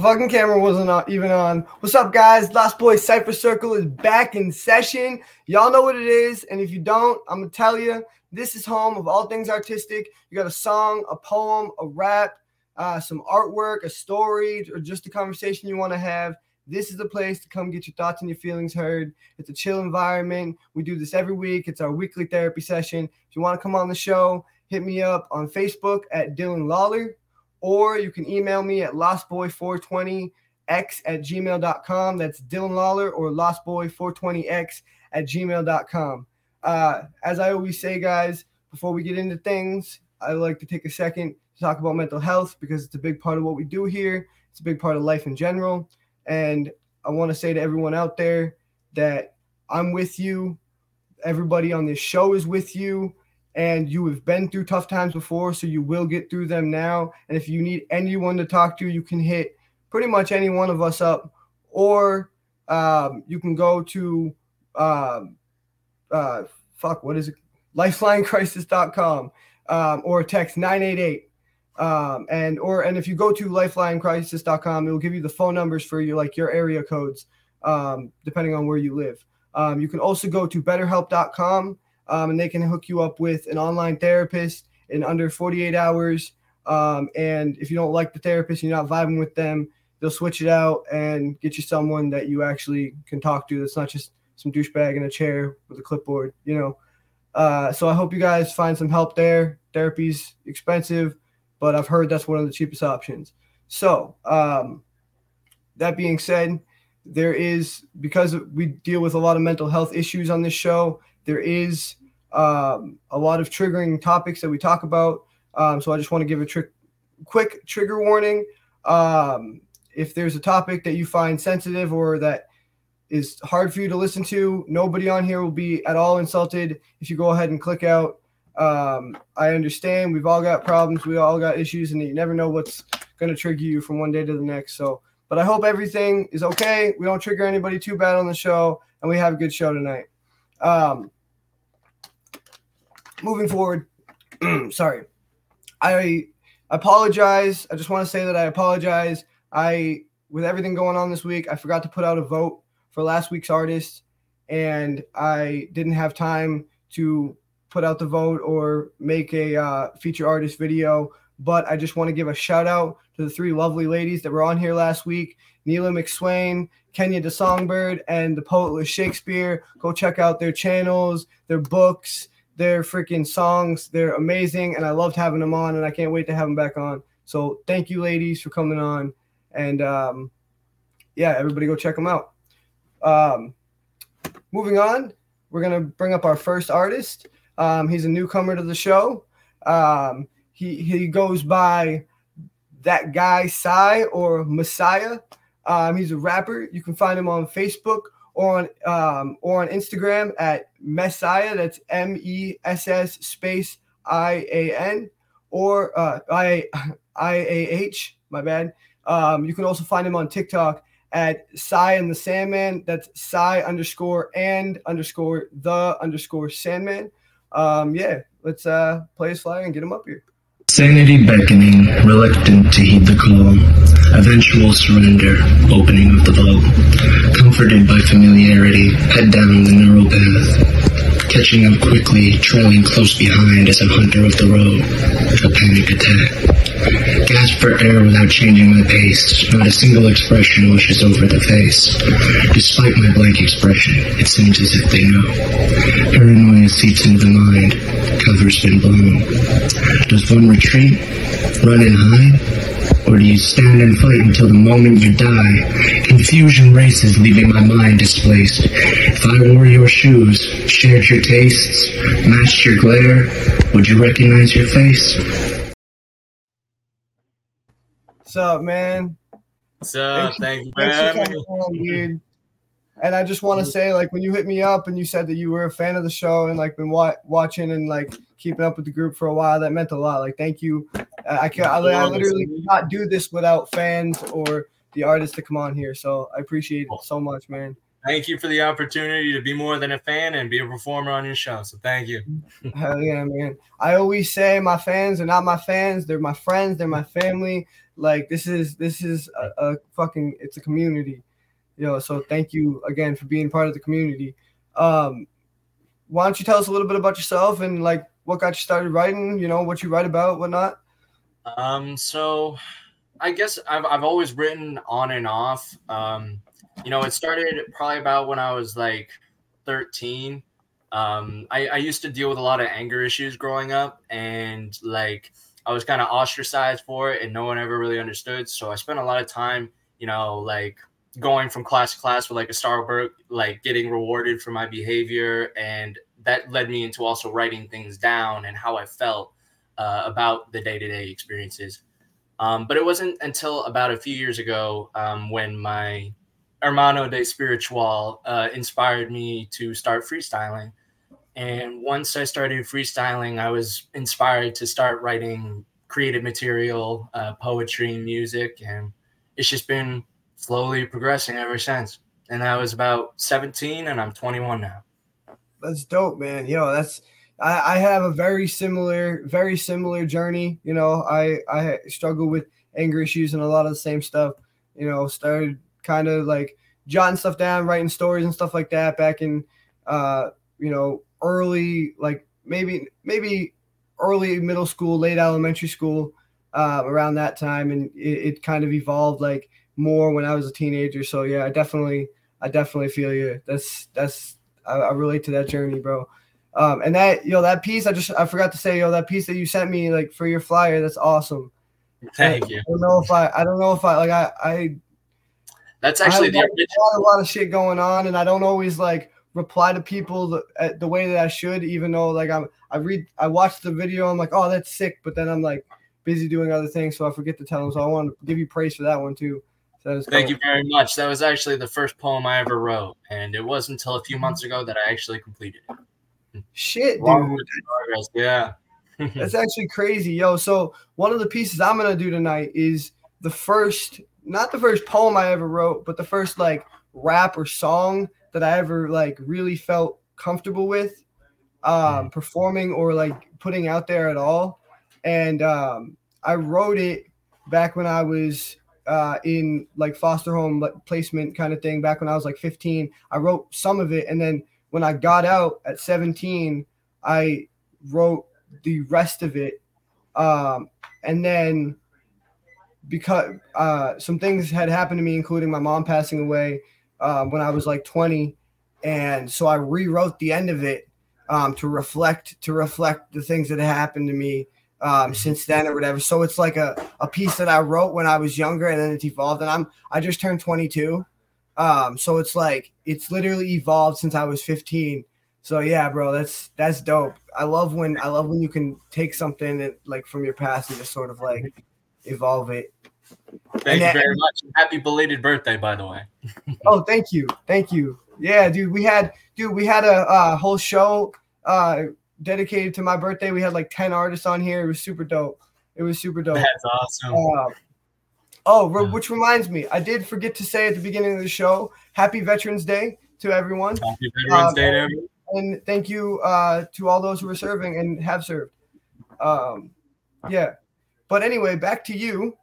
Fucking camera wasn't even on. What's up, guys? Lost Boy Cypher Circle is back in session. Y'all know what it is. And if you don't, I'm to tell you this is home of all things artistic. You got a song, a poem, a rap, uh, some artwork, a story, or just a conversation you want to have. This is the place to come get your thoughts and your feelings heard. It's a chill environment. We do this every week. It's our weekly therapy session. If you want to come on the show, hit me up on Facebook at Dylan Lawler or you can email me at lostboy420x at gmail.com. That's Dylan Lawler or lostboy420x at gmail.com. Uh, as I always say, guys, before we get into things, I like to take a second to talk about mental health because it's a big part of what we do here. It's a big part of life in general. And I want to say to everyone out there that I'm with you. Everybody on this show is with you and you have been through tough times before, so you will get through them now. And if you need anyone to talk to, you can hit pretty much any one of us up, or um, you can go to uh, uh, fuck, what is it? Lifelinecrisis.com um, or text 988. Um, and or and if you go to lifelinecrisis.com, it will give you the phone numbers for your like your area codes, um, depending on where you live. Um, you can also go to betterhelp.com um, and they can hook you up with an online therapist in under 48 hours. Um, and if you don't like the therapist, you're not vibing with them, they'll switch it out and get you someone that you actually can talk to. That's not just some douchebag in a chair with a clipboard, you know. Uh, so I hope you guys find some help there. Therapy's expensive, but I've heard that's one of the cheapest options. So um, that being said, there is because we deal with a lot of mental health issues on this show. There is um, a lot of triggering topics that we talk about. Um, so I just want to give a tri- quick trigger warning. Um, if there's a topic that you find sensitive or that is hard for you to listen to, nobody on here will be at all insulted if you go ahead and click out. Um, I understand we've all got problems, we all got issues, and you never know what's going to trigger you from one day to the next. So, but I hope everything is okay. We don't trigger anybody too bad on the show, and we have a good show tonight. Um, moving forward, sorry, I apologize. I just want to say that I apologize. I, with everything going on this week, I forgot to put out a vote for last week's artist, and I didn't have time to put out the vote or make a uh, feature artist video. But I just want to give a shout out to the three lovely ladies that were on here last week Neela McSwain, Kenya the Songbird, and the Poet Poetless Shakespeare. Go check out their channels, their books, their freaking songs. They're amazing, and I loved having them on, and I can't wait to have them back on. So thank you, ladies, for coming on, and um, yeah, everybody go check them out. Um, moving on, we're gonna bring up our first artist. Um, he's a newcomer to the show. Um, he he goes by that guy Psy or Messiah. Um, he's a rapper. You can find him on Facebook or on um, or on Instagram at Messiah. That's M E S S space I A N or uh, I I A H. My bad. Um, you can also find him on TikTok at Psy and the Sandman. That's Psy underscore and underscore the underscore Sandman. Um, yeah, let's uh, play his flyer and get him up here. Sanity beckoning, reluctant to heed the call. Eventual surrender, opening of the vault. Comforted by familiarity, head down the narrow path. Catching up quickly, trailing close behind as a hunter of the road. A panic attack. Gasp for air without changing my pace. Not a single expression washes over the face. Despite my blank expression, it seems as if they know. Paranoia seeps into the mind. Cover's been blown. Does one retreat? Run and hide? Or do you stand and fight until the moment you die? Confusion races, leaving my mind displaced. If I wore your shoes, shared your tastes, matched your glare, would you recognize your face? What's up, man? What's up? Thank you for Thanks for coming me. on, dude. And I just want to mm. say, like, when you hit me up and you said that you were a fan of the show and like been wa- watching and like keeping up with the group for a while, that meant a lot. Like, thank you. I can I, I literally cannot do this without fans or the artists to come on here. So I appreciate it so much, man. Thank you for the opportunity to be more than a fan and be a performer on your show. So thank you. Hell yeah, man. I always say my fans are not my fans, they're my friends, they're my family. Like this is this is a, a fucking it's a community, you know. So thank you again for being part of the community. Um, why don't you tell us a little bit about yourself and like what got you started writing? You know what you write about, whatnot. Um, so I guess I've I've always written on and off. Um, you know, it started probably about when I was like 13. Um, I, I used to deal with a lot of anger issues growing up, and like I was kind of ostracized for it, and no one ever really understood. So I spent a lot of time, you know, like going from class to class with like a Starbucks, like getting rewarded for my behavior, and that led me into also writing things down and how I felt uh, about the day to day experiences. Um, but it wasn't until about a few years ago um, when my hermano de spiritual uh, inspired me to start freestyling. And once I started freestyling, I was inspired to start writing creative material, uh, poetry, music, and it's just been slowly progressing ever since. And I was about 17, and I'm 21 now. That's dope, man. Yo, that's I, I have a very similar, very similar journey. You know, I I struggle with anger issues and a lot of the same stuff. You know, started kind of like jotting stuff down, writing stories and stuff like that back in uh, you know, early like maybe maybe early middle school, late elementary school, uh, around that time, and it, it kind of evolved like more when I was a teenager. So yeah, I definitely I definitely feel you. That's that's I, I relate to that journey, bro. Um, and that yo, that piece I just I forgot to say, yo, that piece that you sent me like for your flyer, that's awesome. Thank you. I don't know if I I don't know if I like I I that's actually I the original. a lot of shit going on, and I don't always like reply to people the, the way that I should, even though like I'm I read I watch the video, I'm like, oh, that's sick, but then I'm like busy doing other things, so I forget to tell them. So I want to give you praise for that one too. So Thank you very much. That was actually the first poem I ever wrote, and it wasn't until a few months ago that I actually completed it. Shit, Long dude. progress, Yeah. That's actually crazy, yo. So one of the pieces I'm gonna do tonight is the first, not the first poem I ever wrote, but the first like rap or song that I ever like really felt comfortable with um, performing or like putting out there at all. And um, I wrote it back when I was uh, in like foster home placement kind of thing. Back when I was like 15, I wrote some of it, and then when I got out at 17, I wrote the rest of it. Um, and then because uh, some things had happened to me, including my mom passing away um, when I was like 20, and so I rewrote the end of it um, to reflect to reflect the things that happened to me um, since then or whatever. So it's like a, a piece that I wrote when I was younger, and then it's evolved. And I'm I just turned 22, um, so it's like it's literally evolved since I was 15. So yeah, bro, that's that's dope. I love when I love when you can take something that, like from your past and just sort of like evolve it. Thank And you that- very much. Happy belated birthday, by the way. Oh, thank you, thank you. Yeah, dude, we had dude, we had a uh, whole show uh, dedicated to my birthday. We had like ten artists on here. It was super dope. It was super dope. That's awesome. Uh, oh, re- which reminds me, I did forget to say at the beginning of the show, Happy Veterans Day to everyone, Happy Veterans uh, Day to everyone. and thank you uh, to all those who are serving and have served. Um, yeah, but anyway, back to you.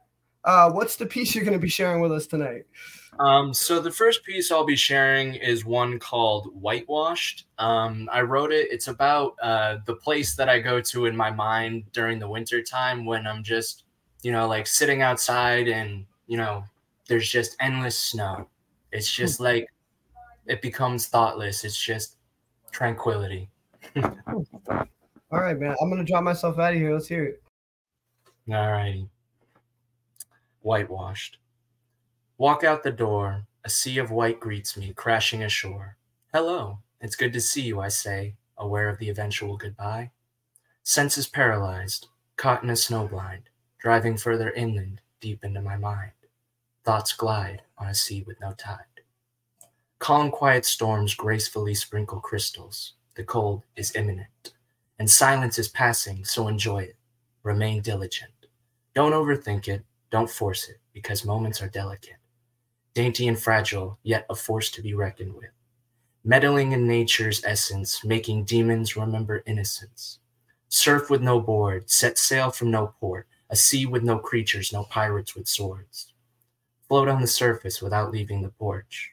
Uh, what's the piece you're going to be sharing with us tonight? Um, so the first piece I'll be sharing is one called Whitewashed. Um, I wrote it. It's about uh, the place that I go to in my mind during the winter time when I'm just, you know, like sitting outside and you know, there's just endless snow. It's just like it becomes thoughtless. It's just tranquility. All right, man. I'm gonna drop myself out of here. Let's hear it. All righty. Whitewashed. Walk out the door. A sea of white greets me, crashing ashore. Hello. It's good to see you, I say, aware of the eventual goodbye. Senses paralyzed, caught in a snowblind, driving further inland, deep into my mind. Thoughts glide on a sea with no tide. Calm, quiet storms gracefully sprinkle crystals. The cold is imminent, and silence is passing, so enjoy it. Remain diligent. Don't overthink it, don't force it, because moments are delicate. Dainty and fragile, yet a force to be reckoned with. Meddling in nature's essence, making demons remember innocence. Surf with no board, set sail from no port, a sea with no creatures, no pirates with swords. Float on the surface without leaving the porch.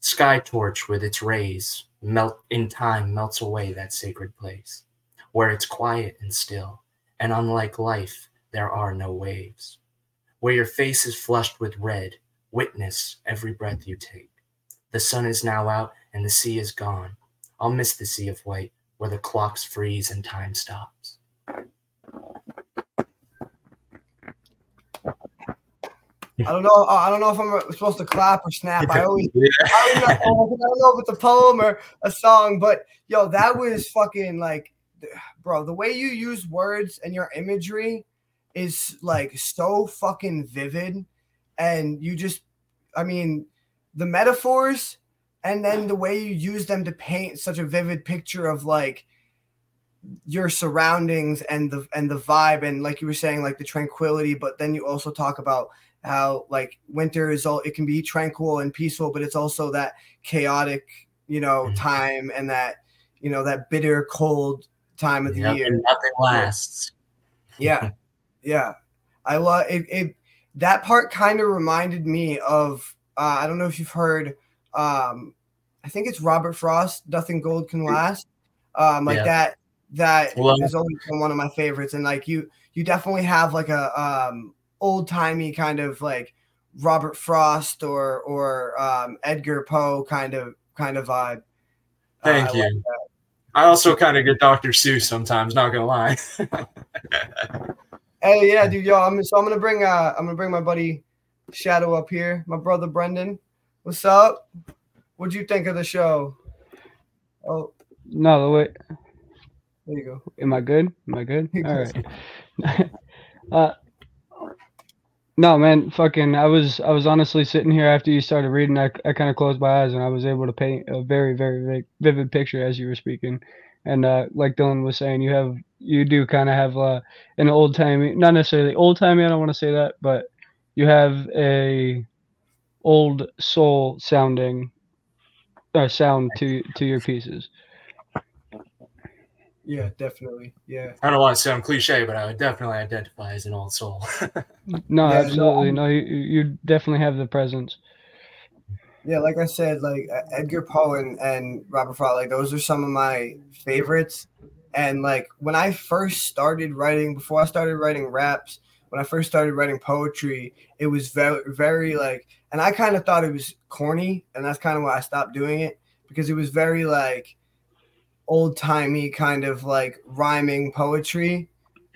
Sky torch with its rays, melt in time melts away that sacred place, where it's quiet and still, and unlike life, there are no waves. Where your face is flushed with red, witness every breath you take. The sun is now out and the sea is gone. I'll miss the sea of white, where the clocks freeze and time stops. I don't know. I don't know if I'm supposed to clap or snap. I always, Yeah. I don't, know, I don't know if it's a poem or a song, but yo, that was fucking like, bro. The way you use words and your imagery is like so fucking vivid, and you just, I mean, the metaphors and then the way you use them to paint such a vivid picture of like your surroundings and the and the vibe and like you were saying like the tranquility but then you also talk about how like winter is all it can be tranquil and peaceful but it's also that chaotic you know Mhm. time and that you know that bitter cold time of the year nothing lasts. yeah yeah i love it, it that part kind of reminded me of uh, i don't know if you've heard um i think it's robert frost nothing gold can last um like Yeah. that that Well- has always one of my favorites and like you you definitely have like a um old timey kind of like robert frost or or um edgar poe kind of kind of vibe Uh, Thank I you. like I also kind of get Dr. Seuss sometimes, not gonna lie. Hey, yeah, dude, yo, I'm so I'm gonna bring uh I'm gonna bring my buddy Shadow up here, my brother Brendan. What's up? What'd you think of the show? Oh, No, the way. there you go. Am I good? Am I good? All right. uh, no, man, fucking. I was I was honestly sitting here after you started reading. I, I kind of closed my eyes and I was able to paint a very very vi- vivid picture as you were speaking. And uh, like Dylan was saying, you have you do kind of have uh, an old timey, not necessarily old timey. I don't want to say that, but you have a old soul sounding uh, sound to to your pieces. Yeah, definitely. Yeah. I don't want to sound cliche, but I would definitely identify as an old soul. No, Yeah, absolutely. I'm- No, you, you definitely have the presence. Yeah, like I said, like Edgar Poe and, and Robert Frost, like those are some of my favorites. And like when I first started writing, before I started writing raps, when I first started writing poetry, it was very, very like, and I kind of thought it was corny, and that's kind of why I stopped doing it because it was very like old timey kind of like rhyming poetry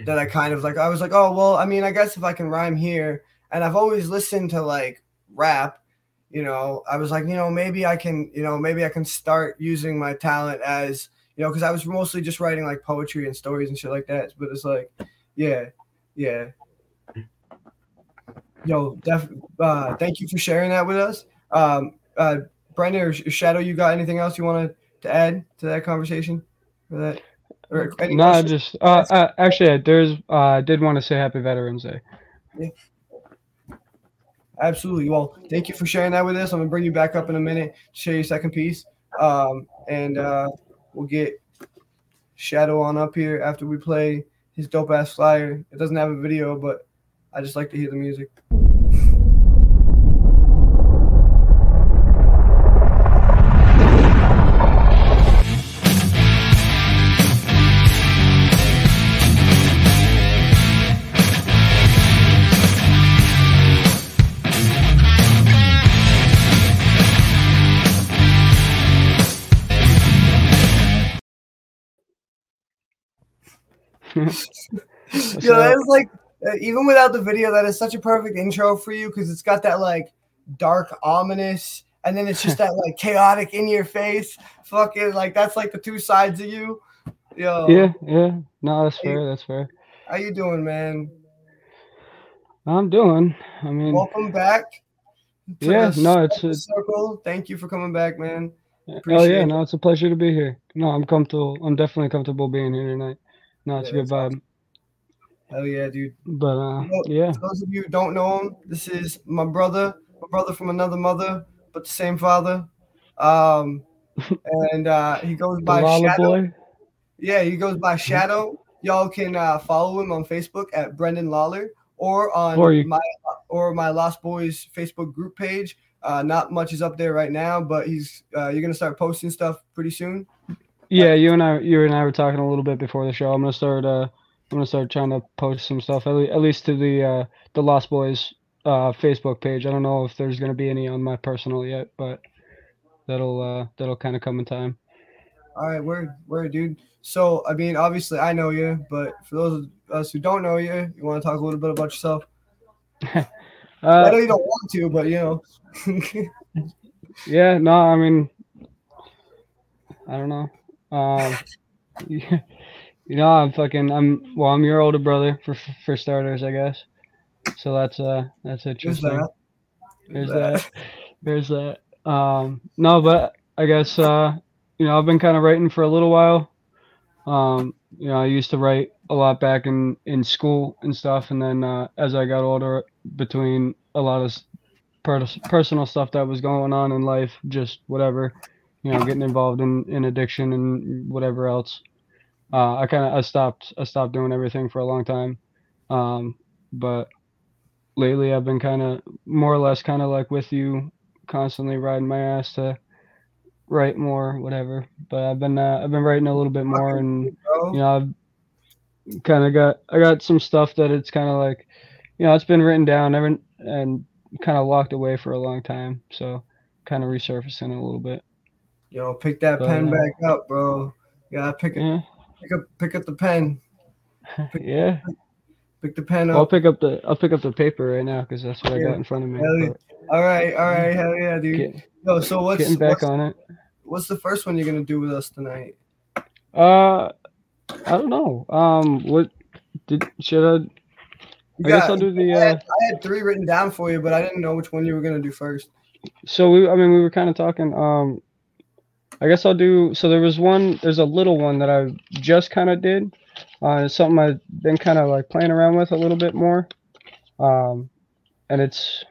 that I kind of like. I was like, oh well, I mean, I guess if I can rhyme here, and I've always listened to like rap, you know, I was like, you know, maybe I can, you know, maybe I can start using my talent as, you know, because I was mostly just writing like poetry and stories and shit like that. But it's like, yeah, yeah. Yo, def- uh, thank you for sharing that with us. Um, uh, Brendan or Shadow, you got anything else you wanted to add to that conversation? Or that? Or No, questions? just uh, uh actually there's uh I did want to say Happy Veterans Day. Absolutely. Well, thank you for sharing that with us. I'm gonna bring you back up in a minute to share your second piece, um, and uh, we'll get Shadow on up here after we play his dope ass flyer. It doesn't have a video, but I just like to hear the music. You know, up? that's like uh, even without the video, that is such a perfect intro for you because it's got that like dark, ominous, and then it's just that like chaotic in your face. Fucking like that's like the two sides of you. Yo, Yeah, yeah. No, that's fair. That's fair. how you doing, man? I'm doing. I mean, Welcome back. Yeah, no, it's a- circle. Thank you for coming back, man. oh yeah, it. no, it's a pleasure to be here. No, I'm comfortable. I'm definitely comfortable being here tonight. No, it's Yeah, a good vibe. Hell yeah, dude. But uh, yeah, those of you who don't know him, this is my brother, my brother from another mother, but the same father. Um, and uh, he goes by Shadow. boy. Yeah, he goes by Shadow. y'all can uh, follow him on Facebook at Brendan Lawler or on Or my or my Lost Boys Facebook group page. Uh, not much is up there right now, but he's uh, you're gonna start posting stuff pretty soon. Yeah, you and I, you and I were talking a little bit before the show. I'm gonna start. Uh, I'm gonna start trying to post some stuff at, le- at least to the uh, the Lost Boys uh, Facebook page. I don't know if there's gonna be any on my personal yet, but that'll uh, that'll kind of come in time. All right, word, word, dude. So, I mean, obviously, I know you, but for those of us who don't know you, you want to talk a little bit about yourself? I Uh, know you don't want to, but you know. yeah, no, I mean, I don't know. Um, you know, I'm fucking. I'm well. I'm your older brother for for starters, I guess. So that's uh that's There's interesting. that. There's that. There's that. Um, no, but I guess uh, you know I've been kind of writing for a little while. Um, you know, I used to write a lot back in in school and stuff, and then uh, as I got older, between a lot of personal stuff that was going on in life, just whatever, you know, getting involved in in addiction and whatever else. Uh, I kind of I stopped I stopped doing everything for a long time, um, but lately I've been kind of more or less kind of like with you, constantly riding my ass to write more, whatever. But I've been uh, I've been writing a little bit more, and you know I've kind of got I got some stuff that it's kind of like, you know, it's been written down, never and kind of locked away for a long time, so kind of resurfacing a little bit. Yo, pick that But, pen uh, back up, bro. You gotta pick it, Yeah, pick up, pick up the pen. yeah. Pick the pen up. I'll pick up the I'll pick up the paper right now because that's what I got in front of me. Hell yeah. All right, all right, hell yeah, dude. get- Yo, so what's getting back what's, on it. what's the first one you're gonna do with us tonight? Uh, I don't know. Um, what did should I? You I guess I'll do the. I Uh, had, I had three written down for you, but I didn't know which one you were gonna do first. so we, I mean, we were kind of talking. Um, I guess I'll do. So there was one. There's a little one that I just kind of did. Uh, it's something I've been kind of like playing around with a little bit more. Um, and it's.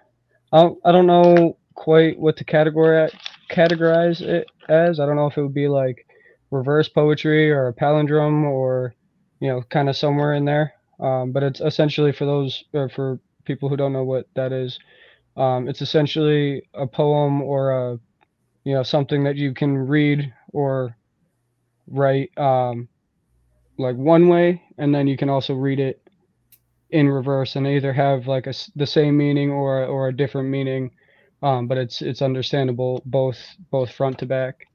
I don't, I don't know quite what to categorize categorize it as. I don't know if it would be like reverse poetry or a palindrome or you know kind of somewhere in there. Um, but it's essentially for those or for people who don't know what that is. Um, it's essentially a poem or a, you know, something that you can read or write um, like one way, and then you can also read it in reverse and either have like a, the same meaning or or a different meaning, um, but it's it's understandable both both front to back.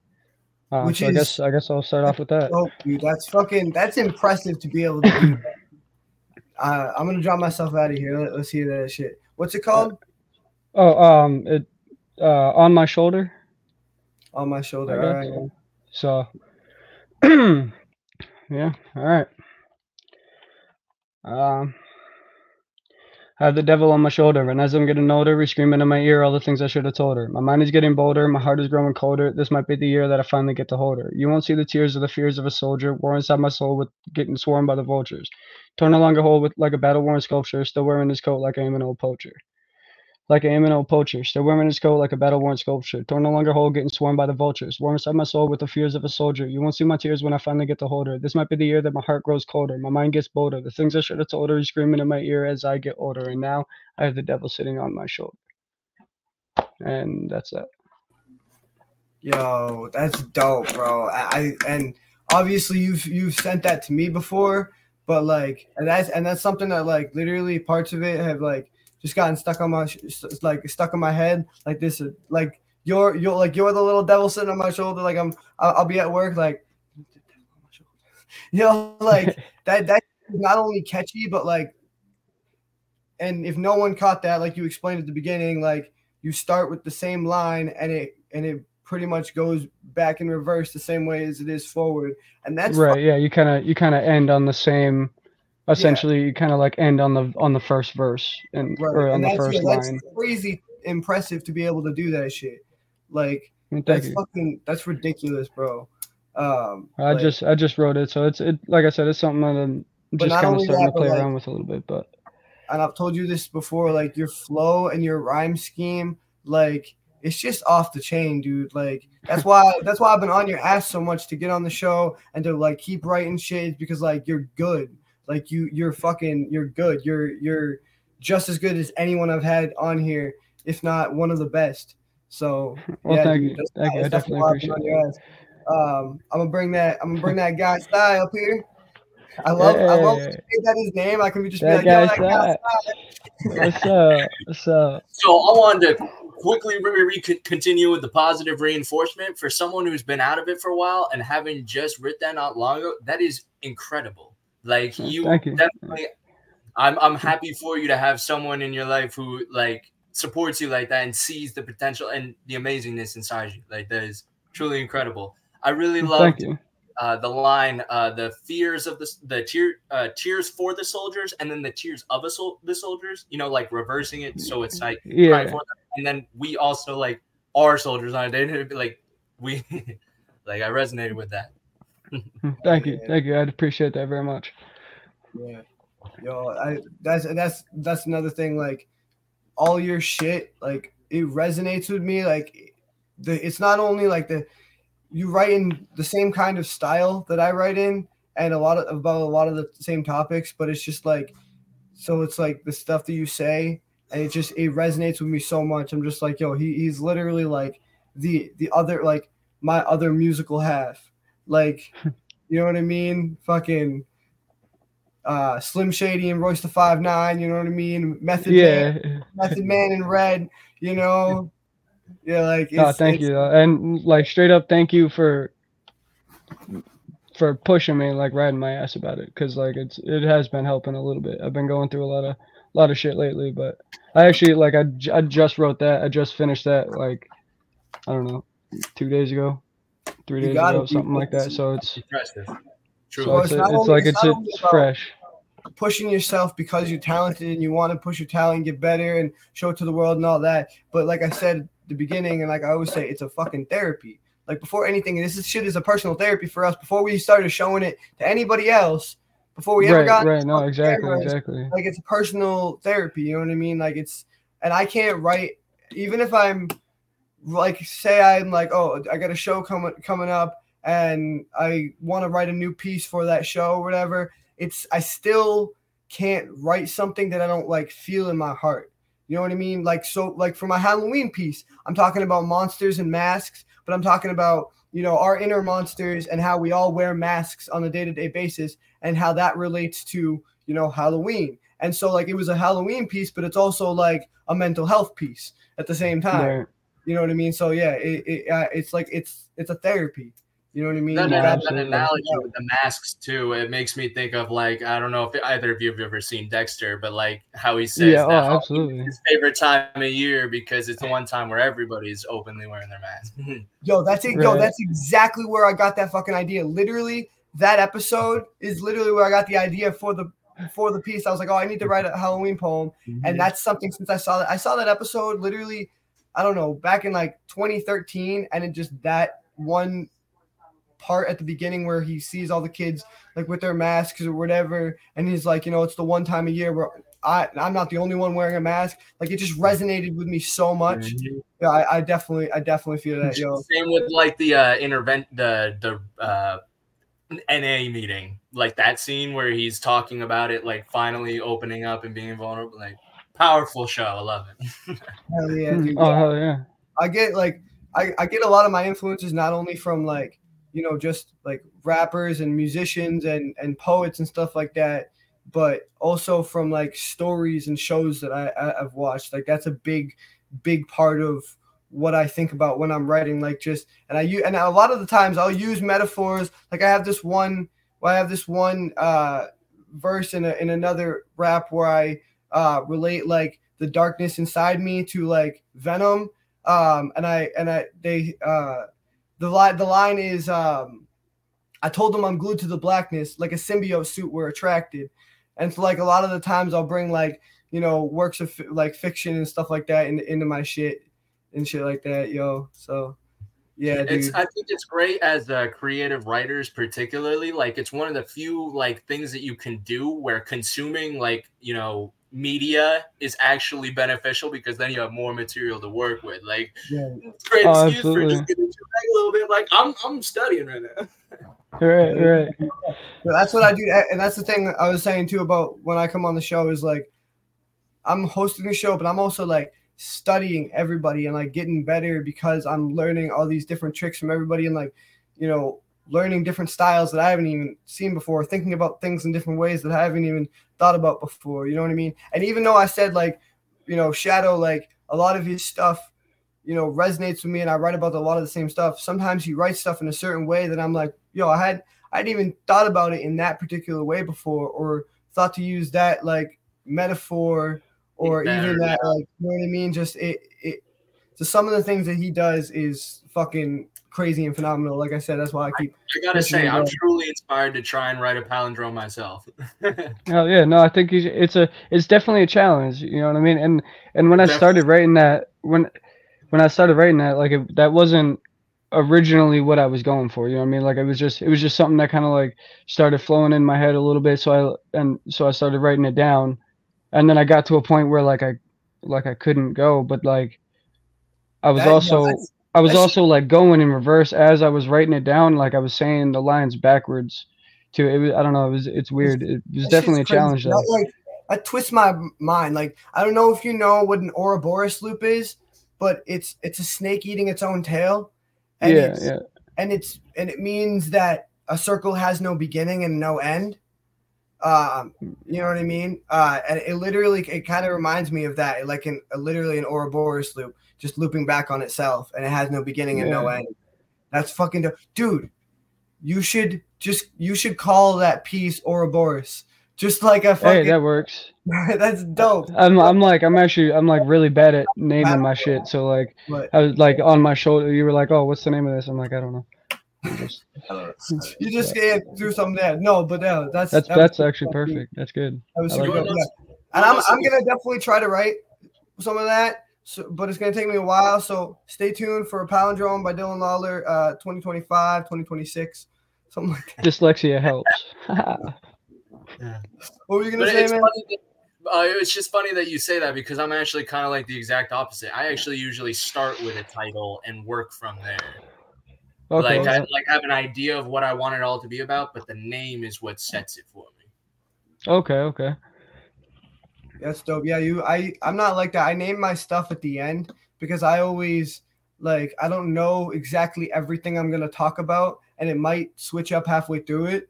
Um, Which so I guess I guess I'll start off with that. Oh, dude, that's fucking that's impressive to be able to do. that. uh, I'm gonna drop myself out of here. Let, us hear that shit. What's it called? Oh, um, it uh, on my shoulder. On my shoulder. All right. you. So, yeah, all right. Um, I have the devil on my shoulder, and as I'm getting older, he's screaming in my ear all the things I should have told her. My mind is getting bolder, my heart is growing colder. This might be the year that I finally get to hold her. You won't see the tears or the fears of a soldier, war inside my soul with getting swarmed by the vultures. Torn along a hole with like a battle worn sculpture, still wearing his coat like I am an old poacher. Like an old poacher, still wearing his coat like a battle worn sculpture. Torn no longer whole, getting swarmed by the vultures. Warm inside my soul with the fears of a soldier. You won't see my tears when I finally get to hold her. This might be the year that my heart grows colder. My mind gets bolder. The things I should have told her is screaming in my ear as I get older. And now I have the devil sitting on my shoulder. And that's that. Yo, that's dope, bro. I, I and obviously you've you've sent that to me before, but like and that's and that's something that like literally parts of it have like just gotten stuck on my like stuck in my head like this like you're you're like you're the little devil sitting on my shoulder like I'm I'll, I'll be at work like you know like that that is not only catchy but like and if no one caught that like you explained at the beginning like you start with the same line and it and it pretty much goes back in reverse the same way as it is forward and that's right. Yeah. You kind of, you kind of end on the same, essentially you kind of like end on the, on the first verse and, Right. or on and the first yeah, that's line. crazy impressive to be able to do that shit. Like Thank that's you. fucking that's ridiculous, bro. Um I like, just, I just wrote it. So it's, it, like I said, it's something that I'm just kind of starting that, to play like- around with a little bit, but and I've told you this before, like your flow and your rhyme scheme, like it's just off the chain, dude. Like that's why that's why I've been on your ass so much to get on the show and to like keep writing shades because like you're good. Like you you're fucking you're good. You're you're just as good as anyone I've had on here, if not one of the best. So Well, yeah, thank dude, you. that's- Thank you. I that's definitely why I've been appreciate on it. your ass. Um, I'm gonna bring that. I'm gonna bring that guy style up here. I love. I love Hey. make that his name. I can be just be That like, yo, guy that guy Sty. Sty. What's up? What's up? So I wanted to quickly re- re- continue with the positive reinforcement for someone who's been out of it for a while and having just written that not long ago. That is incredible. Like you, Thank you. definitely. I'm I'm happy for you to have someone in your life who like supports you like that and sees the potential and the amazingness inside you. Like that is truly incredible. I really loved uh, the line, uh, the fears of the the tear, uh, tears for the soldiers, and then the tears of a sol- the soldiers. You know, like reversing it, so it's like Yeah. for them. and then we also like are soldiers on it. They like we like I resonated with that. Mm-hmm. Thank you. Thank you. I'd appreciate that very much. Yeah. Yo, I that's that's that's another thing. Like all your shit, like it resonates with me. Like the it's not only like the you write in the same kind of style that I write in, and a lot of about a lot of the same topics, but it's just like so it's like the stuff that you say, and it just it resonates with me so much. I'm just like, yo, he, he's literally like the the other like my other musical half. Like, you know what I mean? Fucking uh Slim Shady and Royce the Five Nine, you know what I mean? Method Man, Yeah. Method Man in Red, you know. Yeah, like Oh, thank it's- you. And like straight up, thank you for for pushing me, like riding my ass about it, because like it's it has been helping a little bit. I've been going through a lot of a lot of shit lately, but I actually like I, j- I just wrote that. I just finished that like I don't know, two days ago, three days gotta ago, be something like that. So it's Impressive. so Truly. it's, it's not it's like it's it's not only it's about- fresh. pushing yourself because you're talented and you want to push your talent, get better, and show it to the world and all that. But like I said at the beginning, and like I always say, it's a fucking therapy. Like before anything, this is shit is a personal therapy for us. Before we started showing it to anybody else, before we ever Right, got right. No, exactly, cameras, exactly. like it's personal therapy you know what i mean like it's and i can't write even if i'm like say i'm like oh i got a show coming coming up and i want to write a new piece for that show or whatever it's i still can't write something that i don't like feel in my heart. You know what i mean? Like so like for my halloween piece i'm talking about monsters and masks but i'm talking about you know our inner monsters and how we all wear masks on a day-to-day basis and how that relates to you know halloween. And so like it was a halloween piece but it's also like a mental health piece at the same time. You know what i mean so yeah it, it uh, it's like it's it's a therapy you know what i mean That, You Yeah, that, that analogy with the masks too, it makes me think of like I don't know if either of you have ever seen Dexter, but like how he says Yeah, oh, that Halloween absolutely. his favorite time of year because it's the one time where everybody's openly wearing their mask. Yo, that's it. Yo, that's exactly where I got that fucking idea. Literally, that episode is literally where I got the idea for the for the piece. I was like, oh, I need to write a Halloween poem, and that's something since I saw that. I saw that episode literally, I don't know, back in like 2013, and it just that one part at the beginning where he sees all the kids like with their masks or whatever, and he's like, you know, it's the one time a year where I I'm not the only one wearing a mask. Like it just resonated with me so much. Yeah, I, I definitely I definitely feel that, yo. Same with like the uh intervent the the uh NA meeting, like that scene where he's talking about it, like finally opening up and being vulnerable. Like powerful show. I love it. Hell yeah, dude. Oh hell yeah. I get like I, I get a lot of my influences not only from like you know just like rappers and musicians and and poets and stuff like that, but also from like stories and shows that I, I I've watched. Like that's a big big part of what I think about when I'm writing. Like just and I use and a lot of the times I'll use metaphors. Like I have this one. Well, I have this one uh, verse in a, in another rap where I uh, relate like the darkness inside me to like Venom. Um and i and i they uh the line the line is um i told them i'm glued to the blackness like a symbiote suit we're attracted. And so like a lot of the times i'll bring like you know works of like fiction and stuff like that in, into my shit and shit like that yo. So yeah dude. It's I think it's great as uh, creative writers, particularly. Like it's one of the few like things that you can do where consuming like you know media is actually beneficial because then you have more material to work with. Like, Yeah. great Oh, excuse for just getting your bag a little bit. Like, I'm I'm studying right now. Right, right. So that's what I do, and that's the thing I was saying too about when I come on the show is like, I'm hosting the show, but I'm also like studying everybody and like getting better because I'm learning all these different tricks from everybody and like, you know, learning different styles that I haven't even seen before, thinking about things in different ways that I haven't even thought about before. You know what I mean? And even though I said like, you know, Shadow, like a lot of his stuff, you know, resonates with me, and I write about a lot of the same stuff. Sometimes he writes stuff in a certain way that I'm like, yo, I had I hadn't even thought about it in that particular way before, or thought to use that like metaphor, or even that like you know what I mean. Just it, it. So some of the things that he does is fucking crazy and phenomenal. Like I said, that's why I keep. I gotta say, I'm up. truly inspired to try and write a palindrome myself. Oh yeah, no, I think it's a it's definitely a challenge. You know what I mean? And and when I started writing that when when I started writing that, like it, that wasn't originally what I was going for. You know what I mean? Like it was just it was just something that kind of like started flowing in my head a little bit. So I and so I started writing it down, and then I got to a point where like I like I couldn't go, but like I was That- yeah, also that's- I was that's- also like going in reverse as I was writing it down. Like I was saying the lines backwards. Too. It was I don't know. It was it's weird. It was definitely a challenge though. Like that twists my mind. Like I don't know if you know what an Ouroboros loop is, but it's it's a snake eating its own tail. And yeah, it's, yeah. and it's and it means that a circle has no beginning and no end. Um, you know what I mean? Uh, and it literally it kind of reminds me of that, like in literally an Ouroboros loop, just looping back on itself, and it has no beginning and no end. That's fucking dope, dude. You should just you should call that piece Ouroboros, just like a Hey, that works. that's dope. I'm I'm like I'm actually I'm like really bad at naming my shit. So like I was like on my shoulder. You were like, oh, what's the name of this? I'm like, I don't know. You just yeah, do something there. No, but yeah, that's that's that that's actually perfect. That's good. That was super like that. And I'm I'm gonna definitely try to write some of that. So, but it's gonna take me a while. So stay tuned for a palindrome by Dylan Lawler, uh, 2025, 2026, something like that. Dyslexia helps. What were you gonna say, it's man? funny. That, uh, it's just funny that you say that because I'm actually kind of like the exact opposite. I actually usually start with a title and work from there. okay. like I like have an idea of what I want it all to be about, but the name is what sets it for me. okay. Okay. That's dope. Yeah, you. I. I'm not like that. I name my stuff at the end because I always like I don't know exactly everything I'm gonna talk about, and it might switch up halfway through it.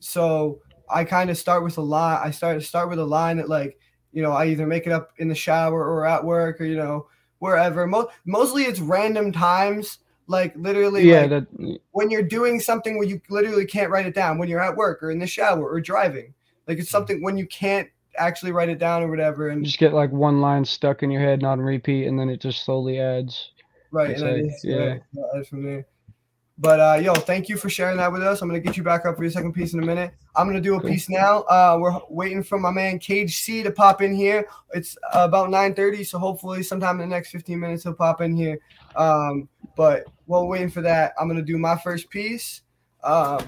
So I kind of start with a line. I start start with a line that like you know I either make it up in the shower or at work or you know wherever. Mo- mostly it's random times. Like literally, Yeah. like, That. when you're doing something where you literally can't write it down when you're at work or in the shower or driving like it's mm. something when you can't actually write it down or whatever You and just get like one line stuck in your head, not on repeat, and then it just slowly adds. right it's and like, yeah. right, from there. But uh yo thank you for sharing that with us. I'm gonna get you back up for your second piece in a minute. I'm gonna do a piece now. Uh we're waiting for my man cage c to pop in here. It's about 9 30 so hopefully sometime in the next 15 minutes he'll pop in here. Um but while waiting for that i'm gonna do my first piece. Um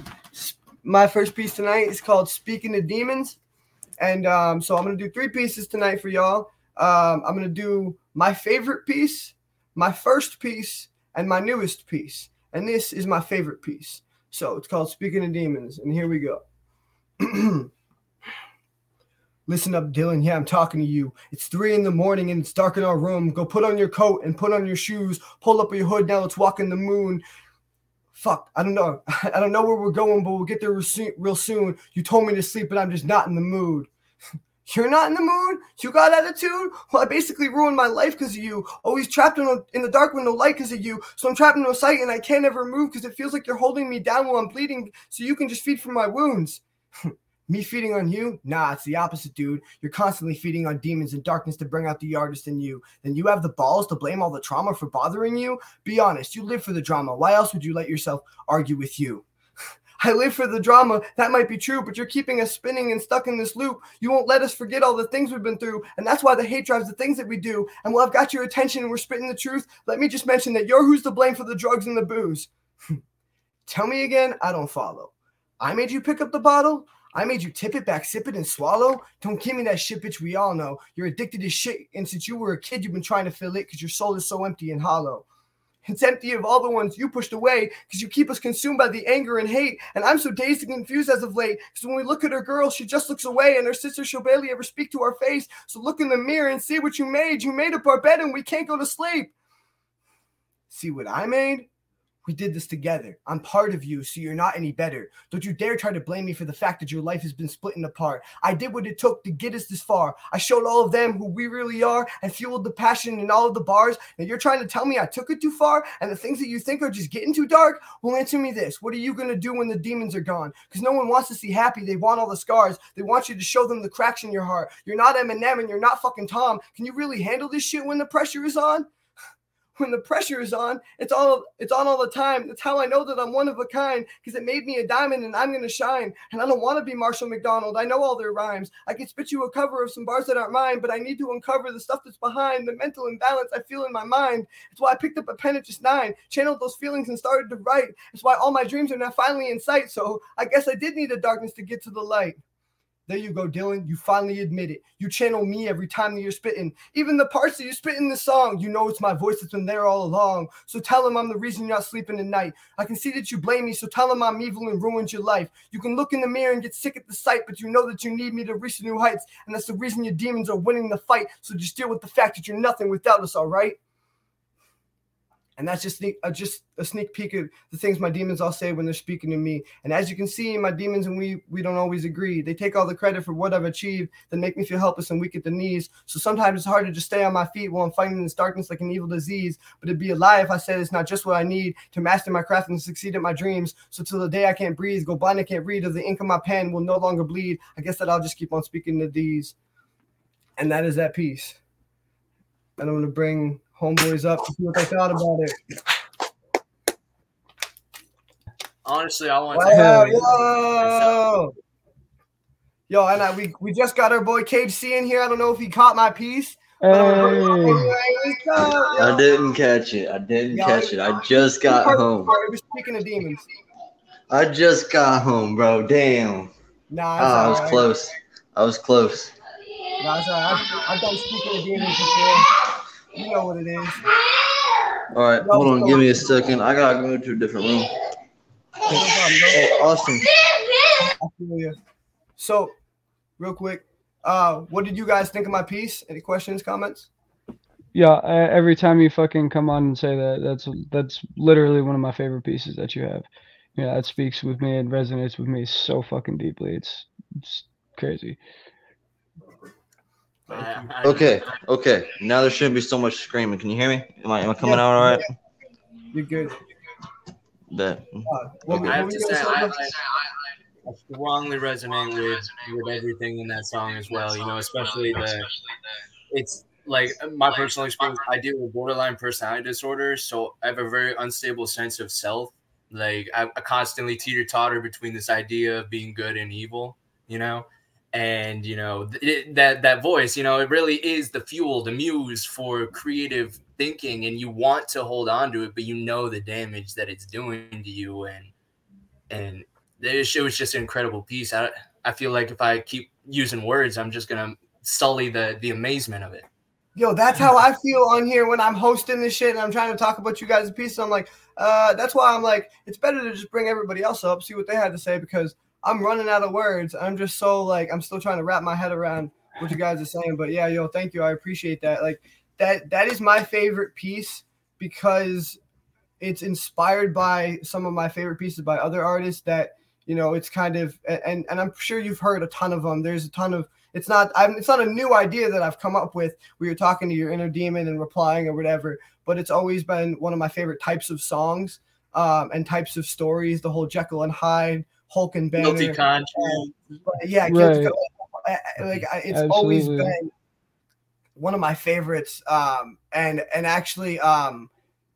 my first piece tonight is called speaking to demons and um so i'm gonna do three pieces tonight for y'all um i'm gonna do my favorite piece my first piece and my newest piece and this is my favorite piece so it's called speaking of demons and here we go Listen up, Dylan. Yeah, I'm talking to you. It's three in the morning and it's dark in our room. Go put on your coat and put on your shoes. Pull up your hood. Now let's walk in the moon. Fuck, I don't know. I don't know where we're going, but we'll get there real soon- You told me to sleep, but I'm just not in the mood. You're not in the mood? You got attitude? Well, I basically ruined my life because of you. Always trapped in, a, in the dark with no light because of you. So I'm trapped in no sight and I can't ever move because it feels like you're holding me down while I'm bleeding so you can just feed from my wounds. me feeding on you? Nah, it's the opposite, dude. You're constantly feeding on demons and darkness to bring out the artist in you. Then you have the balls to blame all the trauma for bothering you? Be honest, you live for the drama. Why else would you let yourself argue with you? I live for the drama. That might be true, but you're keeping us spinning and stuck in this loop. You won't let us forget all the things we've been through, and that's why the hate drives the things that we do. And while I've got your attention and we're spitting the truth, let me just mention that you're who's to blame for the drugs and the booze. Tell me again, I don't follow. I made you pick up the bottle. I made you tip it back, sip it, and swallow. Don't give me that shit, bitch. We all know you're addicted to shit, and since you were a kid, you've been trying to fill it because your soul is so empty and hollow. It's empty of all the ones you pushed away because you keep us consumed by the anger and hate. And I'm so dazed and confused as of late because when we look at her girl, she just looks away, and her sister, she'll barely ever speak to our face. So look in the mirror and see what you made. You made up our bed, and we can't go to sleep. See what I made? We did this together. I'm part of you, so you're not any better. Don't you dare try to blame me for the fact that your life has been splitting apart. I did what it took to get us this far. I showed all of them who we really are and fueled the passion in all of the bars. And you're trying to tell me I took it too far and the things that you think are just getting too dark? Well, answer me this. What are you going to do when the demons are gone? Because no one wants to see happy. They want all the scars. They want you to show them the cracks in your heart. You're not Eminem and you're not fucking Tom. Can you really handle this shit when the pressure is on? When the pressure is on, it's all it's on all the time. That's how I know that I'm one of a kind because it made me a diamond and I'm gonna shine. And I don't want to be Marshall McDonald. I know all their rhymes. I can spit you a cover of some bars that aren't mine, but I need to uncover the stuff that's behind the mental imbalance I feel in my mind. It's why I picked up a pen at just nine, channeled those feelings and started to write. It's why all my dreams are now finally in sight. So I guess I did need the darkness to get to the light. There you go, Dylan. You finally admit it. You channel me every time that you're spitting. Even the parts that you spit in the song, you know it's my voice that's been there all along. So tell him I'm the reason you're not sleeping at night. I can see that you blame me, so tell him I'm evil and ruined your life. You can look in the mirror and get sick at the sight, but you know that you need me to reach new heights. And that's the reason your demons are winning the fight. So just deal with the fact that you're nothing without us, all right? And that's just uh, just a sneak peek of the things my demons all say when they're speaking to me. And as you can see, my demons and we we don't always agree. They take all the credit for what I've achieved, then make me feel helpless and weak at the knees. So sometimes it's hard to just stay on my feet while I'm fighting this darkness like an evil disease. But it'd be a lie if I said it's not just what I need to master my craft and succeed at my dreams. So till the day I can't breathe, go blind, I can't read, or the ink of my pen will no longer bleed. I guess that I'll just keep on speaking to these. And that is that piece. And I'm gonna bring homeboys up to see what they thought about it. Honestly, I want Wow, to. whoa. Yo, and I, we we just got our boy Cage C in here. I don't know if he caught my piece. I'm gonna bring him Hey. up here. Let's go, yo. I didn't catch it. I didn't Yeah, catch it. I just got home. speaking of demons. I just got home, bro. Damn. Nah, Oh, I was alright. close. I was close. Nah, it's alright. I've, I've done speaking of demons before. You know what it is. All right, hold on. Give me a second. I gotta go to a different room. No Hey, Austin. I feel you. So, real quick, uh, what did you guys think of my piece? Any questions, comments? Yeah, uh, every time you fucking come on and say that, that's that's literally one of my favorite pieces that you have. Yeah, that speaks with me and resonates with me so fucking deeply. It's it's crazy. I- I- Okay, okay. Now there shouldn't be so much screaming. Can you hear me? Am I am I coming Yeah. out all right? You're good. Bet. Uh, what, Okay. I have to say. I, I, I strongly resonate with with everything in that song as well. You know, especially the it's like my personal experience. I deal with borderline personality disorder, so I have a very unstable sense of self. Like I, I constantly teeter totter between this idea of being good and evil. You know, and you know it, that that voice. You know, it really is the fuel, the muse for creative thinking, and you want to hold on to it, but you know the damage that it's doing to you, and and this it was just an incredible piece. I I feel like if I keep using words, I'm just gonna sully the the amazement of it. Yo, that's how I feel on here when I'm hosting this shit and I'm trying to talk about you guys' piece. I'm like, uh, that's why I'm like, it's better to just bring everybody else up, see what they had to say because I'm running out of words. I'm just so like, I'm still trying to wrap my head around what you guys are saying. But yeah, yo, thank you. I appreciate that. Like that, that is my favorite piece because it's inspired by some of my favorite pieces by other artists that you know it's kind of and and i'm sure you've heard a ton of them there's a ton of it's not I'm, it's not a new idea that i've come up with where you're talking to your inner demon and replying or whatever but it's always been one of my favorite types of songs um, and types of stories the whole jekyll and hyde hulk and banner Guilty conscience. yeah, Right. Con- I- I- like I- it's always been one of my favorites. Um, and and actually, um,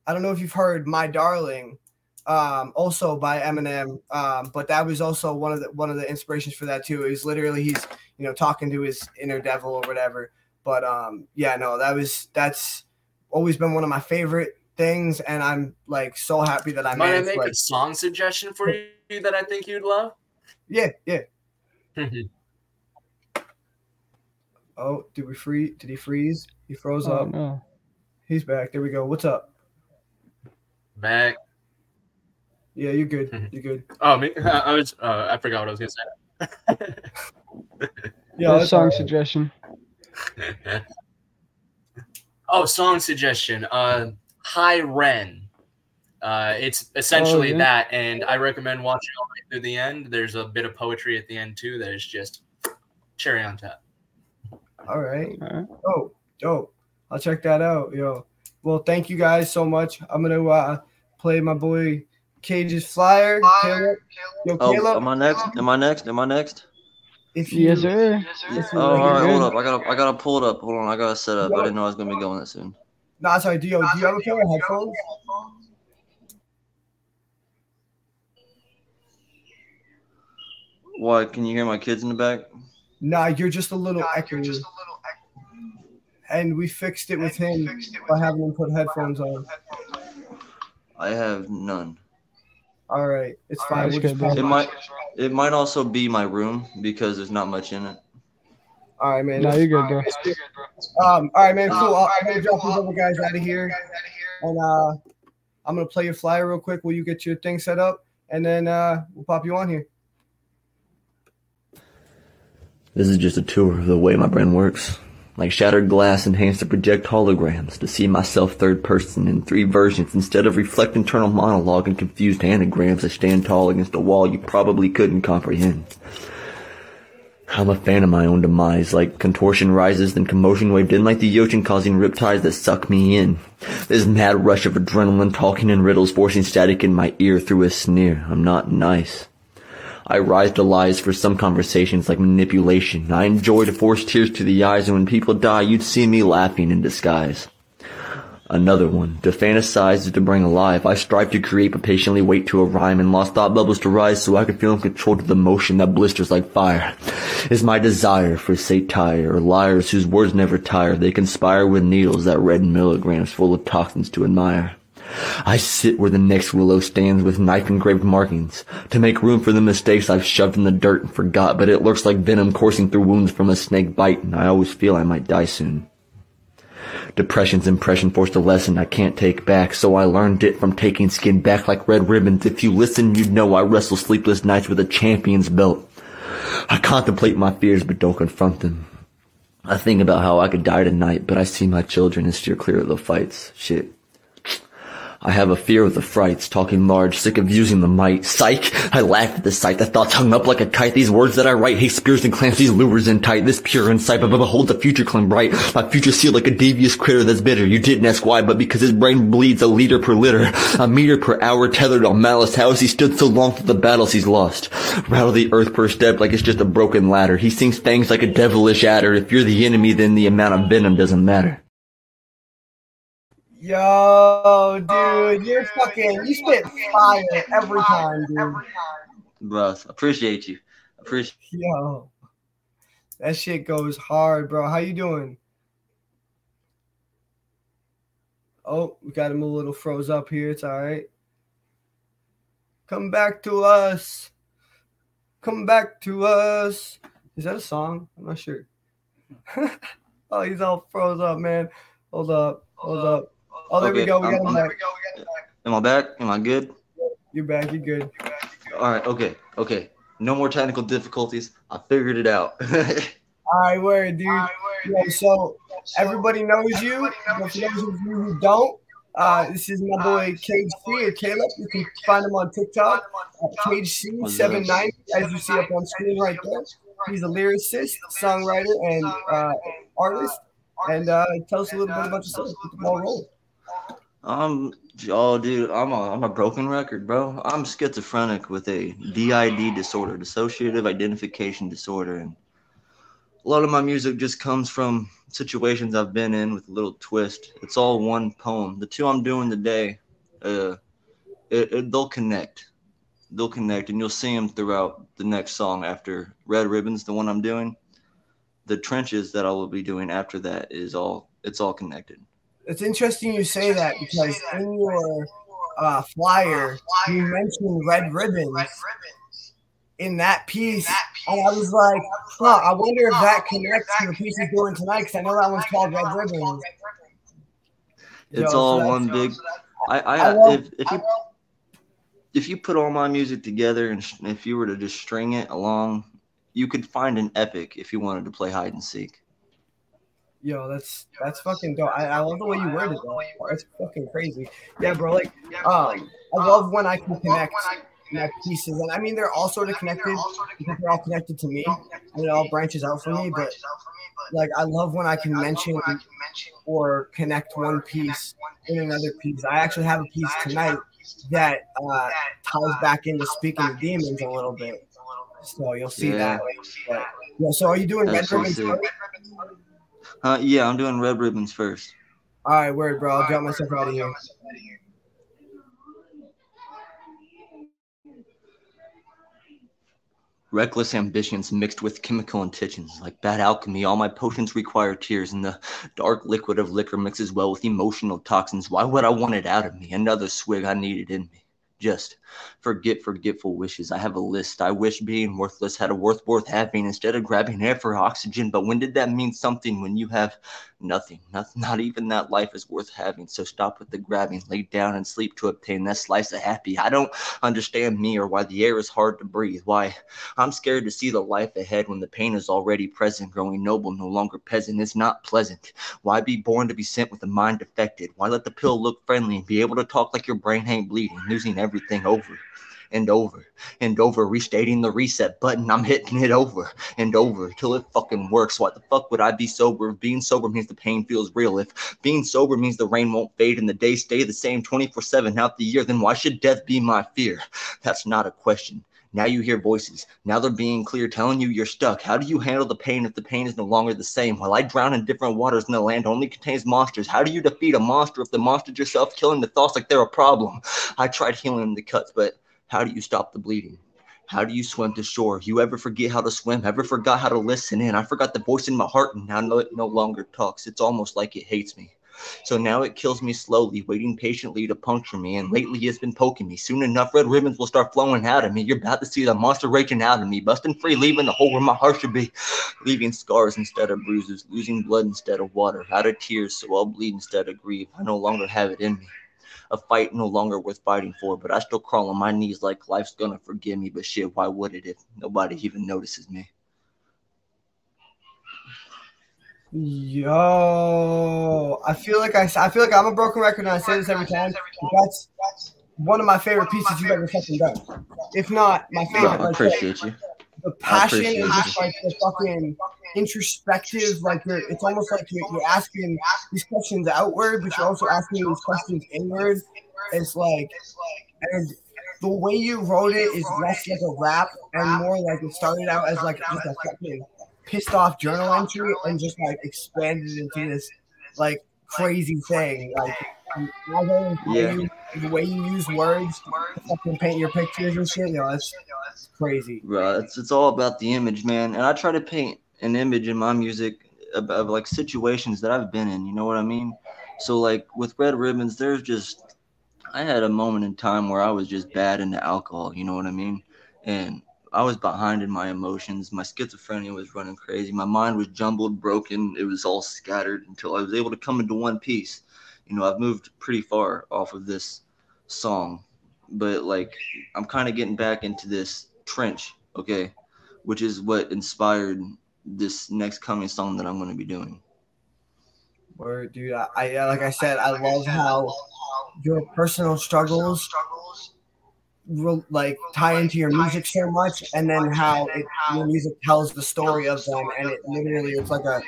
I don't know if you've heard "My Darling," um, also by Eminem. Um, but that was also one of the one of the inspirations for that too. Is literally he's you know talking to his inner devil or whatever. But um, yeah, no, that was that's always been one of my favorite things, and I'm like so happy that I Might I make Like, a song suggestion for you that I think you'd love? yeah, yeah. Oh, did we free? Did he freeze? He froze Oh up. no. He's back. There we go. What's up? Back. Yeah, you're good. Mhm. You're good. Oh, me. I was. Uh, I forgot what I was gonna say. Yeah, Yeah, that's song all right. suggestion. oh, song suggestion. Uh, Hi Ren. Uh, it's essentially yeah. that, and I recommend watching all the way through the end. There's a bit of poetry at the end too that is just cherry on top. All right. All right. Oh, dope. I'll check that out, yo. Well, thank you guys so much. I'm gonna uh, play my boy Cage's flyer. Caleb. Yo, Oh, Caleb, am I next? Am I next? Am I next? if you Yes, sir. if you Oh, all right, hold up. I gotta, I gotta pull it up. Hold on, I gotta set up. I didn't know I was gonna be going that soon. Nah, sorry. Do you, do you have a pair of headphones? Why? Can you hear my kids in the back? Nah, you're just a little echoey. And we fixed it with him by having him put headphones on. I have none. All right, it's fine. That's We'll just good, bro. pop- It might, it might also be my room because there's not much in it. All right, man. No, you're good, bro. Um, all right, man. Cool. I'll, I'm gonna drop these other guys out of here, and uh, I'm gonna play your flyer real quick while you get your thing set up, and then uh, we'll pop you on here. This is just a tour of the way my brain works. Like shattered glass enhanced to project holograms to see myself third person in three versions instead of reflect internal monologue and confused anagrams that stand tall against a wall you probably couldn't comprehend. I'm a fan of my own demise, like contortion rises, then commotion waved in like the ocean causing riptides that suck me in. This mad rush of adrenaline talking in riddles forcing static in my ear through a sneer. I'm not nice. I rise to lies for some conversations like manipulation. I enjoy to force tears to the eyes and when people die you'd see me laughing in disguise. Another one. To fantasize is to bring alive. I strive to create but patiently wait to a rhyme and lost thought bubbles to rise so I can feel in control to the motion that blisters like fire. Is my desire for satire or liars whose words never tire. They conspire with needles that red milligrams full of toxins to admire. I sit where the next willow stands with knife engraved markings to make room for the mistakes I've shoved in the dirt and forgot, but it looks like venom coursing through wounds from a snake bite, and I always feel I might die soon. Depression's impression forced a lesson I can't take back, so I learned it from taking skin back like red ribbons. If you listen, you'd know I wrestle sleepless nights with a champion's belt. I contemplate my fears, but don't confront them. I think about how I could die tonight, but I see my children and steer clear of the fights. Shit. I have a fear of the frights, talking large, sick of using the might. Psych! I laugh at the sight, the thoughts hung up like a kite. These words that I write, hate spears and clamps, these lures in tight. This pure insight, but behold the future climb bright. My future sealed like a devious critter that's bitter. You didn't ask why, but because his brain bleeds a liter per litter. A meter per hour tethered on malice. How has he stood so long through the battles he's lost? Rattle the earth per step like it's just a broken ladder. He sings fangs like a devilish adder. If you're the enemy, then the amount of venom doesn't matter. Yo, dude, you're fucking. You spit fire every time, dude. Bro, appreciate you. Appreciate. Yo, that shit goes hard, bro. How you doing? Oh, we got him a little froze up here. It's all right. Come back to us. Come back to us. Is that a song? I'm not sure. oh, he's all froze up, man. Hold up. Hold up. Oh, there we go. We I'm- got him I'm- back. Am I back? Am I good? You're back. You're good. All right. Okay. Okay. No more technical difficulties. I figured it out. All right, word, dude. Yo, so everybody knows you. But for those of you who don't, uh, this is my boy Cage C or Caleb. You can find him on TikTok at Cage C790, as you see up on screen right there. He's a lyricist, songwriter, and uh, artist. And uh, tell us a little bit about yourself. Get the ball rolling. I'm oh dude, I'm a I'm a broken record, bro. I'm schizophrenic with a DID disorder, dissociative identification disorder, and a lot of my music just comes from situations I've been in with a little twist. It's all one poem. The two I'm doing today, uh, it, it, they'll connect. They'll connect, and you'll see them throughout the next song after Red Ribbons, the one I'm doing. The trenches that I will be doing after that is all it's all connected. It's interesting you say that because in your uh, flyer, you mentioned red ribbons in that piece, and I was like, huh, I wonder if that connects to the piece he's doing tonight because I know that one's called Red Ribbons. It's Yo, all so one big. I, I, I love- if, if you if you put all my music together and sh- if you were to just string it along, you could find an epic if you wanted to play hide and seek. Yo, that's that's fucking dope. I, I love the way you worded that. That's fucking crazy. Yeah, bro. Like, um, I love when I can connect connect pieces, and I mean they're all sort of connected because they're all connected to me, and it all branches out for me. But like, I love when I can mention or connect one piece in another piece. I actually have a piece tonight that uh, ties back into speaking of demons a little bit. So you'll see Yeah. that. But, yeah. So are you doing That's red so ribbons? sick. first? Uh, yeah, I'm doing red ribbons first. All right, word, bro. I'll drop myself out of here. Reckless ambitions mixed with chemical intentions, like bad alchemy. All my potions require tears, and the dark liquid of liquor mixes well with emotional toxins. Why would I want it out of me? Another swig I need it in me. Just forget forgetful wishes. I have a list. I wish being worthless had a worth worth having instead of grabbing air for oxygen. But when did that mean something when you have nothing? Not, not even that life is worth having. So stop with the grabbing. Lay down and sleep to obtain that slice of happy. I don't understand me or why the air is hard to breathe. Why I'm scared to see the life ahead when the pain is already present. Growing noble, no longer peasant. It's not pleasant. Why be born to be sent with a mind affected? Why let the pill look friendly and be able to talk like your brain ain't bleeding, losing everything over and over and over, restating the reset button. I'm hitting it over and over till it fucking works. Why the fuck would I be sober? If being sober means the pain feels real. If being sober means the rain won't fade and the days stay the same 24 7 out the year, then why should death be my fear? That's not a question. Now you hear voices. Now they're being clear, telling you you're stuck. How do you handle the pain if the pain is no longer the same? While I drown in different waters and the land only contains monsters, how do you defeat a monster if the monster's yourself killing the thoughts like they're a problem? I tried healing the cuts, but how do you stop the bleeding? How do you swim to shore? You ever forget how to swim? Ever forgot how to listen in? I forgot the voice in my heart, and now it no longer talks. It's almost like it hates me. So now it kills me slowly, waiting patiently to puncture me. And lately it's been poking me. Soon enough, red ribbons will start flowing out of me. You're about to see the monster raging out of me, busting free, leaving the hole where my heart should be. Leaving scars instead of bruises, losing blood instead of water, out of tears, so I'll bleed instead of grieve. I no longer have it in me. A fight no longer worth fighting for, but I still crawl on my knees like life's gonna forgive me. But shit, why would it if nobody even notices me? Yo, I feel like I, I feel like I'm a broken record, and I say this every time. That's one of my favorite pieces you've ever fucking done. If not my favorite. I appreciate you. The passion just like the fucking introspective, like you're, it's almost like you're, you're asking these questions outward, but you're also asking these questions inward. It's like, and the way you wrote it is less like a rap and more like it started out as like just a fucking pissed off journal entry and just like expanded into this like crazy thing. Like, Um, I know the way Yeah. you- the way you use words to fucking paint your pictures and shit, you know, that's crazy. Bro, it's it's all about the image, man. And I try to paint an image in my music of, of like situations that I've been in. You know what I mean? So like with Red Ribbons, there's just I had a moment in time where I was just bad into alcohol. You know what I mean? And I was behind in my emotions. My schizophrenia was running crazy. My mind was jumbled, broken. It was all scattered until I was able to come into one piece. You know, I've moved pretty far off of this song, but like I'm kind of getting back into this trench, okay, which is what inspired this next coming song that I'm going to be doing. Word, dude. I, I like I said, I love how your personal struggles like tie into your music so much, and then how it, your music tells the story of them, and it literally it's like a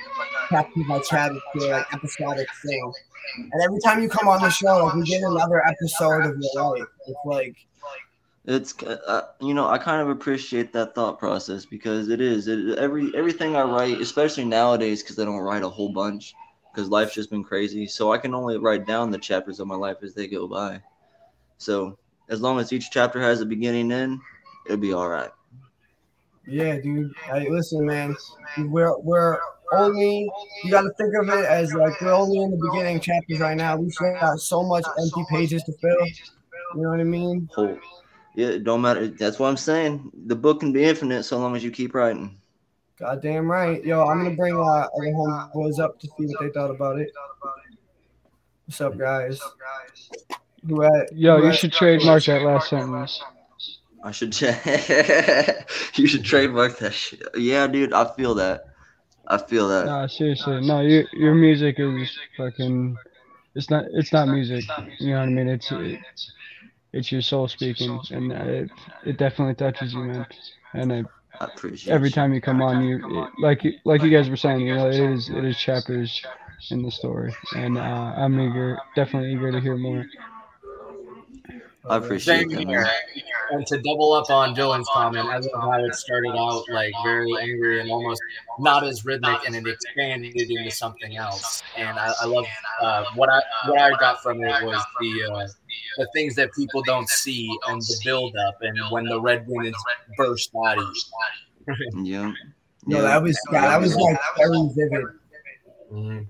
chapter by chapter, like episodic thing. And every time you come on the show, like we get another episode of your life. It's like It's uh, you know I kind of appreciate that thought process because it is it, every everything I write, especially nowadays because I don't write a whole bunch because life's just been crazy. So I can only write down the chapters of my life as they go by. So as long as each chapter has a beginning and end, it'll be all right. Yeah, dude. Hey, listen, man. We're we're only you got to think of it as like we're only in the beginning chapters right now. We still got so much empty pages to fill. You know what I mean? Whole Yeah, it don't matter. That's what I'm saying. The book can be infinite so long as you keep writing. Goddamn right. Yo, I'm gonna bring uh other homeboys up to see what they thought about it. What's up, guys? Who at, Yo, who you at- should trademark that last sentence. I should check. you should trademark that shit. Yeah, dude, I feel that. I feel that. Nah, seriously. No, your your music is fucking. It's not. It's not music. You know what I mean? It's it, it's your soul speaking, and it it definitely touches you, man. And it, I appreciate every time you come on, you it, like you- like you guys were saying, you know, it is it is chapters in the story, and uh, I'm eager, definitely eager to hear more. I appreciate Same that. here. And to double up on Dylan's comment, I love how it started out like very angry and almost not as rhythmic, and it expanded into something else. And I, I love uh, what I what I got from it was the uh, the things that people don't see and the build up, and when the red wind is burst out of you. Yeah. No, that was that was like very vivid. Mhm.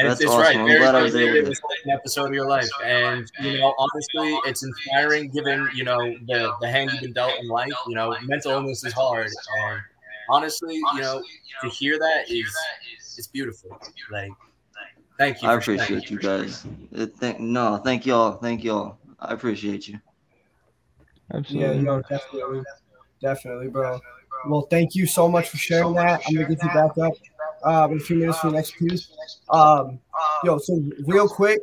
And That's it's, it's right. awesome. I'm Very glad I was able to- an episode of your life, and you know, honestly, it's inspiring. Given you know the the hand you've been dealt in life, you know, mental illness is hard, and honestly, you know, to hear that is it's beautiful. Like, thank you. I appreciate you guys. Uh, Thank, no, thank y'all. Thank y'all. I appreciate you. Yeah, Absolutely. yo, definitely, definitely, bro. Well, thank you so much for sharing that. I'm gonna get you back up uh, in a few minutes for the next piece. Um, yo, so real quick,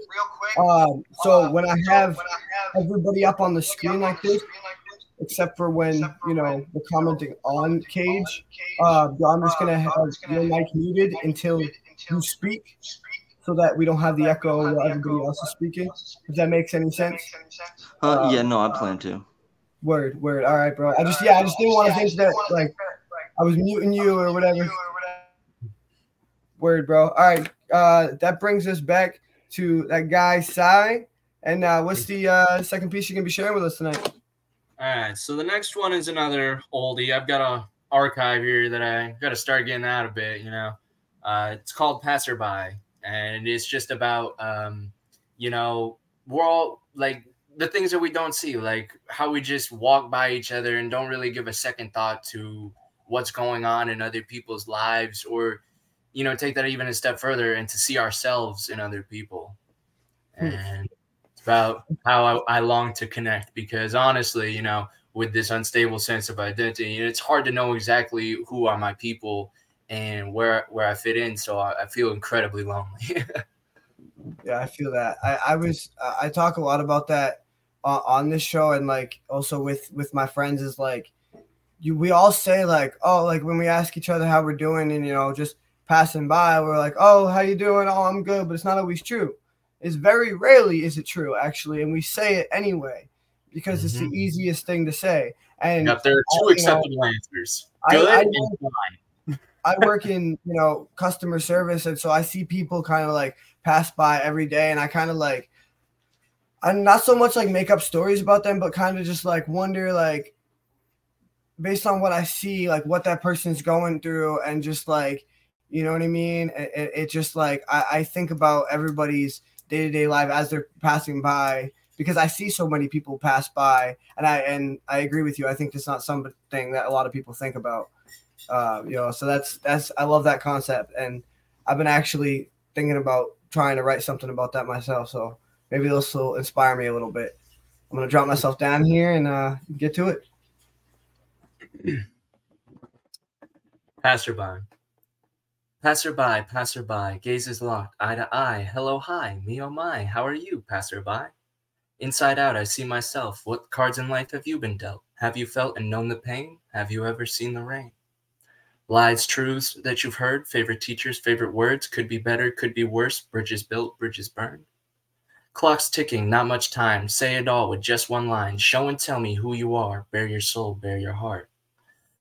um, so when I have everybody up on the screen like this, except for when you know we're commenting on Cage, uh, I'm just gonna have your mic muted until you speak, so that we don't have the echo while everybody else is speaking. If that makes any sense. Uh, yeah, no, I plan to. Word, word. All right, bro. I just yeah, I just didn't want to think that like I was muting you or whatever. Word, bro. All right. Uh that brings us back to that guy Sai. And uh what's the uh second piece you're gonna be sharing with us tonight? All right, so the next one is another oldie. I've got a archive here that I got to start getting out a bit. You know, uh, it's called Passerby, and it's just about um, you know we're all like the things that we don't see, like how we just walk by each other and don't really give a second thought to what's going on in other people's lives, or you know take that even a step further and to see ourselves in other people. Hmm. And it's about how I, I long to connect because honestly, you know, with this unstable sense of identity, it's hard to know exactly who are my people and where where I fit in. So I, I feel incredibly lonely. Yeah, I feel that. I, I was I talk a lot about that uh, on this show and like also with with my friends is like you we all say like oh like when we ask each other how we're doing and you know just passing by we're like oh how you doing oh I'm good but it's not always true. It's very rarely is it true actually and we say it anyway because it's Mhm. the easiest thing to say and Yep, there are I- two know, acceptable answers: I- good I and fine. I work in you know customer service, and so I see people kind of like pass by every day, and I kind of like, I'm not so much like make up stories about them, but kind of just like wonder like, based on what I see, like what that person's going through, and just like, you know what I mean? It, it, it just like I, I think about everybody's day to day life as they're passing by because I see so many people pass by, and I and I agree with you. I think it's not something that a lot of people think about uh, you know so that's that's i love that concept and i've been actually thinking about trying to write something about that myself so maybe this will inspire me a little bit i'm gonna drop myself down here and uh, get to it Passerby. Passerby, passerby, gazes locked, eye to eye. Hello, hi, me oh my, how are you, passerby? Inside out, I see myself. What cards in life have you been dealt? Have you felt and known the pain? Have you ever seen the rain? Lies, truths that you've heard, favorite teachers, favorite words, could be better, could be worse, bridges built, bridges burned. Clock's ticking, not much time. Say it all with just one line. Show and tell me who you are. Bare your soul, bare your heart.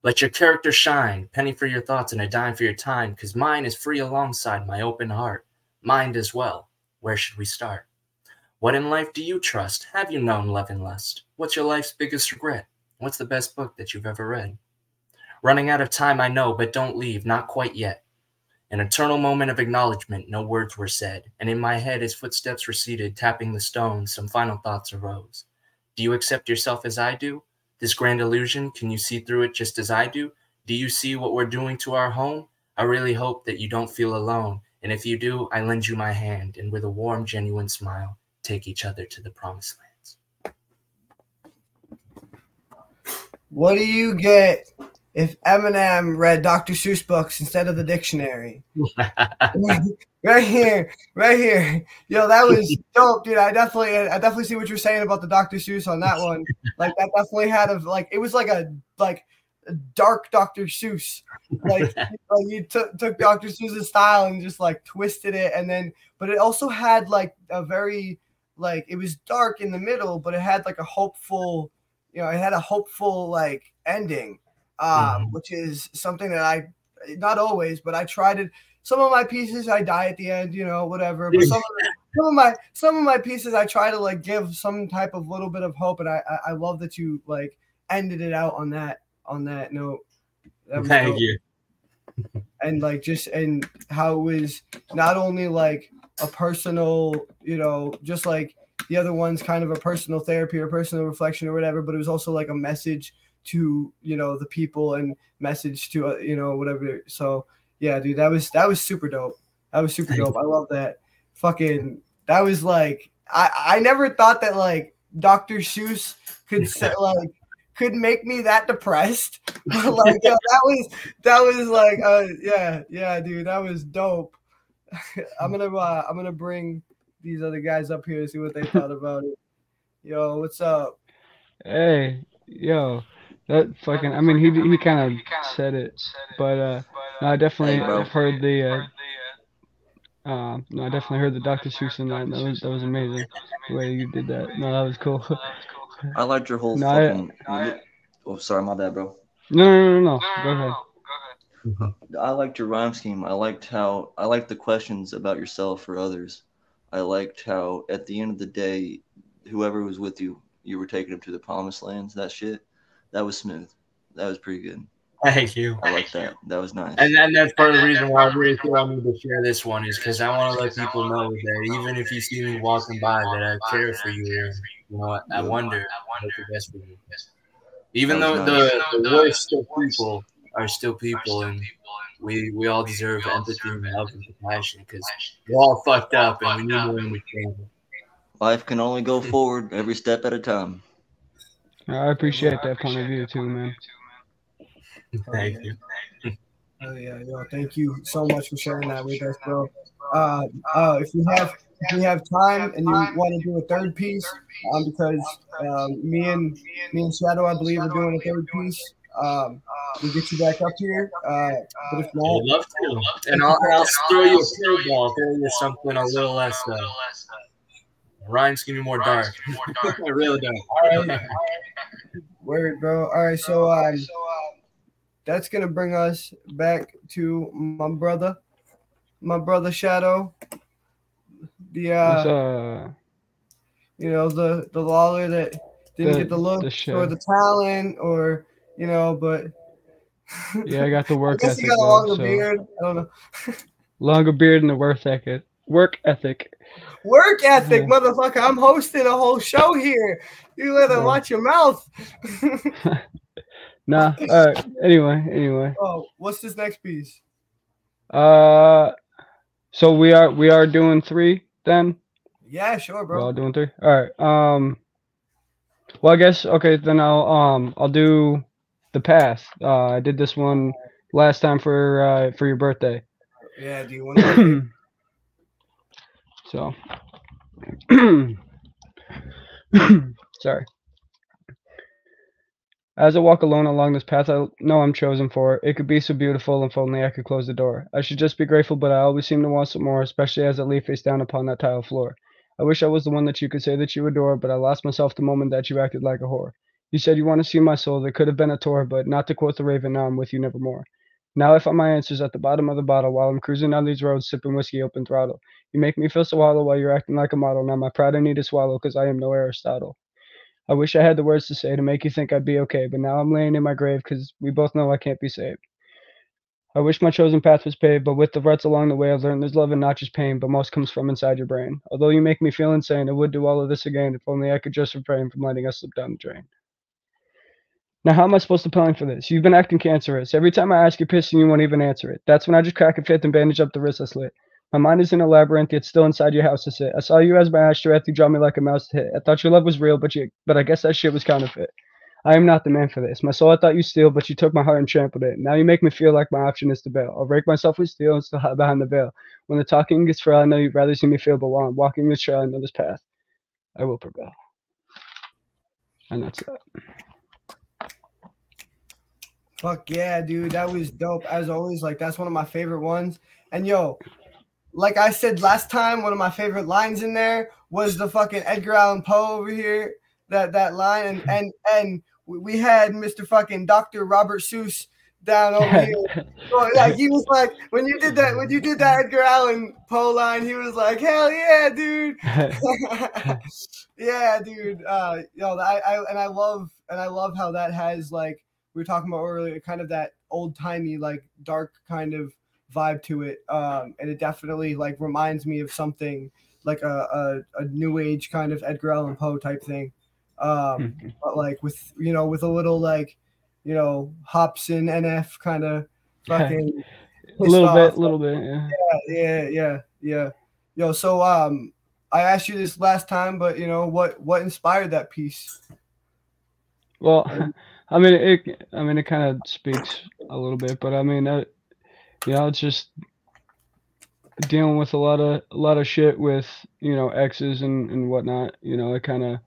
Let your character shine, penny for your thoughts and a dime for your time, because mine is free alongside my open heart. Mind as well. Where should we start? What in life do you trust? Have you known love and lust? What's your life's biggest regret? What's the best book that you've ever read? Running out of time, I know, but don't leave, not quite yet. An eternal moment of acknowledgement, no words were said, and in my head, as footsteps receded, tapping the stones, some final thoughts arose. Do you accept yourself as I do? This grand illusion, can you see through it just as I do? Do you see what we're doing to our home? I really hope that you don't feel alone. And if you do, I lend you my hand, and with a warm, genuine smile, take each other to the promised lands. What do you get if Eminem read Dr. Seuss books instead of the dictionary? right here, right here. Yo, that was dope, dude. I definitely, I definitely see what you're saying about the Dr. Seuss on that one. Like that definitely had a like, it was like a like a dark Dr. Seuss. Like, like you took took Dr. Seuss's style and just like twisted it, and then, but it also had like a very like it was dark in the middle, but it had like a hopeful, you know, it had a hopeful like ending, um, mm-hmm. which is something that I not always, but I tried it some of my pieces I die at the end, you know, whatever. But some of, some of my some of my pieces I try to like give some type of little bit of hope, and I I, I love that you like ended it out on that on that note. That Thank dope. you. and like just and how it was not only like a personal, you know, just like the other one's kind of a personal therapy or personal reflection or whatever, but it was also like a message to you know the people and message to uh, you know whatever. So yeah, dude, that was that was super dope. That was super dope. I love that. Fucking that was like I I never thought that like Dr. Seuss could set, like could make me that depressed. Like yo, that was that was like uh yeah, yeah, dude, that was dope. I'm gonna uh, I'm gonna bring these other guys up here to see what they thought about it. Yo, what's up? Hey, yo. That fucking. I mean, he he kind of said it, but uh, no, I definitely have heard the. Uh, uh, no, I definitely heard the Dr. Seuss in that. That was that was amazing. The way you did that. No, that was cool. I liked your whole no, fucking. I, oh, sorry, my bad, bro. No, no, no, no. Go ahead. I liked your rhyme scheme. I liked how I liked the questions about yourself or others. I liked how at the end of the day, whoever was with you, you were taking them to the promised lands. That shit that was smooth. That was pretty good. Thank you. I like that. That was nice. And then that's part of the reason why I really feel I need to share this one is because I want to let people know that even if you see me walking by, that I care for you. You know, I, wonder, I hope the best for you. Even though nice. the, the worst of people are still people, and we we all deserve empathy and love and compassion because we're all fucked up and we need more understanding. Life can only go forward every step at a time. I appreciate that point of view too, man. Thank you. Oh yeah, yo, thank you so much for sharing that with us, bro. Uh, uh, if you have if you have time and you want to do a third piece, um, because um, me and me and Shadow, I believe, are doing a third piece. Um, we'll get you back up here. Uh, but if not, I'd love to. And I'll, I'll throw you a curveball, throw you something a little less. Uh, Ryan's gonna be more dark. I really dark. All right. Word, bro. All right, so um, that's gonna bring us back to my brother, my brother Shadow. The uh, uh you know, the the lawler that didn't the, get the look the or the talent or you know, but yeah, I got the work I ethic. He got a longer so. beard. I don't know. longer beard and the work ethic. Work ethic. Work ethic, yeah. motherfucker. I'm hosting a whole show here. You let them watch your mouth. nah. All right. Anyway, anyway. Oh, what's this next piece? Uh, so we are we are doing three then. Yeah, sure, bro. We're all doing three. All right. Um. Well, I guess okay. Then I'll um I'll do the path. Uh, I did this one last time for uh for your birthday. Yeah. Do you want to? so. Sorry. As I walk alone along this path I know I'm chosen for, it could be so beautiful if only I could close the door. I should just be grateful, but I always seem to want some more, especially as I lay face down upon that tile floor. I wish I was the one that you could say that you adore, but I lost myself the moment that you acted like a whore. You said you want to see my soul, there could have been a tour, but not to quote the raven, now I'm with you nevermore. Now I find my answers at the bottom of the bottle while I'm cruising down these roads, sipping whiskey open throttle. You make me feel so hollow while you're acting like a model. Now my pride I need to swallow, cause I am no Aristotle. I wish I had the words to say to make you think I'd be okay, but now I'm laying in my grave because we both know I can't be saved. I wish my chosen path was paved, but with the ruts along the way, I've learned there's love and not just pain, but most comes from inside your brain. Although you make me feel insane, I would do all of this again if only I could just refrain from letting us slip down the drain. Now, how am I supposed to plan for this? You've been acting cancerous. Every time I ask you a pissing, you won't even answer it. That's when I just crack a fifth and bandage up the wrist I slit. My mind is in a labyrinth, yet still inside your house to sit. I saw you as my ashtray, you draw me like a mouse to hit. I thought your love was real, but you, but I guess that shit was counterfeit. I am not the man for this. My soul I thought you steal, but you took my heart and trampled it. Now you make me feel like my option is to bail. I'll break myself with steel and still hide behind the veil. When the talking gets frail, I know you'd rather see me fail, but while I'm walking this trail, I know this path, I will prevail. And that's that. Fuck yeah, dude. That was dope. As always, like that's one of my favorite ones. And yo, like I said last time, one of my favorite lines in there was the fucking Edgar Allan Poe over here. That that line and and and we had Mr. fucking Dr. Robert Seuss down over here. so, like he was like when you did that when you did that Edgar Allan Poe line, he was like, "Hell yeah, dude! yeah, dude." Uh, know, I, I and I love and I love how that has like we were talking about earlier, kind of that old timey like dark kind of vibe to it, um, and it definitely like reminds me of something like a, a, a new age kind of Edgar Allan Poe type thing um, mm-hmm. but like with you know with a little like you know Hopsin NF kind of fucking a little bit, a little bit, yeah. yeah, yeah, yeah, yeah. Yo, so um, I asked you this last time, but you know what what inspired that piece? Well, I mean it. I mean it kind of speaks a little bit, but I mean, uh, you know, it's just dealing with a lot of a lot of shit with you know exes and and whatnot. You know, it kind of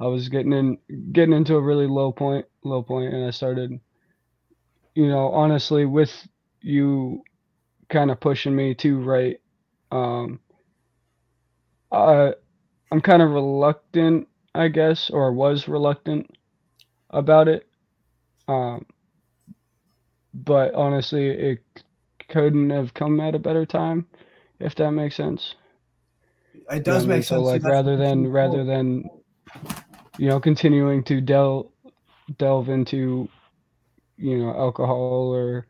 I was getting in getting into a really low point, low point, and I started, you know, honestly, with you kind of pushing me to write. Um, I I'm kind of reluctant, I guess, or was reluctant about it. Um, but honestly, it couldn't have come at a better time, if that makes sense. It does you know make so, sense. So like rather than rather than you know, continuing to delve delve into, you know, alcohol or,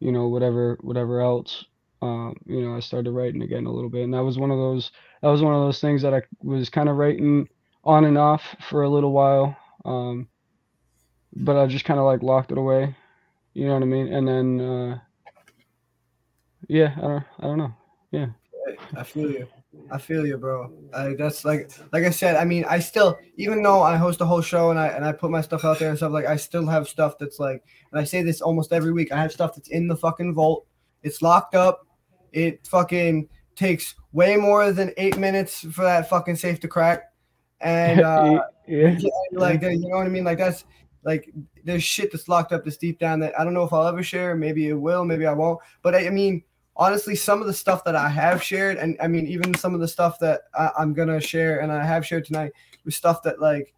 you know, whatever whatever else. Um, you know, I started writing again a little bit, and that was one of those that was one of those things that I was kind of writing on and off for a little while. Um, but I just kind of like locked it away. You know what I mean? And then, uh, yeah, I don't, I don't know. Yeah. I feel you. I feel you, bro. I, that's like like I said. I mean, I still, even though I host a whole show and I and I put my stuff out there and stuff, like I still have stuff that's like, and I say this almost every week. I have stuff that's in the fucking vault. It's locked up. It fucking takes way more than eight minutes for that fucking safe to crack. And uh, yeah. like you know what I mean. Like that's like there's shit that's locked up that's deep down that I don't know if I'll ever share. Maybe it will. Maybe I won't. But I, I mean honestly, some of the stuff that I have shared, and I mean, even some of the stuff that I, am gonna share and I have shared tonight was stuff that like,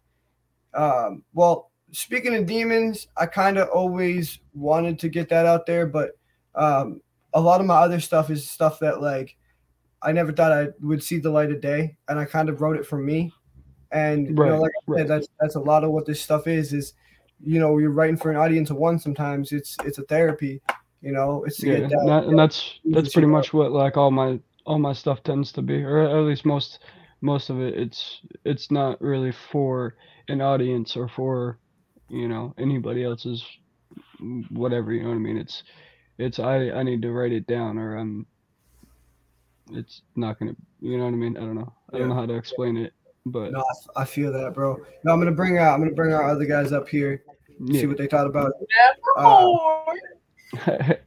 um, well, speaking of demons, I kind of always wanted to get that out there, but um, a lot of my other stuff is stuff that like I never thought I would see the light of day, and I kind of wrote it for me. And right, you know, like I said, that's that's a lot of what this stuff is. Is you know, you're writing for an audience of one. Sometimes it's it's a therapy you know, it's yeah, that, that, and that's that's pretty much what like all my all my stuff tends to be, or at least most most of it. It's it's not really for an audience or for you know anybody else's whatever. You know what I mean? It's it's I I need to write it down or I'm it's not gonna you know what I mean? I don't know. I don't know how to explain it, but no, I feel that, bro. No, I'm gonna bring out I'm gonna bring our other guys up here, yeah. see what they thought about it. Uh,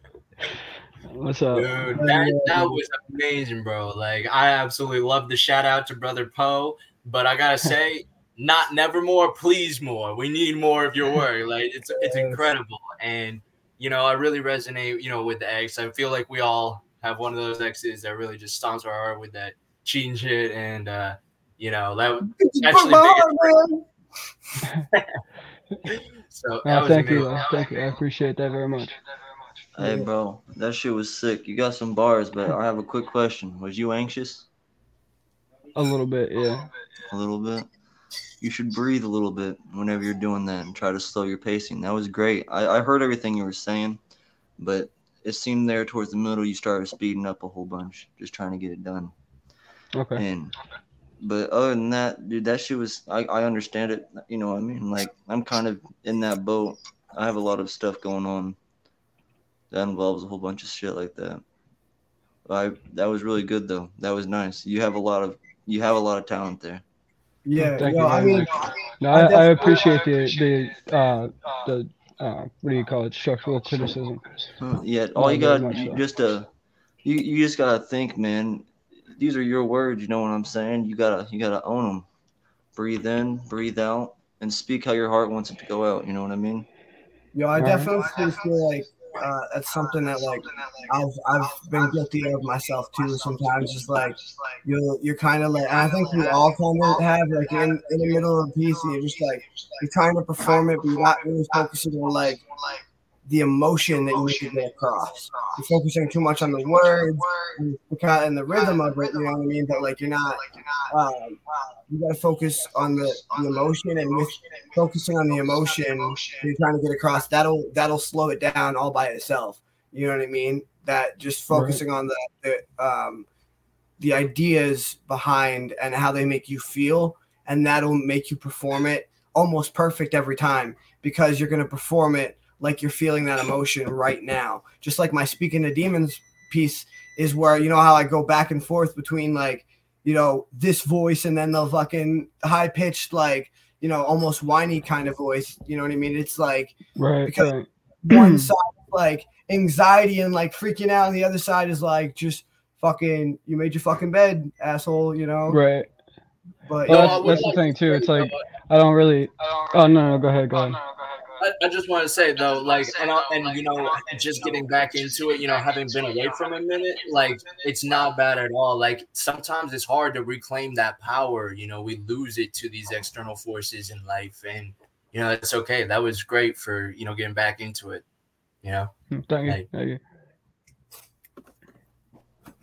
What's up? Dude, that, that was amazing, bro. Like, I absolutely love the shout out to Brother Poe, but I gotta say, not never more, please more. We need more of your work. Like, it's it's incredible, and you know, I really resonate, you know, with the X. I feel like we all have one of those exes that really just stomps our heart with that cheating shit, and uh, you know, that actually. so that thank amazing. you, thank you. I appreciate that very much. Hey, bro, that shit was sick. You got some bars, but I have a quick question. Was you anxious? A little bit, yeah. A little bit. You should breathe a little bit whenever you're doing that and try to slow your pacing. That was great. I, I heard everything you were saying, but it seemed there towards the middle you started speeding up a whole bunch, just trying to get it done. Okay. And but other than that, dude, that shit was I, I understand it. You know what I mean? Like I'm kind of in that boat. I have a lot of stuff going on that involves a whole bunch of shit like that. I that was really good though. That was nice. You have a lot of you have a lot of talent there. Yeah, Thank yo, you I mean, much. No, I I, I appreciate the the uh, the uh, what do you call it? Structural criticism. Yeah, all Yeah, you got you just uh you you just gotta think, man. These are your words. You know what I'm saying? You gotta you gotta own them. Breathe in, breathe out, and speak how your heart wants it to go out. You know what I mean? yo, I Alright. definitely feel like uh, that's something that like I've I've been guilty of myself too. Sometimes just like you're you're kind of like I think we all kind of have like in in the middle of a piece and you're just like you're trying to perform it, but you're not really focusing on like the emotion that you need to get across. You're focusing too much on the words and the kind and the rhythm of it. You know what I mean? But like you're not. Um, you got to focus on the, the emotion and with focusing on the emotion you're trying to get across that'll that'll slow it down all by itself you know what i mean that just Right. focusing on the, the um the ideas behind and how they make you feel and that'll make you perform it almost perfect every time because you're going to perform it like you're feeling that emotion right now just like my speaking to demons piece is where you know how i go back and forth between like you know this voice and then the fucking high pitched like you know almost whiny kind of voice you know what i mean it's like Right. Because- right. one side like anxiety and like freaking out and the other side is like just fucking you made your fucking bed asshole you know Right. but Well, I that's, would that's the thing too. It's like though, I don't really. Oh no, no, go ahead, go ahead. I, I just want to say though, like, and I, and you know, just getting back into it, you know, having been away from a minute, like, it's not bad at all. Like, sometimes it's hard to reclaim that power. You know, we lose it to these external forces in life, and you know, it's okay. That was great for you know getting back into it. You know, Thank you. Right. Thank you.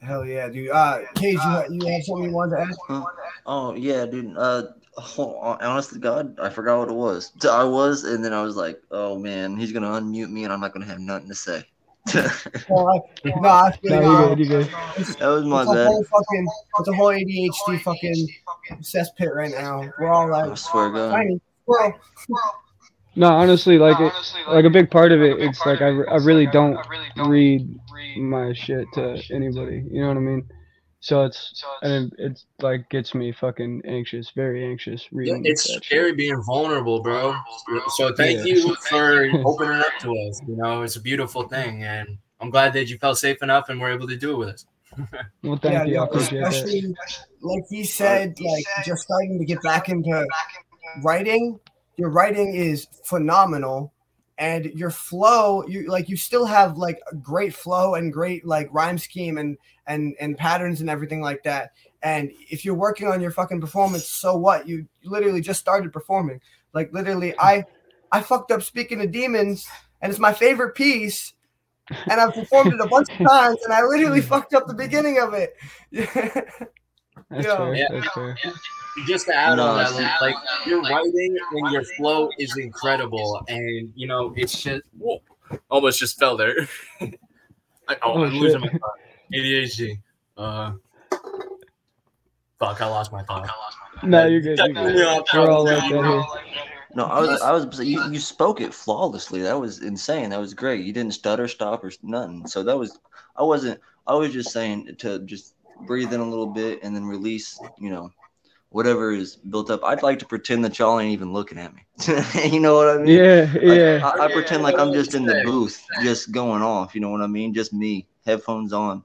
hell yeah dude uh cage you, ha- you have something you wanted to ask Huh? Oh yeah, dude. Uh, oh, honest to God, I forgot what it was. So I was, and then I was like, oh man, he's gonna unmute me, and I'm not gonna have nothing to say. that well, I, no i feel No, you, you good. You good. Uh, it's, was my it's a bad. whole fucking it's a whole adhd fucking cesspit right now we're all like, I swear to God. tiny squirrel. No, honestly, like like a big part of it, it's like I, re- I really don't read my shit to anybody. You know what I mean? So it's and it, it's like gets me fucking anxious, very anxious Yeah, reading. it's that shit. scary being vulnerable, bro. So thank Yeah. you for opening up to us. You know, it's a beautiful thing, and I'm glad that you felt safe enough and were able to do it with us. Well, thank you. I yo, appreciate that. especially like he said, like just starting to get back into writing. Your writing is phenomenal, and your flow, you like you still have like a great flow and great like rhyme scheme and and and patterns and everything like that. And if you're working on your fucking performance, so what? You literally just started performing. Like literally, I I fucked up speaking to demons, and it's my favorite piece. And I've performed it a bunch of times, and I literally mm. fucked up the beginning of it. That's Yo. fair. Yeah. That's fair. Just to add No, on that, it's- like your writing and your flow is incredible, and you know it's just whoa, almost just fell there. I, oh, Oh, I'm losing my thought. ADHD. Uh, fuck, I lost my thought. No, you're good. You're good. Yeah, We're all like that here. No, I was, I was, you, you spoke it flawlessly. That was insane. That was great. You didn't stutter, stop, or nothing. So that was, I wasn't, I was just saying to just breathe in a little bit and then release, you know, whatever is built up. I'd like to pretend that y'all ain't even looking at me. you know what I mean? Yeah, Like, yeah. I, I pretend like I'm just in the booth, just going off. You know what I mean? Just me, headphones on.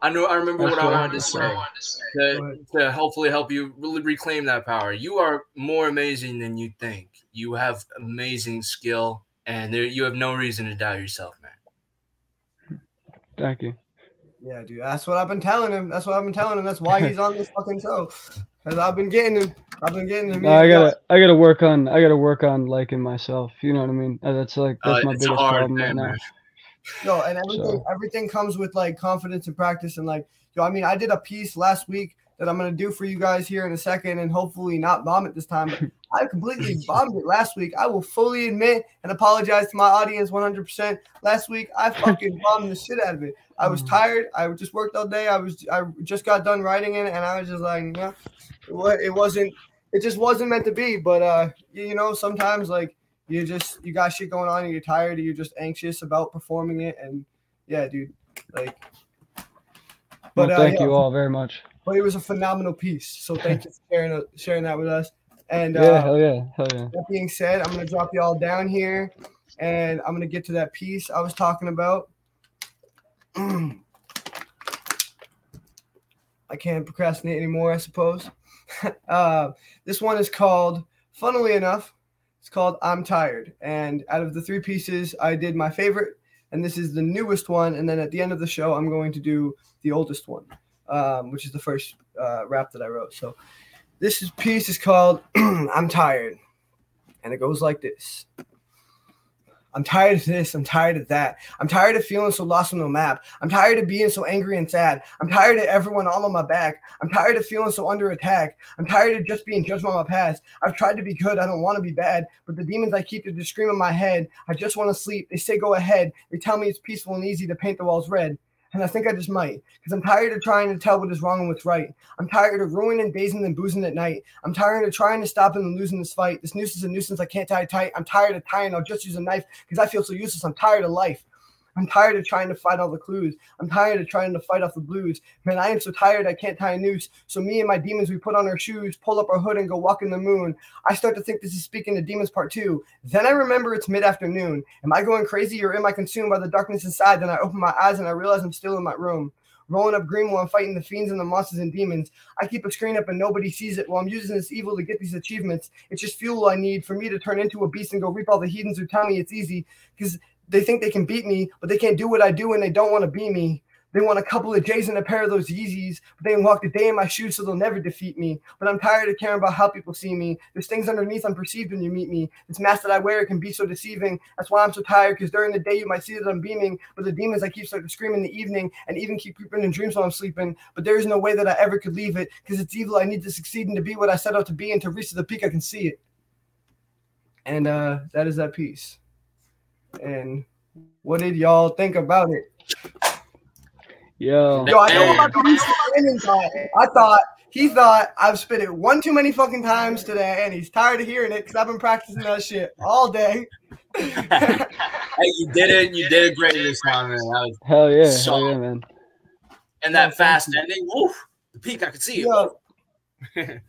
I know. I remember what I wanted to say to, to hopefully help you really reclaim that power. You are more amazing than you think. You have amazing skill, and there, you have no reason to doubt yourself, man. Thank you. Yeah, dude. That's what I've been telling him. That's what I've been telling him. That's why he's on this fucking show. Cause I've been getting him. I've been getting him. No, I gotta, I gotta work on, I gotta work on liking myself. You know what I mean? Uh, That's like, Uh, that's my biggest hard problem right now. man. Yo, and everything So- everything comes with like confidence and practice and like yo. I mean, I did a piece last week that I'm gonna do for you guys here in a second, and hopefully not bomb it this time. But I completely bombed it last week. I will fully admit and apologize to my audience 100%. Last week I fucking bombed the shit out of it. I was tired. I just worked all day. I was I just got done writing it, and I was just like, no, it wasn't. It just wasn't meant to be. But uh, you know, sometimes like you just you got shit going on, and you're tired, and you're just anxious about performing it, and yeah, dude, like. But well, thank uh, yeah. you all very much. But it was a phenomenal piece. So thank you for sharing sharing that with us. And yeah, uh, hell yeah, hell yeah. That being said, I'm gonna drop you all down here, and I'm gonna get to that piece I was talking about. I can't procrastinate anymore, I suppose. uh, this one is called, funnily enough, it's called I'm Tired. And out of the three pieces, I did my favorite, and this is the newest one. And then at the end of the show, I'm going to do the oldest one, um, which is the first uh, rap that I wrote. So this is, piece is called I'm Tired. And it goes like this. I'm tired of this. I'm tired of that. I'm tired of feeling so lost on the map. I'm tired of being so angry and sad. I'm tired of everyone all on my back. I'm tired of feeling so under attack. I'm tired of just being judged by my past. I've tried to be good. I don't want to be bad. But the demons I keep to just scream in my head. I just want to sleep. They say go ahead. They tell me it's peaceful and easy to paint the walls red and I think I just might because I'm tired of trying to tell what is wrong and what's right. I'm tired of ruining and dazing and boozing at night. I'm tired of trying to stop and losing this fight. This noose is a nuisance I can't tie tight. I'm tired of tying. I'll just use a knife because I feel so useless. I'm tired of life. I'm tired of trying to fight all the clues. I'm tired of trying to fight off the blues. Man, I am so tired I can't tie a noose. So me and my demons, we put on our shoes, pull up our hood, and go walk in the moon. I start to think this is speaking to demons part two. Then I remember it's mid-afternoon. Am I going crazy or am I consumed by the darkness inside? Then I open my eyes and I realize I'm still in my room rolling up green while I'm fighting the fiends and the monsters and demons. I keep a screen up and nobody sees it while I'm using this evil to get these achievements. It's just fuel I need for me to turn into a beast and go reap all the heathens who tell me it's easy. Because they think they can beat me, but they can't do what I do and they don't want to be me. They want a couple of J's and a pair of those Yeezys, but they can walk the day in my shoes so they'll never defeat me. But I'm tired of caring about how people see me. There's things underneath unperceived when you meet me. This mask that I wear can be so deceiving. That's why I'm so tired, because during the day you might see that I'm beaming, but the demons I keep start to scream in the evening and even keep creeping in dreams while I'm sleeping. But there is no way that I ever could leave it, because it's evil. I need to succeed and to be what I set out to be and to reach to the peak I can see it. And uh, that is that piece. And what did y'all think about it? Yo, Yo, I know about the I thought he thought I've spit it one too many fucking times today, and he's tired of hearing it because I've been practicing that shit all day. hey, you did it! You did a great this time, man. Was hell yeah, so, hell yeah, man. And that fast ending, woof, the peak, I could see it.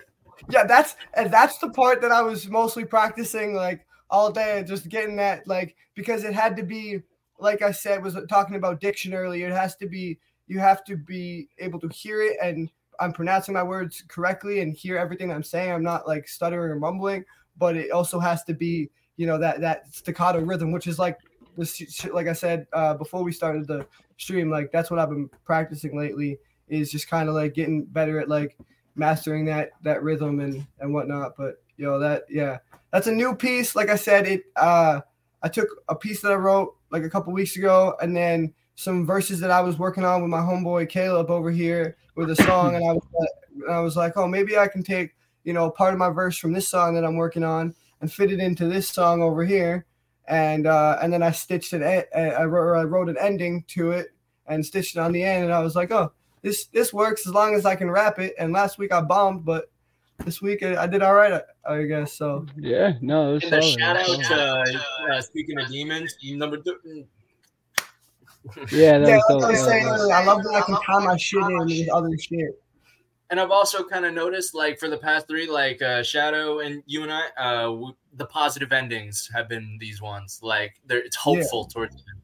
yeah, that's and that's the part that I was mostly practicing. Like all day, just getting that like because it had to be like I said was talking about diction earlier. It has to be you have to be able to hear it and I'm pronouncing my words correctly and hear everything I'm saying. I'm not like stuttering or mumbling, but it also has to be you know that that staccato rhythm, which is like this like I said uh, before we started the stream. Like that's what I've been practicing lately is just kind of like getting better at like mastering that that rhythm and and whatnot. But know that yeah that's a new piece. Like I said, it uh I took a piece that I wrote like a couple weeks ago, and then some verses that I was working on with my homeboy Caleb over here with a song, and I was I was like, oh, maybe I can take you know part of my verse from this song that I'm working on and fit it into this song over here, and uh, and then I stitched it. I wrote, I wrote an ending to it and stitched it on the end, and I was like, oh, this this works as long as I can rap it. And last week I bombed, but this week I, did all right, I, I guess. So yeah, no. And solid. shout out to uh, speaking of demons, number two. Yeah, yeah. Like I was saying I love that I can tie my shit in with other shit. And I've also kind of noticed, like for the past three, like uh, Shadow and you and I, uh, w- the positive endings have been these ones. Like they're it's hopeful yeah. towards them.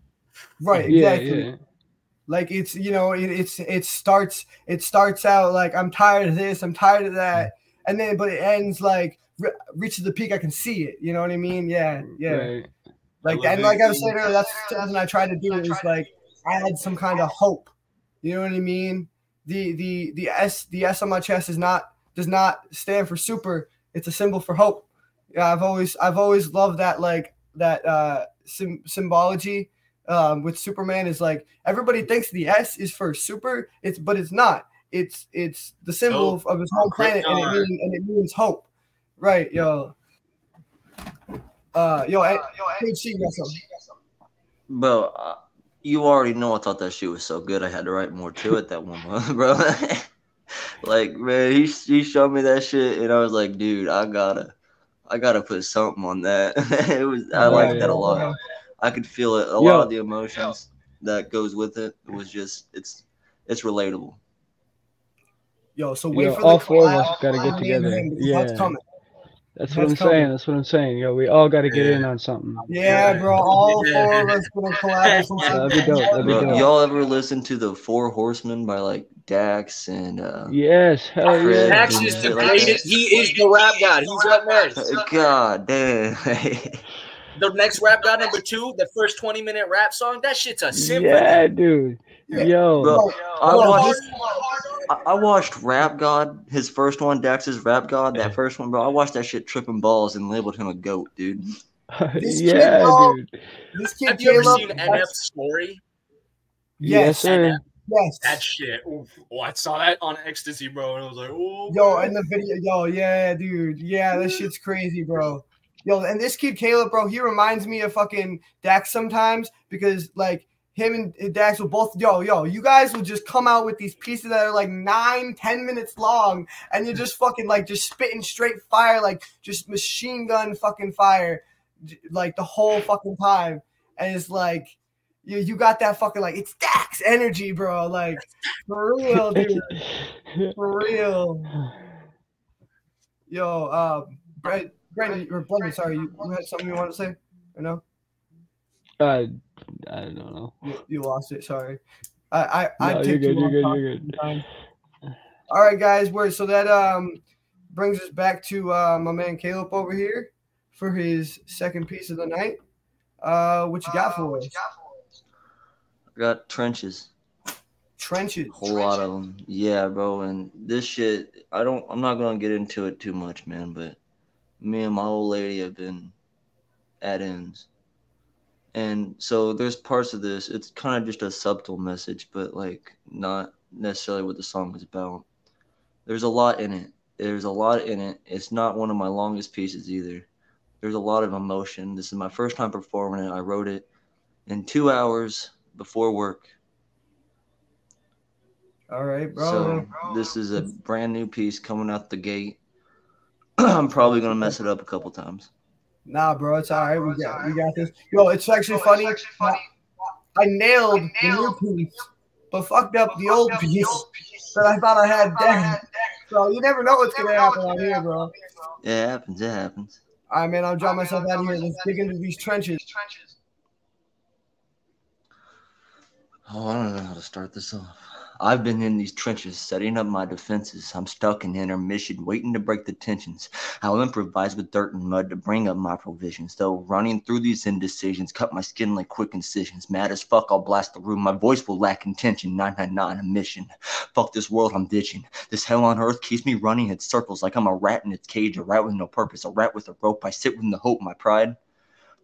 Right. Exactly. Yeah, yeah. Like it's you know it, it's it starts it starts out like I'm tired of this, I'm tired of that, and then but it ends like re- reaches the peak. I can see it. You know what I mean? Yeah, yeah. Right. Like and like I was saying earlier, that's something I try to do is like add some kind of hope. You know what I mean? The the the S the S on my chest is not does not stand for super. It's a symbol for hope. Yeah, I've always I've always loved that like that uh sim- symbology um, with Superman is like everybody thinks the S is for super. It's but it's not it's it's the symbol Hope. of, of his home planet, and it means and it means hope. Right, yo. Uh, yo, hey, hey, she got something. Bro, uh, you already know I thought that shit was so good. I had to write more to it that one month, bro. like, man, he he showed me that shit, and I was like, dude, I gotta, I gotta put something on that. it was, I Oh, like yeah, that a yeah. lot. I could feel it. A Yo. lot of the emotions that goes with it was just, it's, it's relatable. Yo, so wait Yo, for the all four of us gotta get between me and together. him, because that's Yeah. coming. That's what I'm coming. saying. That's what I'm saying. Yo, we all got to get Yeah. in on something. Yeah, bro. All four of us gonna collab. with Yeah, some that'd be dope. That'd be Bro, dope. y'all ever listen to the Four Horsemen by like Dax and uh, Yes, hell Fred, yeah. Dax dude, is shit the like greatest. He is the rap god. He's up next. God damn. The next rap god number two, the first 20 minute rap song, that shit's a symphony. Yeah, dude. Yeah. Yo, Bro, I watched I, I watched Rap God, his first one, Dax's Rap God, that first one, bro. I watched that shit tripping balls and labeled him a goat, dude. This yeah, kid, bro. dude. This kid Have you ever Caleb. seen that's- story? Yes, Yes, sir. yes. That shit. Ooh, oh, I saw that on ecstasy, bro, and I was like, oh. Yo, man. and the video, yo, yeah, dude, yeah, this shit's crazy, bro. Yo, and this kid Caleb, bro, he reminds me of fucking Dax sometimes because like him and Dax will both, yo, yo, you guys will just come out with these pieces that are like nine, ten minutes long, and you're just fucking like just spitting straight fire, like just machine gun fucking fire, like the whole fucking time, and it's like. You, you got that fucking like it's Dax energy, bro. Like for real, dude. For real. Yo, uh, Brent, Brandon, or Brendan, sorry, you, you had something you want to say? Or no? Uh, I don't know. You, you lost it. Sorry. I, I, I No, take you're good. You're good. You're good. time. All right, guys. We're so that um brings us back to uh, my man Caleb over here for his second piece of the night. Uh, what you got for us? I got trenches. Trenches. A whole lot of them. Yeah, bro. And this shit, I don't, I'm not going to get into it too much, man, but me and my old lady have been at ends. And so there's parts of this, it's kind of just a subtle message, but like not necessarily what the song is about. There's a lot in it. There's a lot in it. It's not one of my longest pieces either. There's a lot of emotion. This is my first time performing it. I wrote it in two hours before work. All right, bro. So this is a brand new piece coming out the gate. I'm probably gonna mess it up a couple times. Nah, bro, it's all right. We got we got this. Yo, it's actually funny. I nailed the new piece, but fucked up the old piece that I thought I had down. So you never know what's gonna happen out here, bro. Yeah, it happens. It happens. All right, man. I'll drop myself out of here. Let's dig into these trenches. Oh, I don't know how to start this off. I've been in these trenches setting up my defenses. I'm stuck in intermission, waiting to break the tensions. I'll improvise with dirt and mud to bring up my provisions. Though running through these indecisions, cut my skin like quick incisions. Mad as fuck, I'll blast the room. My voice will lack intention. 999, a mission. Fuck this world, I'm ditching. This hell on earth keeps me running in circles like I'm a rat in its cage, a rat with no purpose, a rat with a rope. I sit with the hope, my pride.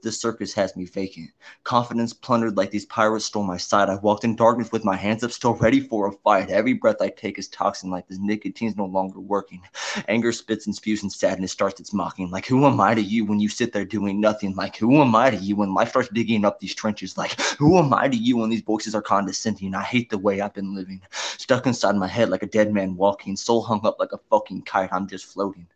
This circus has me vacant. Confidence plundered like these pirates stole my sight. I walked in darkness with my hands up, still ready for a fight. Every breath I take is toxin, like this nicotine's no longer working. Anger spits and spews, and sadness starts its mocking. Like, who am I to you when you sit there doing nothing? Like, who am I to you when life starts digging up these trenches? Like, who am I to you when these voices are condescending? I hate the way I've been living. Stuck inside my head like a dead man walking, soul hung up like a fucking kite. I'm just floating.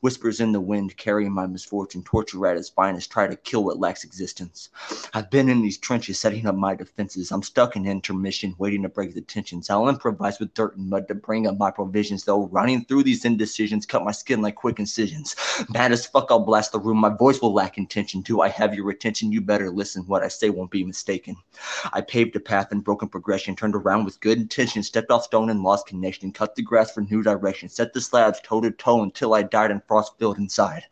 Whispers in the wind, carrying my misfortune, torture at its finest, try to kill lacks existence. I've been in these trenches, setting up my defenses. I'm stuck in intermission, waiting to break the tensions. I'll improvise with dirt and mud to bring up my provisions, though running through these indecisions, cut my skin like quick incisions. Mad as fuck, I'll blast the room. My voice will lack intention. Do I have your attention? You better listen. What I say won't be mistaken. I paved a path in broken progression, turned around with good intention, stepped off stone and lost connection, cut the grass for new direction, set the slabs toe to toe until I died and frost filled inside.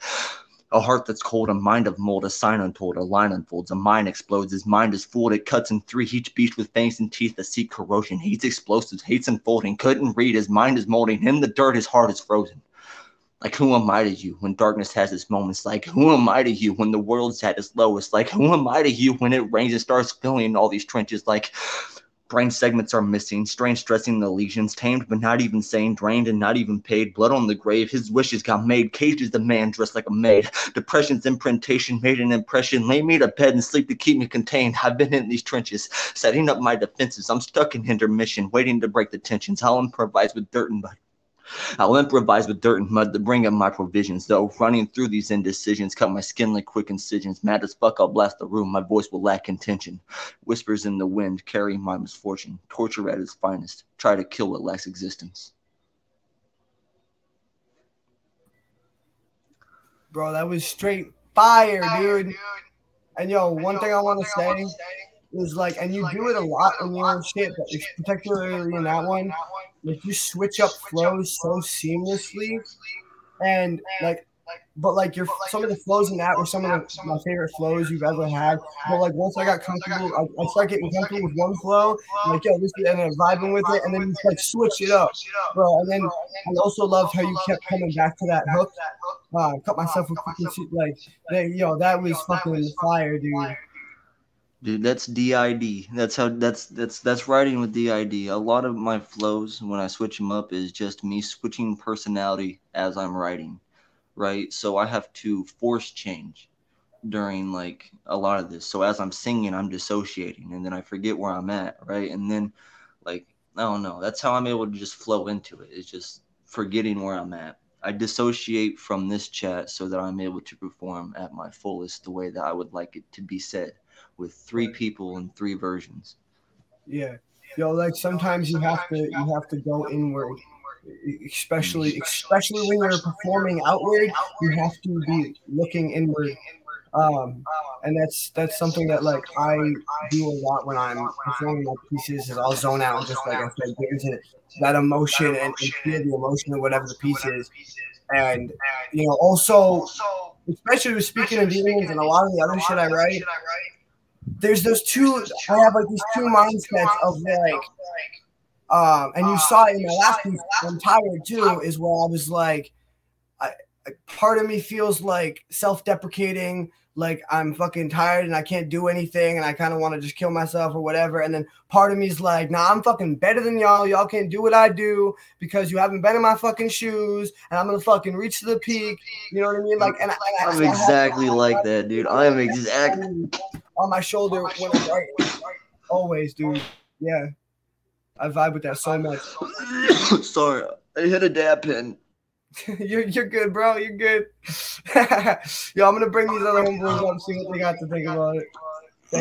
A heart that's cold, a mind of mold, a sign untold, a line unfolds, a mind explodes, his mind is fooled, it cuts in three, each beast with fangs and teeth that seek corrosion, hates explosives, hates unfolding, couldn't read, his mind is molding, in the dirt his heart is frozen. Like, who am I to you when darkness has its moments? Like, who am I to you when the world's at its lowest? Like, who am I to you when it rains and starts filling all these trenches? Like, Brain segments are missing, strain stressing the lesions, tamed but not even sane, drained and not even paid, blood on the grave, his wishes got made, caged as the man dressed like a maid. Depression's imprintation made an impression, lay me to bed and sleep to keep me contained. I've been in these trenches, setting up my defenses. I'm stuck in intermission, waiting to break the tensions. I'll improvise with dirt and mud. I'll improvise with dirt and mud to bring up my provisions. Though running through these indecisions, cut my skin like quick incisions. Mad as fuck, I'll blast the room. My voice will lack intention. Whispers in the wind, carrying my misfortune. Torture at its finest. Try to kill what lacks existence. Bro, that was straight fire, dude. And yo, one thing I want to say is like, and you do it a lot in your shit, but particularly in that one, like you switch up flows so seamlessly, and like, but like your some of the flows in that were some of the, my favorite flows you've ever had. But like once I got comfortable, I, I started getting comfortable with one flow, like yo, this and then vibing with it, and then you like switch it up, bro. And then I also loved how you kept coming back to that hook. Uh, cut myself a quick like, yo, that was fucking fire, dude. Dude, that's DID. That's how that's that's that's writing with DID. A lot of my flows when I switch them up is just me switching personality as I'm writing, right? So I have to force change during like a lot of this. So as I'm singing, I'm dissociating and then I forget where I'm at, right? And then like I don't know. That's how I'm able to just flow into it. It's just forgetting where I'm at. I dissociate from this chat so that I'm able to perform at my fullest the way that I would like it to be said with three people and three versions. Yeah. Yo, like sometimes you have to you have to go inward. Especially especially when you're performing outward, you have to be looking inward. Um, and that's that's something that like I do a lot when I'm performing my pieces is I'll zone out and just like I said, get into that emotion and, and feel the emotion of whatever the piece is. And you know, also especially with speaking of demons and a lot of the other shit I write, there's those two. I have like these two mindsets of like, um, and you saw it in my last piece. I'm tired too. Is where I was like, I, part of me feels like self-deprecating, like I'm fucking tired and I can't do anything, and I kind of want to just kill myself or whatever. And then part of me is like, nah, I'm fucking better than y'all. Y'all can't do what I do because you haven't been in my fucking shoes, and I'm gonna fucking reach to the peak. You know what I mean? Like, and I, I'm exactly like that, dude. I am exactly on my shoulder when I'm writing. Always, dude. Yeah. I vibe with that so much. Sorry, I hit a dab pin. you're you're good, bro. You're good. Yo, I'm gonna bring these other homeboys up, see what they got to think about it.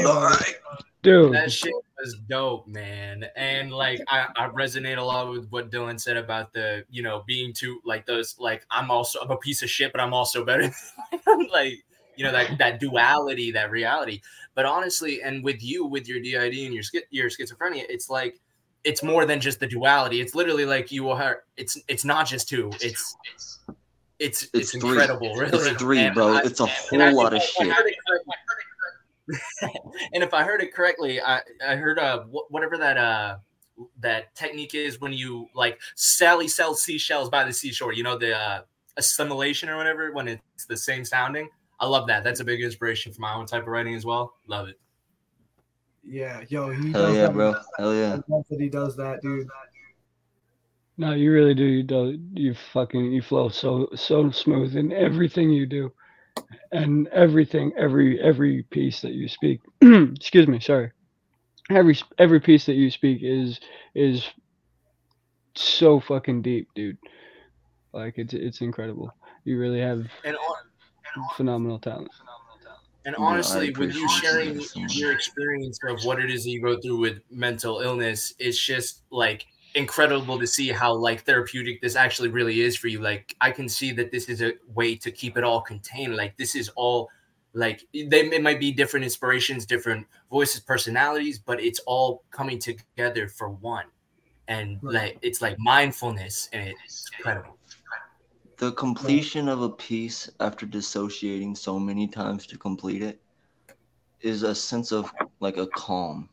All right. Dude, That shit was dope, man. And like I, I resonate a lot with what Dylan said about the, you know, being too like those like I'm also I'm a piece of shit, but I'm also better. like, you know, that that duality, that reality. But honestly, and with you, with your DID and your your schizophrenia, it's like it's more than just the duality. It's literally like you are. It's it's not just two. It's it's it's, It's three. incredible, really. It's three, And bro. I- It's a and I whole lot of think if I shit. heard it and if I heard it correctly, I I heard uh whatever that uh that technique is when you like Sally sells seashells by the seashore. You know the uh, assimilation or whatever when it's the same sounding. I love that. That's a big inspiration for my own type of writing as well. Love it. Yeah, yo, he Hell does yeah, that. bro. Hell yeah. that he does that, dude. no, you really do. You do. You fucking you flow so so smooth in everything you do, and everything every every piece that you speak. excuse me. Sorry. Every every piece that you speak is is so fucking deep, dude. Like it's it's incredible. You really have And on, phenomenal talent. And honestly, with you sharing so your experience of what it is that you go through with mental illness, it's just like incredible to see how like therapeutic this actually really is for you. Like I can see that this is a way to keep it all contained. Like this is all like they it might be different inspirations, different voices, personalities, but it's all coming together for one. And Right. like it's like mindfulness and it's incredible. The completion of a piece after dissociating so many times to complete it is a sense of like a calm.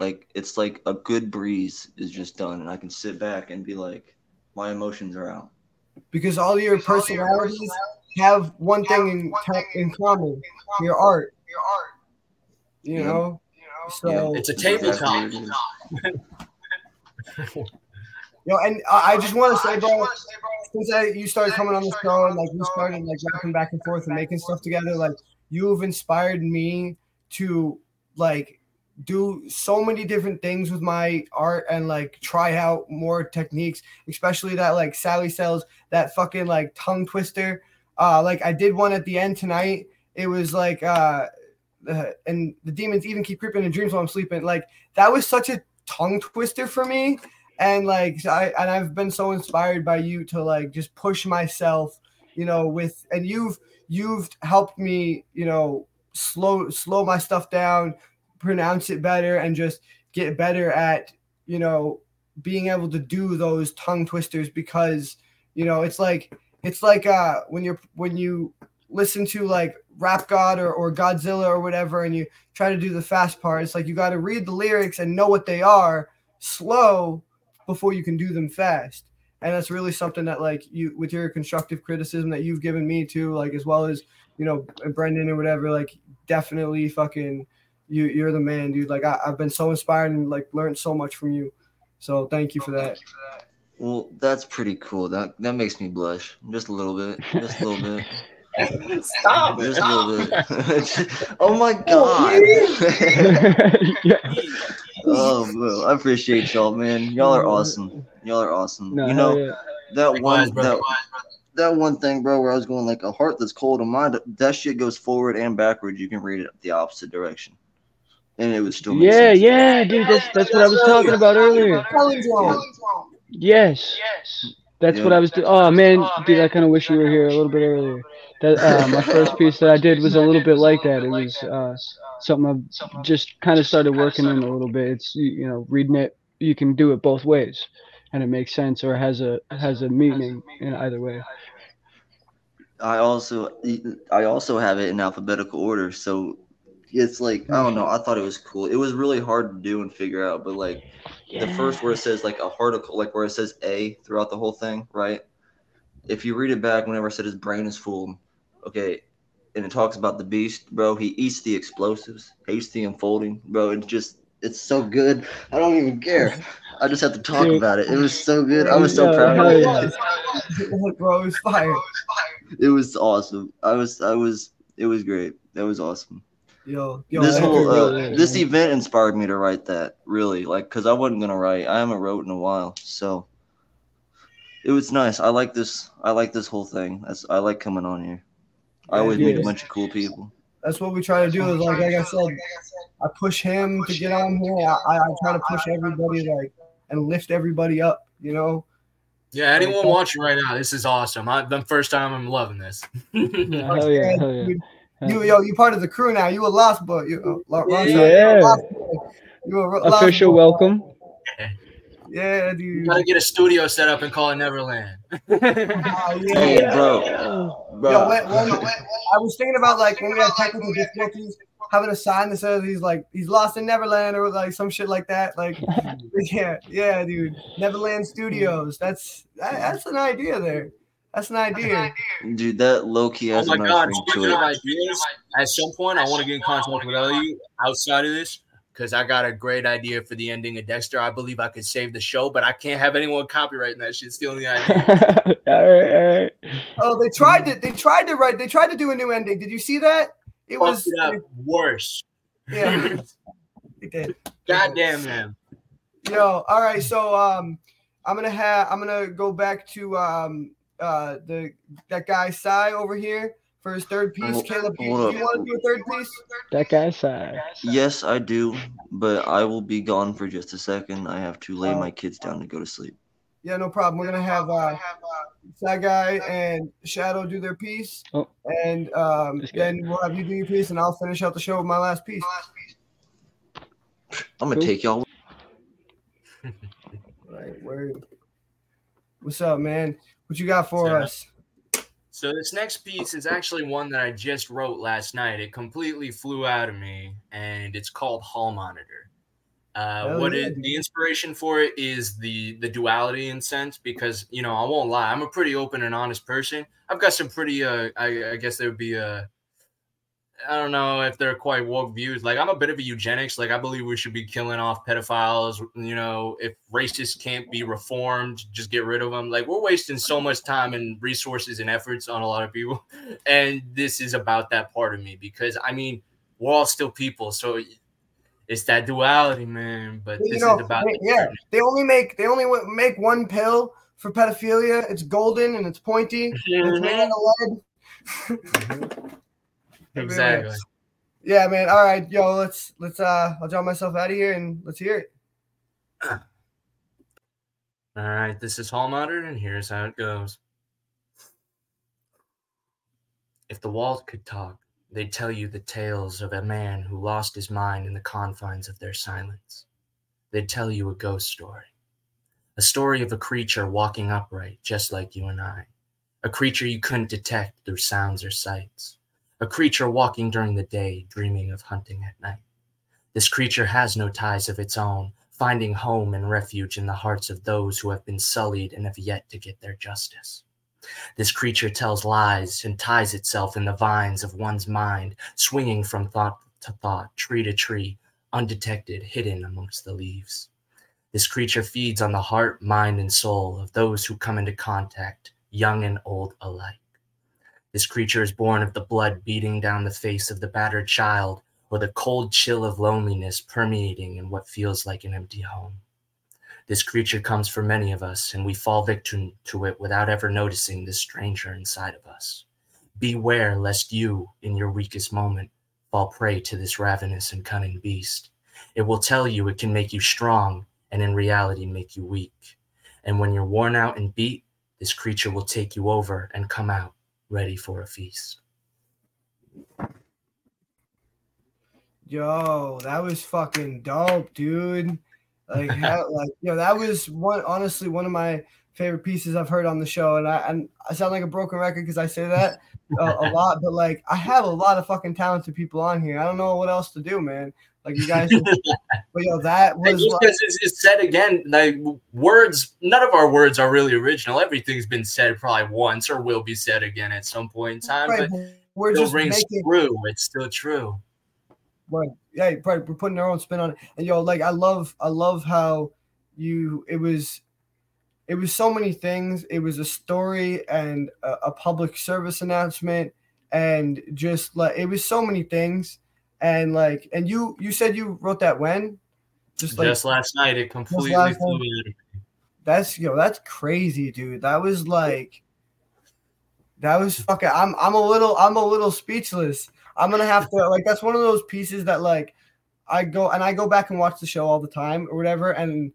Like it's like a good breeze is just done, and I can sit back and be like, my emotions are out. Because all your personalities have one thing in, in common: your art. Your art. You know, So It's a tabletop. Yo, and I I just want to say, bro, since I, you started coming on the show and like we started like rapping back and forth and making stuff together, like you've inspired me to like do so many different things with my art and like try out more techniques, especially that like Sally sells that fucking like tongue twister. Uh, like I did one at the end tonight. It was like uh, uh and the demons even keep creeping in dreams while I'm sleeping. Like that was such a tongue twister for me and like I and I've been so inspired by you to like just push myself, you know, with and you've you've helped me, you know, slow slow my stuff down, pronounce it better, and just get better at you know being able to do those tongue twisters because you know it's like it's like uh when you're when you listen to like rap god or, or godzilla or whatever and you try to do the fast part it's like you got to read the lyrics and know what they are slow before you can do them fast and that's really something that like you with your constructive criticism that you've given me too like as well as you know brendan or whatever like definitely fucking you you're the man dude like I, i've been so inspired and like learned so much from you so thank you for that Well, that's pretty cool. That that makes me blush just a little bit, just a little bit, Stop. just a little bit. oh my oh, god! yeah. Oh, bro, I appreciate y'all, man. Y'all are awesome. Y'all are awesome. No, you know yeah. that Likewise, one bro. that, that one thing, bro, where I was going like a heart that's cold and mind. That shit goes forward and backwards. You can read it the opposite direction, and it was still make Yeah, sense. yeah, dude. That's that's what I was talking about earlier. Challenge zone. Yes, that's what I was. doing. oh man, dude, I kind of wish you were here a little bit earlier. That uh, my first piece that I did was a little bit like that. It was uh, something I've just kind of started working in a little bit. It's you you know reading it, you can do it both ways, and it makes sense or has a has a meaning in either way. I also I also have it in alphabetical order, so it's like I don't know. I thought it was cool. It was really hard to do and figure out, but like the first where it says like a article, like where it says A throughout the whole thing, right? If you read it back, whenever I said his brain is full, okay, and it talks about the beast, bro. He eats the explosives, hates the unfolding, bro. It's just it's so good. I don't even care. I just have to talk Dude. about it. It was so good. I was so Yeah, proud hell of it. yeah. bro it's fire It was awesome. I was I was it was great. That was awesome. yo yo this whole agree, uh, bro. this event inspired me to write that really like because I wasn't gonna write. I haven't wrote in a while, so it was nice. I like this. I like this whole thing. That's I like coming on here. I always meet a bunch of cool people. that's what we try to do is like like i said i push him to get on here i, I I try to push everybody like and lift everybody up you know Yeah, anyone watching right now, this is awesome. I, the first time I'm loving this. Yeah, hell yeah, hell yeah. Dude, you yo you part of the crew now you a lost boy you uh, Lo- Yeah. you a lost boy. you a ro- lost Official boy. welcome. Yeah dude Gotta get a studio set up and call it Neverland. Ah, yeah. Hey, bro, Yo, bro. when, when, I was thinking about like when we had technical difficulties, having a sign that says he's like he's lost in Neverland or like some shit like that. Like, yeah, yeah, dude, Neverland Studios. That's that, that's an idea there. That's an idea. Dude, that low key Oh has my a nice god, ring speaking to of it. ideas, at some point I want to get in contact with you outside of this because I got a great idea for the ending of Dexter. I believe I could save the show, but I can't have anyone copyrighting that shit, stealing the idea. all right, all right. Oh, they tried to they tried to write they tried to do a new ending. Did you see that? It Fucked was it up worse. yeah. They did. God damn them. Yo, all right. So um, I'm gonna have I'm gonna go back to um uh the that guy Sai over here for his third piece. Hold- Caleb, you, you want to do a third piece? That guy's side. Yes, I do, but I will be gone for just a second. I have to lay my kids down to go to sleep. Yeah, no problem. We're gonna have uh Sai guy and Shadow do their piece, Oh. and um This then we'll have you do your piece, and I'll finish out the show with my last piece. I'm gonna Cool. take y'all. Right, word. What's up, man? What you got for Sarah. us? So this next piece is actually one that I just wrote last night. It completely flew out of me, and it's called Hall Monitor. Uh, Hell what yeah, it, the inspiration for it is the the duality in sense because you know I won't lie I'm a pretty open and honest person I've got some pretty uh I, I guess there would be uh I don't know if they're quite woke views. Like I'm a bit of a eugenics. Like I believe we should be killing off pedophiles. You know, if racists can't be reformed, just get rid of them. Like we're wasting so much time and resources and efforts on a lot of people. And this is about that part of me because I mean, we're all still people. So it's that duality, man. But You this know, is about they- yeah, they only make they only make one pill for pedophilia. It's golden and it's pointy. and It's made out of mm-hmm. lead. Mm-hmm. Exactly. Yeah, man. All right, yo, let's let's uh I'll draw myself out of here and let's hear it. All right, this is Hall Monitor, and here's how it goes. If the walls could talk, they'd tell you the tales of a man who lost his mind in the confines of their silence. They'd tell you a ghost story. A story of a creature walking upright, just like you and I. A creature you couldn't detect through sounds or sights. A creature walking during the day, dreaming of hunting at night. This creature has no ties of its own, finding home and refuge in the hearts of those who have been sullied and have yet to get their justice. This creature tells lies and ties itself in the vines of one's mind, swinging from thought to thought, tree to tree, undetected, hidden amongst the leaves. This creature feeds on the heart, mind, and soul of those who come into contact, young and old alike. This creature is born of the blood beating down the face of the battered child or the cold chill of loneliness permeating in what feels like an empty home. This creature comes for many of us, and we fall victim to it without ever noticing this stranger inside of us. Beware lest you, in your weakest moment, fall prey to this ravenous and cunning beast. It will tell you it can make you strong, and in reality, make you weak. And when you're worn out and beat, this creature will take you over and come out ready for a feast. Yo, that was fucking dope, dude. Like, how, like, yo, that was one honestly one of my favorite pieces I've heard on the show, and I and I sound like a broken record because I say that a, a lot, but like, I have a lot of fucking talented people on here. I don't know what else to do, man. Like, you guys, but yo, that was just like, because it's, it's said again, like words, none of our words are really original. Everything's been said probably once or will be said again at some point in time, right, but but we're still just rings making true. It's still true. Right. Yeah, right. We're putting our own spin on it. And yo, like I love I love how you it was it was so many things. It was a story and a, a public service announcement and just like it was so many things. And like and you you said you wrote that when? Just like Just last night, it completely flew night. that's yo, that's crazy, dude. That was like that was fucking I'm I'm a little I'm a little speechless. I'm gonna have to like that's one of those pieces that like I go and I go back and watch the show all the time or whatever, and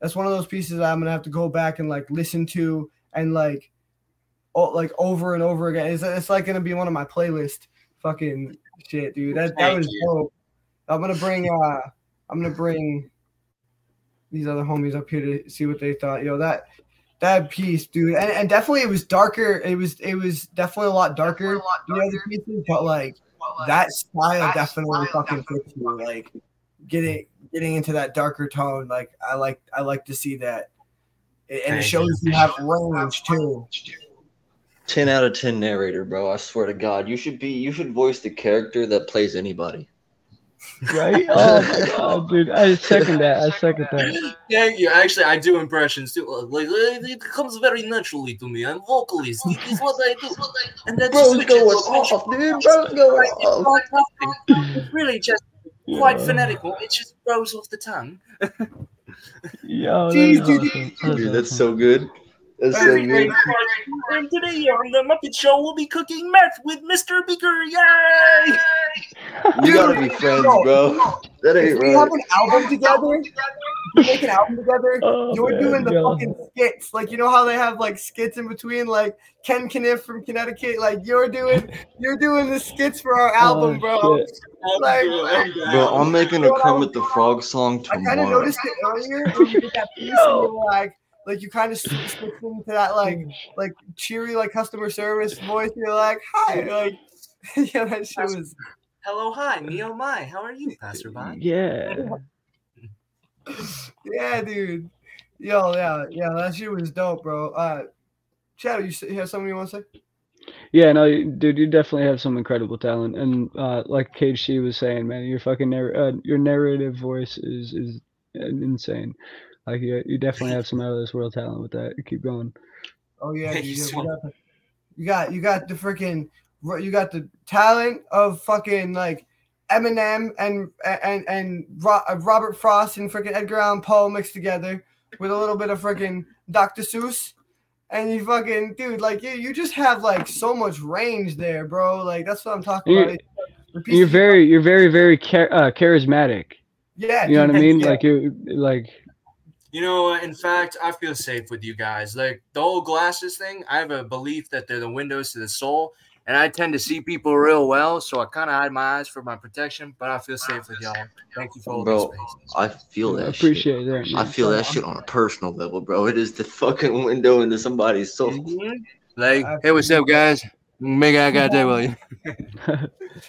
that's one of those pieces that I'm gonna have to go back and like listen to and like oh, like over and over again. It's, it's like gonna be one of my playlist fucking shit, dude. That that was dope. I'm gonna bring uh I'm gonna bring these other homies up here to see what they thought. Yo, that that piece, dude, and, and definitely it was darker. It was it was definitely a lot darker than the other pieces, but like that style definitely fucking fits me. Like getting getting into that darker tone, like I like I like to see that, and it shows you. you have range too. 10 out of 10 narrator, bro. I swear to God. You should be you should voice the character that plays anybody. Right? Oh my god, dude. I second that. I second that. Thank you. Actually, I do impressions too. Like it comes very naturally to me. I'm vocalist. It is what I do. And that's Bro's switches going to off, dude. Bro's going off. It's really just quite Yeah. phonetical. It just rolls off the tongue. Yo, that's dude, awesome. That's Dude, that's so good. That's so Very, very good. good. And today on the Muppet Show, we'll be cooking meth with Mr. Beaker. Yay! You gotta be friends, bro. That If ain't we have an album together, if we make an album together. Oh, You're man, doing the God. fucking skits, like you know how they have like skits in between, like Ken Kaniff from Connecticut. Like you're doing, you're doing the skits for our album, Oh, bro. shit. I'm Like- good, I'm down. Bro, I'm making a Kermit the Frog song tomorrow. I kind of noticed it earlier when you did that piece, and you were like, like you kind of switched into that like like cheery like customer service voice. You're like, hi, like yeah, that shit was Hello, hi, Neo my, How are you, passerby? Yeah. yeah, dude. Yo, yeah, yeah, that shit was dope, bro. Uh, Shadow, you, you have something you want to say? Yeah, no, dude, you definitely have some incredible talent, and uh, like Cage C was saying, man, your fucking narr- uh, your narrative voice is is insane. Like you, you definitely have some out of this world talent with that. Keep going. Oh yeah, you you, got the, you got you got the freaking you got the talent of fucking like Eminem and and and uh, Robert Frost and freaking Edgar Allan Poe mixed together with a little bit of freaking Dr. Seuss. And you fucking dude, like you, you just have like so much range there, bro. Like that's what I'm talking You- about. You're very, you're very, very char- uh, charismatic. yeah, You know dude, what I mean? yeah. Like you, like You know, in fact, I feel safe with you guys. Like the old glasses thing, I have a belief that they're the windows to the soul, and I tend to see people real well, so I kind of hide my eyes for my protection. But I feel safe with y'all. Thank you for holding Bro, space. I feel I that shit. appreciate that. I feel that shit on a personal level, bro. It is the fucking window into somebody's soul. Mhm. Like, hey, what's up, guys? Make I got that with you.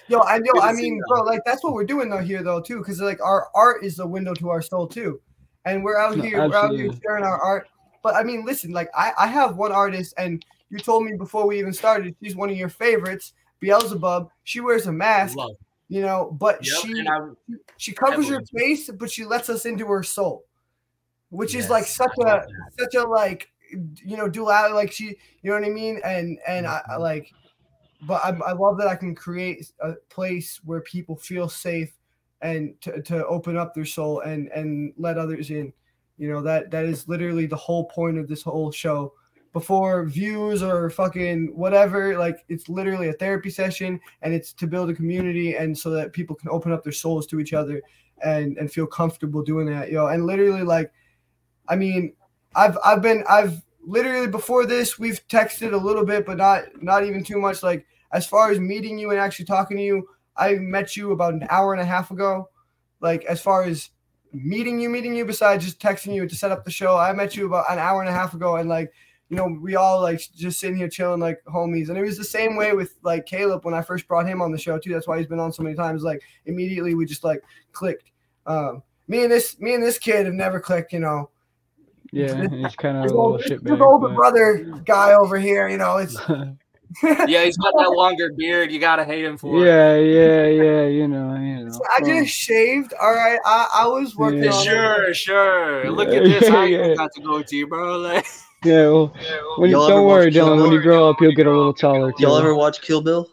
Yo, I know. I mean, bro, like that's what we're doing though here though too, because like our art is the window to our soul too, and we're out No, here, we're out here sharing our art. But I mean, listen, like I, I have one artist, and you told me before we even started, she's one of your favorites, Beelzebub. She wears a mask, Love. you know, but Yep, she I, she covers her face, but she lets us into her soul, which is like such I a such a like you know duality like she you know what i mean and and I, I Mhm. like but I, I love that i can create a place where people feel safe and to, to open up their soul and and let others in. You know that that is literally the whole point of this whole show. Before views or fucking whatever like it's literally a therapy session and it's to build a community and so that people can open up their souls to each other and and feel comfortable doing that yo. And literally like i mean i've i've been i've literally before this we've texted a little bit but not not even too much. Like as far as meeting you and actually talking to you i met you about an hour and a half ago. Like as far as meeting you meeting you besides just texting you to set up the show i met you about an hour and a half ago and like you know we all like just sitting here chilling like homies. And it was the same way with like caleb when i first brought him on the show too. That's why he's been on so many times. Like immediately we just like clicked. Um me and this me and this kid have never clicked you know. Yeah, he's kind of a little shit older brother guy over here you know it's yeah, he's got that longer beard. You gotta hate him for. it. yeah, yeah, yeah. You know, you know. I just shaved. All right, I, I was working Yeah. on it. Sure, sure. Look at this. I yeah. got to go to you, bro. Like, Yeah, well, when you, don't worry, watch Kill Dylan. When you grow up, you'll get a little taller too. Y'all ever watch Kill Bill?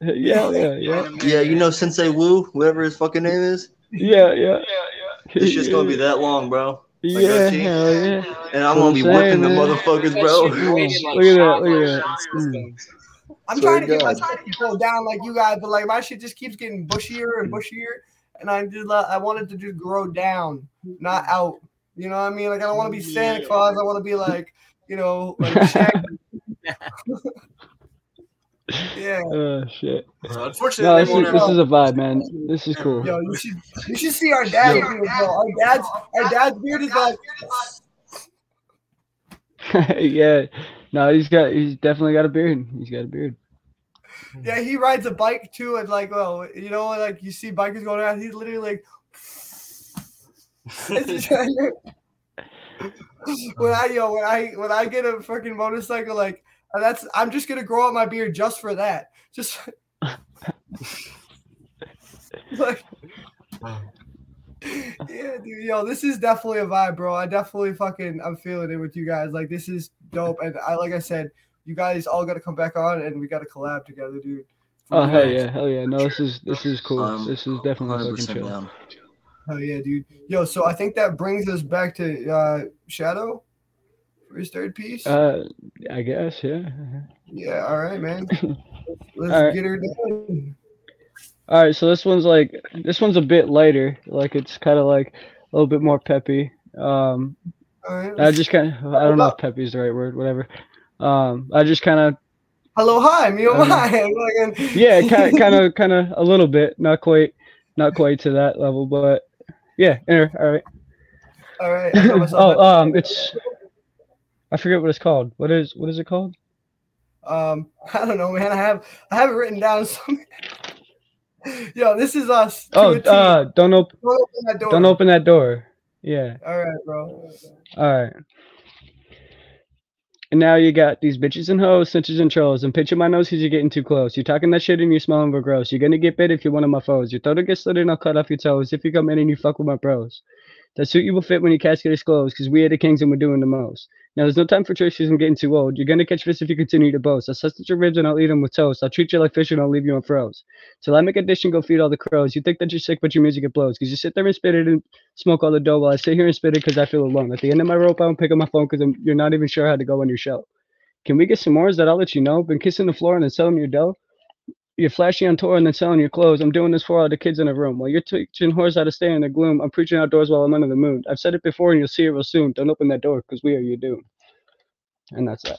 Yeah, yeah, yeah, Yeah, you know Sensei Wu, whatever his fucking name is. yeah, yeah. yeah, yeah. It's just gonna be that long, bro. Yeah, goatee. hell yeah. And I'm gonna be saying, whipping the motherfuckers, bro. shit be weighted Look at that, look at that. and Mm. systems. I'm Swear trying to to get my God. shit to go down like you guys, but like my shit just keeps getting bushier and bushier, and I just uh, I wanted to just grow down, not out. You know what I mean? Like I don't want to be Santa Claus. I want to be like you know like Shaggy. yeah. Oh shit. So No, unfortunately, this is this is a vibe, man. This is cool. Yo, you should you should see our dad. Yo. beard, bro. Our dad's our dad's beard is like yeah. No, he's got he's definitely got a beard. He's got a beard. yeah. He rides a bike too, and like well, you know, like you see bikers going around. He's literally like. when I yo when I when I get a freaking motorcycle like that's I'm just gonna grow out my beard just for that. Just like yeah, dude, yo, this is definitely a vibe, bro. I definitely fucking I'm feeling it with you guys. Like this is dope, and I like I said, you guys all got to come back on, and we got to collab together, dude. Oh hell real. yeah, hell yeah. No, this is this is cool. Um, this is definitely fucking 100% chill. down. Hell yeah, dude. Yo, so I think that brings us back to uh Shadow for his third piece. Uh, I guess yeah. yeah, all right, man. Let's All right. get her done. All right, so this one's like this one's a bit lighter. Like it's kind of like a little bit more peppy. Um, right. I just kind of I don't know if peppy is the right word. Whatever. Um, I just kind of Hello, hi, me oh my. Yeah, kind kind of kind of a little bit, not quite, not quite to that level, but yeah. All right. all right. I got myself oh, um, it's I forget what it's called. What is what is it called? Um, I don't know, man. I have I have it written down. Somewhere. Yo, this is us. Oh, uh, don't open don't open that door. don't open that door. Yeah. All right, bro. All right. And now you got these bitches and hoes, snitches and trolls. I'm pinching my nose because you're getting too close. You're talking that shit and you're smelling real gross. You're gonna get bit if you're one of my foes. Your throat will get slit and I'll cut off your toes. If you come in and you fuck with my bros. That suit you will fit when your casket is closed because we are the kings and we're doing the most. Now there's no time for 'cause I'm getting too old. You're gonna catch fish if you continue to boast. I'll at your ribs and I'll eat them with toast. I'll treat you like fish and I'll leave you on froze. Till I make a dish and go feed all the crows. You think that you're sick, but your music it blows. Cause you sit there and spit it and smoke all the dough while I sit here and spit it because I feel alone. At the end of my rope, I don't pick up my phone because you're not even sure how to go on your show. Can we get some more? Is that I'll let you know? Been kissing the floor and then selling your dough. You're flashy on tour and then selling your clothes. I'm doing this for all the kids in the room. While you're teaching whores how to stay in the gloom, I'm preaching outdoors while I'm under the moon. I've said it before and you'll see it real soon. Don't open that door because we are your doom. And that's that.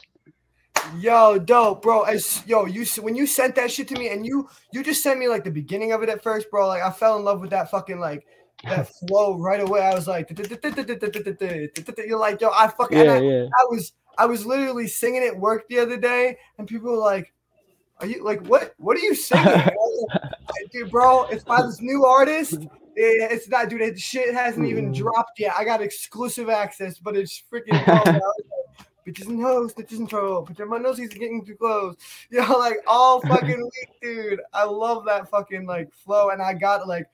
Yo, dope, bro. As yo, you when you sent that shit to me, and you you just sent me like the beginning of it at first, bro. Like I fell in love with that fucking like that flow right away. I was like, you're like, yo, I fucking, Yeah, I, yeah. I was I was literally singing at work the other day, and people were like, "Are you like what? What are you singing?" And I was like, Dude, bro, it's by this new artist. It- it's not, dude. It shit hasn't even mm. dropped yet. I got exclusive access, but it's freaking. dope. I was like, Bitches and hoes, bitches and troll. But my nose is getting too close. You know, like all fucking week, dude. I love that fucking like flow, and I got like,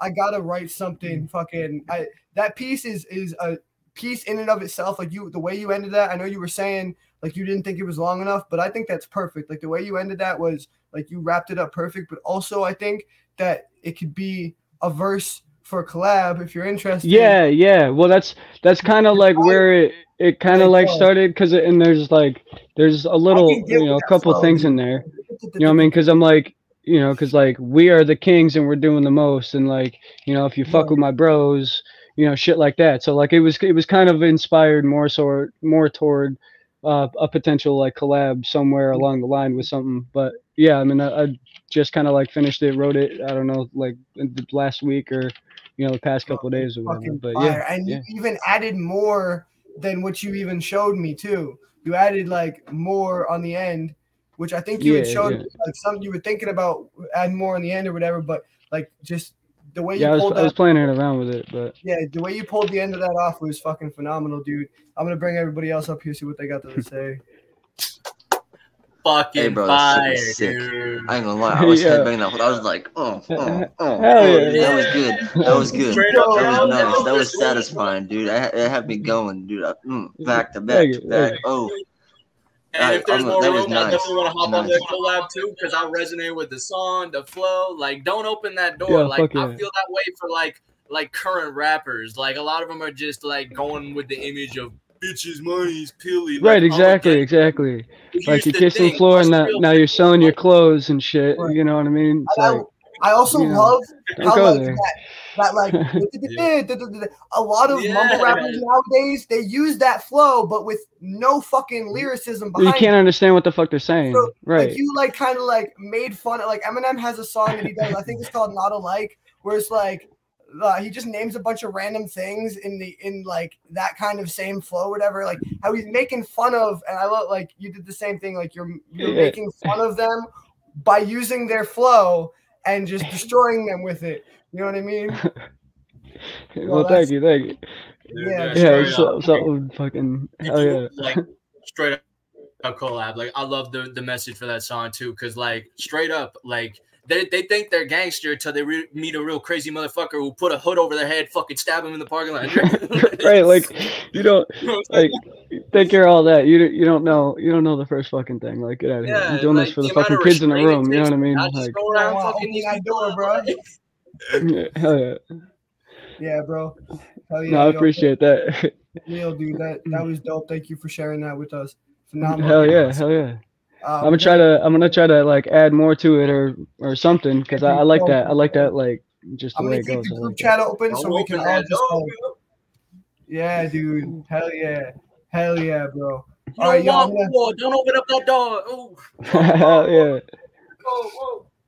I gotta write something. Mm. Fucking, I that piece is is a piece in and of itself. Like you, the way you ended that. I know you were saying like you didn't think it was long enough, but I think that's perfect. Like the way you ended that was like you wrapped it up perfect. But also, I think that it could be a verse for a collab if you're interested. Yeah, yeah. Well, that's that's kind of like where it it kind of like started because and there's like there's a little you know a couple flow, things in there. You know what I mean? Because I'm like you know because like we are the kings and we're doing the most and like you know if you fuck Right. with my bros you know shit like that. So like it was it was kind of inspired more so more toward uh, a potential like collab somewhere along the line with something. But yeah, I mean I, I just kind of like finished it, wrote it. I don't know like last week or you know the past couple of days or whatever. But yeah, and yeah. you even added more than what you even showed me too. You added like more on the end, which I think you had Yeah, showed yeah. me, like something you were thinking about adding more on the end or whatever. But like just the way Yeah, I you was, pulled I was that, playing it around with it, but yeah, the way you pulled the end of that off was fucking phenomenal, dude. I'm gonna bring everybody else up here see what they got to say. Fucking Hey, bro, fire, sick. dude. I ain't gonna lie, I was Yeah. headbanging that. I was like, oh, oh, oh, Hell oh, yeah. that was good. That was good. Straight That up, was bro. nice. That was satisfying, dude. I, it had me going, dude. I, mm, back to back to back. Oh, And I- if there's I'm more that was room, I definitely want to hop on Nice. the collab too because I resonate with the song, the flow. Like, don't open that door. Yeah, like, I yeah. feel that way for like like current rappers. Like, a lot of them are just like going with the image of bitches, money's pilly. right, like, all exactly, that. exactly. Here's Like you're the kissing the floor and now, now you're selling your clothes and shit. Right. You know what I mean? It's I, like I also you know, love don't how go like there. that, that like a lot of mumble rappers nowadays they use that flow but with no fucking lyricism behind. You can't it. understand what the fuck they're saying. So, right. Like you like kind of like made fun of like Eminem has a song that he does. I think it's called Not Alike, where it's like uh, he just names a bunch of random things in the in like that kind of same flow, whatever. Like how he's making fun of, and I love like you did the same thing. Like you're you're Yeah. making fun of them by using their flow and just destroying them with it. You know what I mean? well, that's- thank you, thank you. Dude, Yeah, yeah, Yeah, so, up. so fucking hell oh, yeah. like straight up collab. Like I love the the message for that song too, because like straight up, like they, they think they're gangster until they re- meet a real crazy motherfucker who put a hood over their head, fucking stab him in the parking lot. right, like you don't like take care of all that. You don't- you don't know you don't know the first fucking thing. Like get out of here. Yeah, I'm doing this for the the fucking kids in the room. You know what I mean? Just Like around Oh, fucking open these that people bro. yeah, hell yeah. Yeah, bro. Hell yeah, No, I yo, appreciate that. Real dude, that that was dope. Thank you for sharing that with us. Phenomenal. hell yeah, hell yeah. Uh, I'm gonna try to I'm gonna try to like add more to it or or something because I, I like that I like that like just the I'm way gonna it keep goes. the group like chat open so we can all just. door, yeah, dude. Hell yeah. Hell yeah, bro. You All right, don't yo, I'm want gonna- Don't open up that door. Oh, hell yeah. whoa,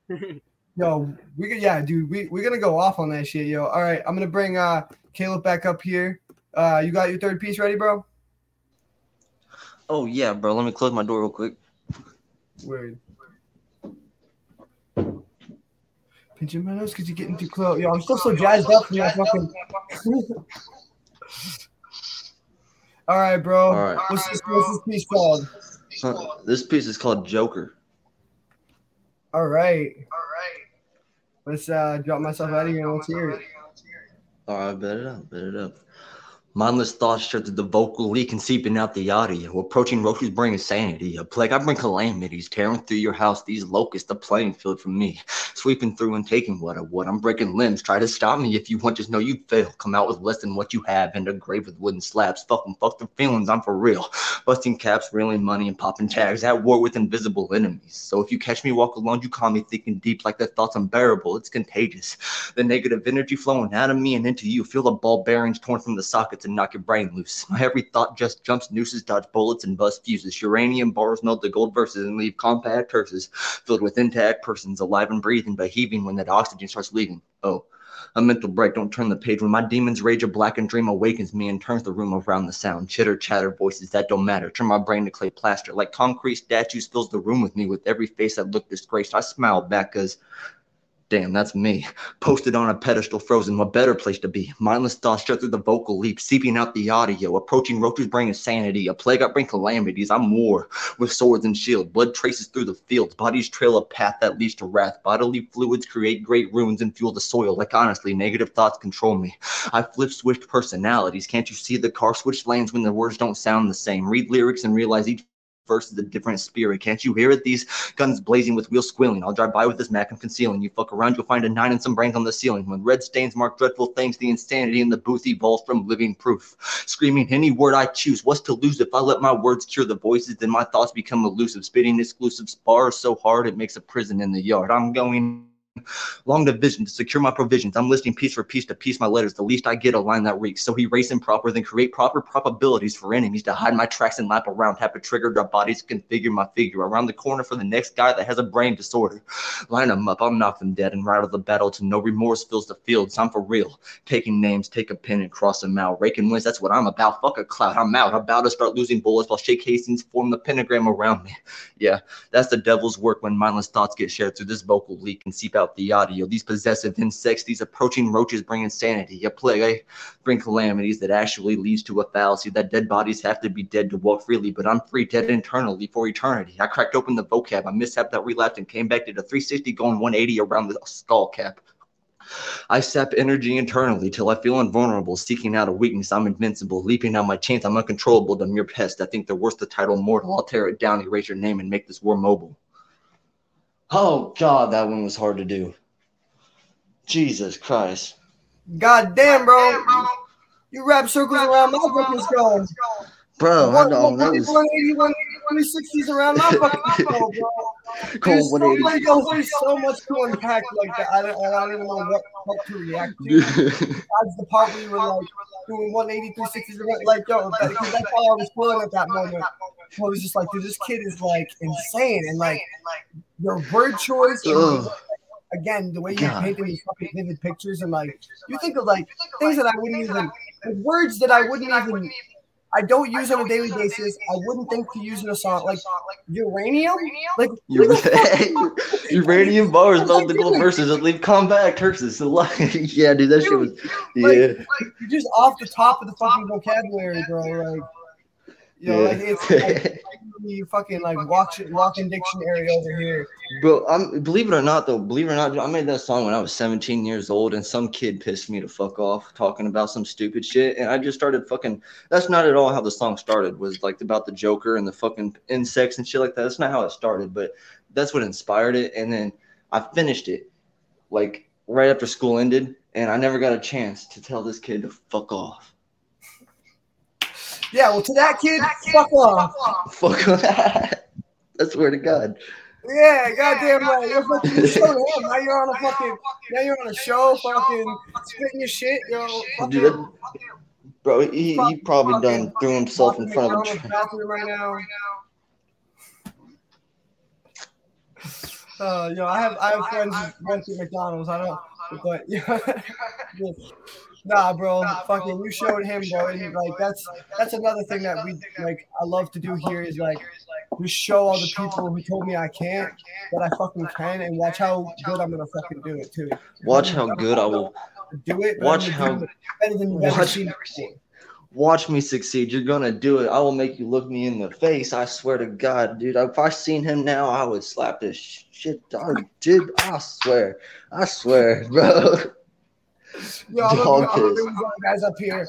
whoa. Yo, we could, yeah, dude. We we're gonna go off on that shit, yo. All right, I'm gonna bring uh Caleb back up here. Uh, you got your third piece ready, bro? oh yeah, bro. Let me close my door real quick. Word. Pinching my nose because you're getting too close. Yo, I'm still so jazzed up from that fucking. All right, bro. All right. What's this, what's this piece called? Huh, This piece is called Joker. All right. All right. Let's uh drop myself out of here and let's hear it. All right, bet it up, bet it up. Mindless thoughts straight through the vocal leak and seeping out the audio. Approaching roaches bring insanity. A plague, I bring calamities. Tearing through your house, these locusts, the playing field for me. Sweeping through and taking what I would. I'm breaking limbs. Try to stop me if you want, just know you fail. Come out with less than what you have and a grave with wooden slabs. Fucking fuck the feelings, I'm for real. Busting caps, reeling money, and popping tags. At war with invisible enemies. So if you catch me walk alone, you call me thinking deep like that thought's unbearable. It's contagious. The negative energy flowing out of me and into you. Feel the ball bearings torn from the sockets and knock your brain loose. My every thought just jumps nooses, dodge bullets, and bust fuses. Uranium bars melt the gold verses and leave compact hearses filled with intact persons, alive and breathing, but heaving when that oxygen starts leaving. Oh. A mental break, don't turn the page. When my demon's rage, a blackened dream awakens me and turns the room around the sound. Chitter, chatter, voices that don't matter. Turn my brain to clay plaster. Like concrete statues fills the room with me with every face that looked disgraced. I smile back because Damn, that's me. Posted on a pedestal, frozen, what better place to be? Mindless thoughts straight through the vocal leap, seeping out the audio. Approaching roaches bring insanity. A plague I bring calamities. I'm war with swords and shield. Blood traces through the fields. Bodies trail a path that leads to wrath. Bodily fluids create great ruins and fuel the soil. Like honestly, negative thoughts control me. I flip switched personalities. Can't you see the car switch lanes when the words don't sound the same? Read lyrics and realize each verse is a different spirit. Can't you hear it? These guns blazing with wheels squealing. I'll drive by with this Mac I'm concealing. You fuck around, you'll find a nine and some brains on the ceiling. When red stains mark dreadful things, the insanity in the booth evolves from living proof. Screaming any word I choose. What's to lose if I let my words cure the voices? Then my thoughts become elusive. Spitting exclusive spars so hard it makes a prison in the yard. I'm going long division to secure my provisions. I'm listing piece for piece to piece my letters. The least I get a line that reeks. So he race improper, then create proper probabilities for enemies to hide my tracks and lap around. Have to trigger their bodies configure my figure around the corner for the next guy that has a brain disorder. Line them up, I'll knock them dead and ride out the battle to no remorse fills the fields. I'm for real. Taking names, take a pen and cross them out. Raking wins, that's what I'm about. Fuck a cloud, I'm out. About to start losing bullets while Shake Hastings form the pentagram around me. Yeah, that's the devil's work when mindless thoughts get shared through this vocal leak and seep out the audio. These possessive insects, these approaching roaches bring insanity. A plague, eh? bring calamities that actually leads to a fallacy that dead bodies have to be dead to walk freely, but I'm free, dead internally for eternity. I cracked open the vocab, a mishap that relapsed and came back to the 360 going 180 around the skull cap. I sap energy internally till I feel invulnerable, seeking out a weakness. I'm invincible, leaping out my chains. I'm uncontrollable. The mere pest. I think they're worth the title mortal. I'll tear it down, erase your name, and make this war mobile. Oh God, that one was hard to do. Jesus Christ. God damn, bro. You wrap circles around my fucking skull. Bro, I One- know one- that was 180, 160s around my fucking skull, bro. Cold There's so, 180. much, there's so much to unpack like that. I don't, I don't even know what, what to react to. Besides the part where you were like doing 180, 360s around, like, yo, that's how I was feeling at that moment. I was just like, dude, this kid is like insane. And like, your word choice, Ugh. again, the way you God. painted these fucking vivid pictures, and like, you think of like things that I wouldn't even, like, words that I wouldn't even, I don't use on a daily basis. I wouldn't think to use in a song, like uranium. Like, who the fuck- Uranium bars melt the gold verses and leave compact hearses. yeah, dude, that shit was yeah. Like, you're just off the top of the fucking vocabulary, bro. Like, you know, like it's like, you fucking like watch it, walking dictionary over here. Bro, I'm believe it or not though, believe it or not, I made that song when I was 17 years old and some kid pissed me to fuck off talking about some stupid shit and I just started fucking that's not at all how the song started was like about the Joker and the fucking insects and shit like that. That's not how it started, but that's what inspired it and then I finished it like right after school ended and I never got a chance to tell this kid to fuck off. Yeah, well, to that kid, fuck off. Fuck off. I swear to God. Yeah, goddamn right. You're fucking you showed him. Now you're on a fucking. Now you're on a show, fucking spitting your shit, yo. Dude, that- bro, he, he probably done fucking threw himself in front of a McDonald's train. bathroom right now. Uh, you know, I have I have friends who went to McDonald's. I don't, but yeah. Nah, bro, fucking, you showed him, bro. And like, that's that's another thing that we like. I love to do here is like, we show all the people who told me I can't that I fucking can, and watch how good I'm gonna fucking do it too. Watch how good I will Do it. but Watch I'm how- gonna do it better than you've ever watch- seen. Watch me succeed. You're gonna do it. I will make you look me in the face. I swear to God, dude. If I seen him now, I would slap this shit. I did. I swear. I swear, bro. Yo, I'm Dog gonna, I'm gonna piss. bring these guys up here.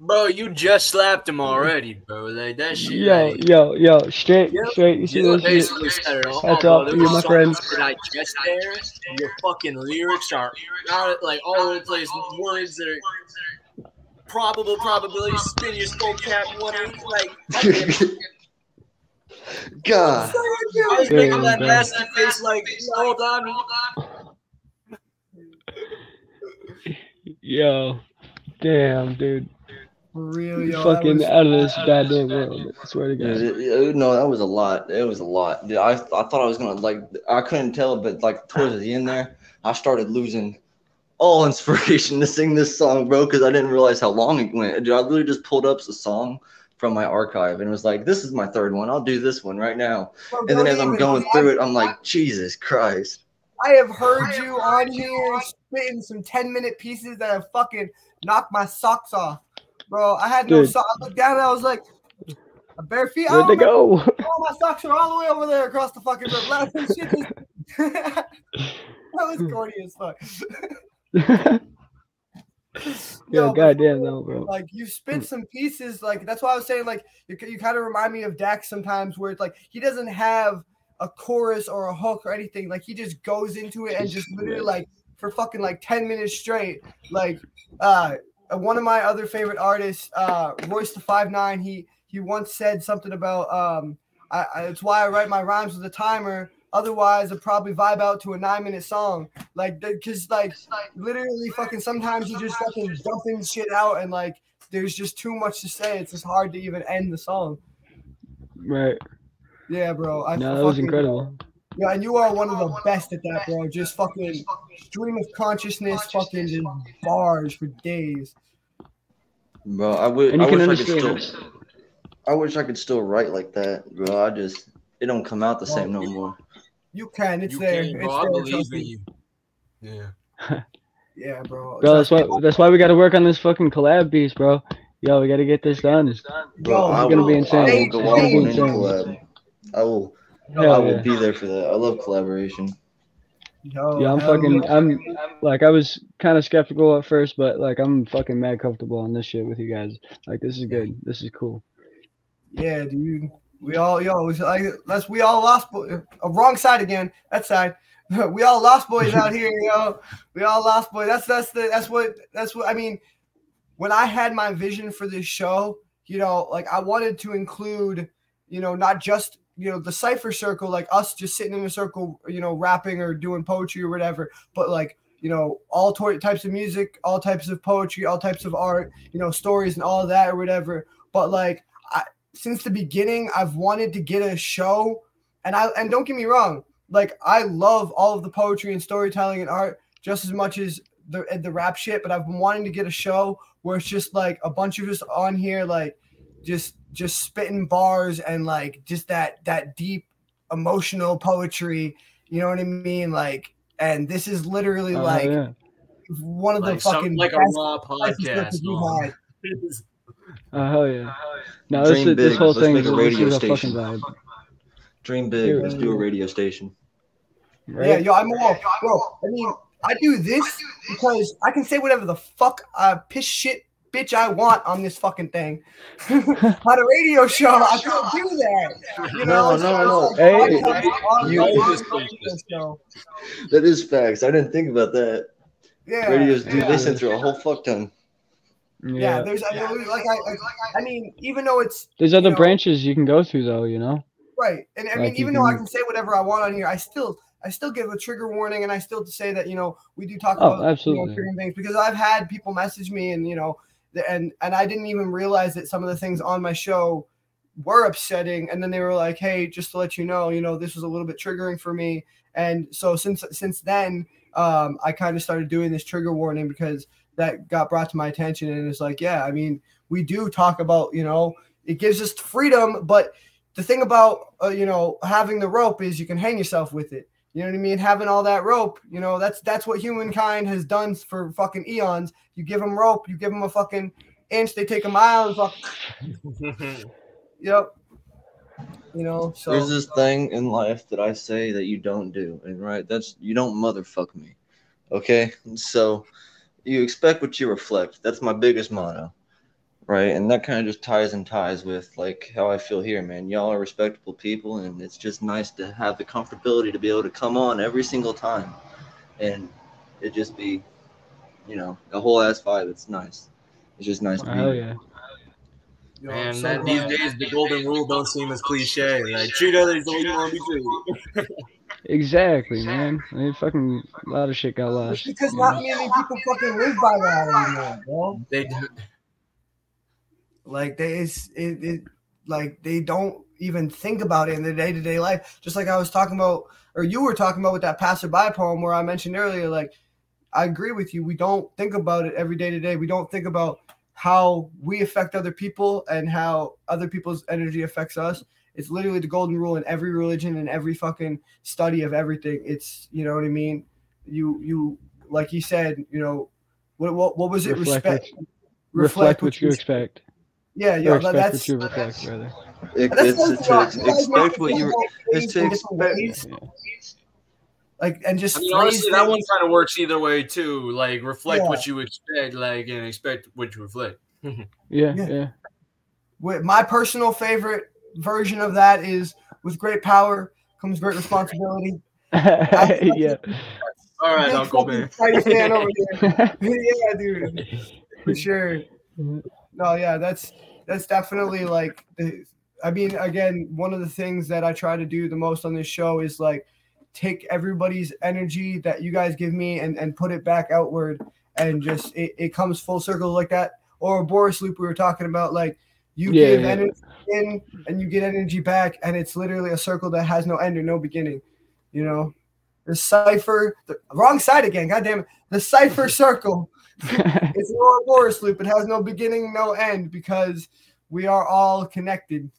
Bro, you just slapped him already, bro. Like that shit. Yo, like, yo, yo, straight, Yeah, straight. You see You this shit? basically it all. That's all for you, was my so friend. I just there. Your fucking lyrics are not like all over the place. Words that are probable probability. Spin your skull cap one eight. Like God. I was Yeah, making that nasty face like hold on. Yo, damn, dude. For real, yo. Fucking was- out of this goddamn world. I swear to God. it- it- no, that was a lot. It was a lot. Dude, I I thought I was gonna like I couldn't tell, but like towards the end there, I started losing all inspiration to sing this song, bro, because I didn't realize how long it went. Dude, I literally just pulled up the song from my archive and was like, "This is my third one. I'll do this one right now." Bro, And then as I'm even- going through it, I'm like, "Jesus Christ!" I have heard you on here spitting some 10 minute pieces that have fucking knocked my socks off. Bro, I had no socks. I looked down and I was like, a bare feet. Where'd they go? All my socks are all the way over there across the fucking room. Like, shit just- that was corny as fuck. Yo, but goddamn no, bro. Like you spit some pieces, like that's why I was saying, like you, you kind of remind me of Dax sometimes, where it's like he doesn't have a chorus or a hook or anything. Like he just goes into it and just literally like for fucking like ten minutes straight. Like uh, one of my other favorite artists, uh, Royce the Five Nine, he he once said something about um, I, I, it's why I write my rhymes with a timer. Otherwise, I'd probably vibe out to a nine minute song. Like, because, like, literally, fucking sometimes you just fucking dumping shit out and, like, there's just too much to say. It's just hard to even end the song. Right. Yeah, bro. I No, that was incredible. Yeah, and you are one of the best at that, bro. Just fucking stream of consciousness, fucking just bars for days. Bro, I would. And I can wish I could still. I wish I could still write like that, bro. I just it don't come out the same no more. You can. It's You there. can, it's bro. I there. believe trust in you. Yeah. Yeah, bro. Bro, that's why that's why we gotta work on this fucking collab piece, bro. Yo, we gotta get this done. Bro, Yo, I it's gonna will, be I insane. will go It's off gonna on be insane. collab. I will. Hell I will yeah. be there for that. I love collaboration. Yo, Yeah, I'm fucking. yeah. I'm like I was kind of skeptical at first, but like I'm fucking mad comfortable on this shit with you guys. Like this is good. This is cool. Yeah, dude. We all, yo, it's like that's we all lost. Boy, uh, wrong side again. That side. we all lost boys out here, yo. We all lost boys. That's that's the that's what that's what I mean. When I had my vision for this show, you know, like I wanted to include, you know, not just you know the cipher circle, like us just sitting in a circle, you know, rapping or doing poetry or whatever, but like you know all types of music, all types of poetry, all types of art, you know, stories and all that or whatever. But like since the beginning I've wanted to get a show and I and don't get me wrong like I love all of the poetry and storytelling and art just as much as the the rap shit but I've been wanting to get a show where it's just like a bunch of us on here like just just spitting bars and like just that that deep emotional poetry you know what I mean like and this is literally Oh, like yeah. one of the Like, some, fucking like a best raw podcast. experiences we've song. had. Oh, oh hell yeah. Oh, no, this, Dream is, this big. whole Let's thing make a radio is a station. fucking vibe. Dream big. Let's do a radio station. Right? Yeah, yo, I'm all, bro. I mean, I do this because I can say whatever the fuck I piss shit bitch I want on this fucking thing. on a radio show, I can't do that. You know, No, no, no. it's Hey, like, on you- you- That is facts. I didn't think about that. Yeah, Radios do yeah. they send through a whole fuck ton. Yeah, Yeah. there's I mean, like I, like, I mean, even though it's There's other know- branches you can go through though, you know. Right. And I mean, Like, you even though I can- can say whatever I want on here, I still I still give a trigger warning and I still say that, you know, we do talk Oh, about you know, absolutely. things because I've had people message me and you know the- and and I didn't even realize that some of the things on my show were upsetting and then they were like, "Hey, just to let you know, you know, this was a little bit triggering for me." And so since since then, um I kind of started doing this trigger warning because that got brought to my attention and it's like, yeah, I mean, we do talk about, you know, it gives us freedom, but the thing about uh, you know having the rope is you can hang yourself with it. You know what I mean? Having all that rope, you know, that's that's what humankind has done for fucking eons. You give them rope, you give them a fucking inch, they take a mile and fuck. Yep. You know, so There's this thing in life that I say that you don't do, and right, that's you don't motherfuck me. Okay, so you expect what you reflect. That's my biggest motto, right? And that kind of just ties and ties with like how I feel here, man. Y'all are respectable people, and it's just nice to have the comfortability to be able to come on every single time, and it just be, you know, a whole ass vibe. It's nice. It's just nice. to be Hell here. yeah. yo, And so, then these days, the golden rule don't seem as cliche. Like treat others the way you want to be treated. Exactly, man. I mean, fucking a lot of shit got it's lost. because not know? many people fucking live by that anymore, bro. They do. Like they it's it, it like they don't even think about it in their day to day life. Just like I was talking about, or you were talking about with that passerby poem where I mentioned earlier. Like I agree with you. We don't think about it every day to day. We don't think about how we affect other people and how other people's energy affects us. It's literally the golden rule in every religion and every fucking study of everything. It's you know what I mean. You you like you said. You know what what, what was it? Reflect Respect. what- Reflect what you expect. Yeah, Or yeah. expect that's what you reflect, rather. It, that's it's what to you ex- guys make expect what you it's to expect. Yeah. like and just I mean, phrase honestly, that one kind of works either way too. Like reflect Yeah. what you expect, like and expect what you reflect. Yeah, Yeah. yeah. With my personal favorite version of that is with great power comes great responsibility. yeah. All right, Big Uncle fucking Man. Spidey fan over here. yeah, dude, for sure. No, yeah, that's that's definitely like the. I mean, again, one of the things that I try to do the most on this show is like take everybody's energy that you guys give me and and put it back outward, and just it, it comes full circle like that. Ouroboros loop we were talking about, like you Yeah, give yeah. energy in and you get energy back, and it's literally a circle that has no end or no beginning. You know, the cipher, the wrong side again. God damn it, the cipher circle. It's no Boris loop. It has no beginning, no end because we are all connected.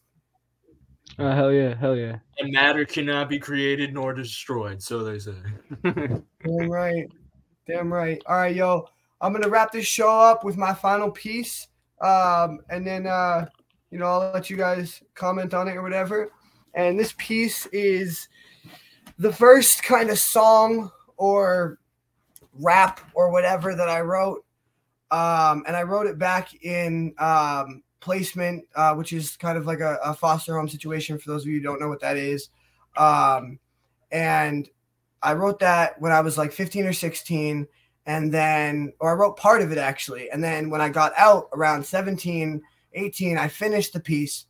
Oh, hell yeah, hell yeah. And matter cannot be created nor destroyed, so they say. Damn right. Damn right. All right, yo. I'm gonna wrap this show up with my final piece. Um, and then uh, you know, I'll let you guys comment on it or whatever. And this piece is the first kind of song or rap or whatever that I wrote. Um, and I wrote it back in um, placement, uh, which is kind of like a, a foster home situation for those of you who don't know what that is. Um, and I wrote that when I was like 15 or 16. And then, or I wrote part of it actually. And then when I got out around 17, 18, I finished the piece.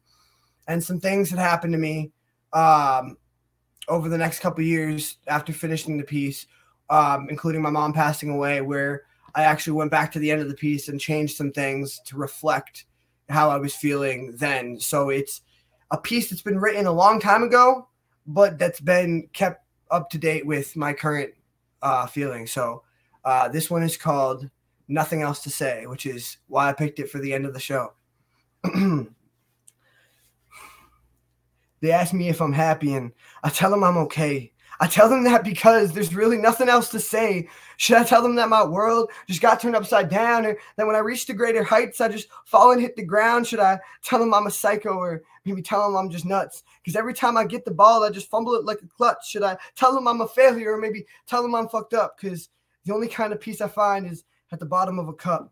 And some things had happened to me um, over the next couple years after finishing the piece, um, including my mom passing away, where I actually went back to the end of the piece and changed some things to reflect how I was feeling then. So it's a piece that's been written a long time ago, but that's been kept up to date with my current uh, feelings. So uh, this one is called Nothing Else to Say, which is why I picked it for the end of the show. they ask me if I'm happy, and I tell them I'm okay. I tell them that because there's really nothing else to say. Should I tell them that my world just got turned upside down, or that when I reach the greater heights, I just fall and hit the ground? Should I tell them I'm a psycho, or maybe tell them I'm just nuts? Because every time I get the ball, I just fumble it like a clutch. Should I tell them I'm a failure, or maybe tell them I'm fucked up? Because the only kind of peace I find is at the bottom of a cup.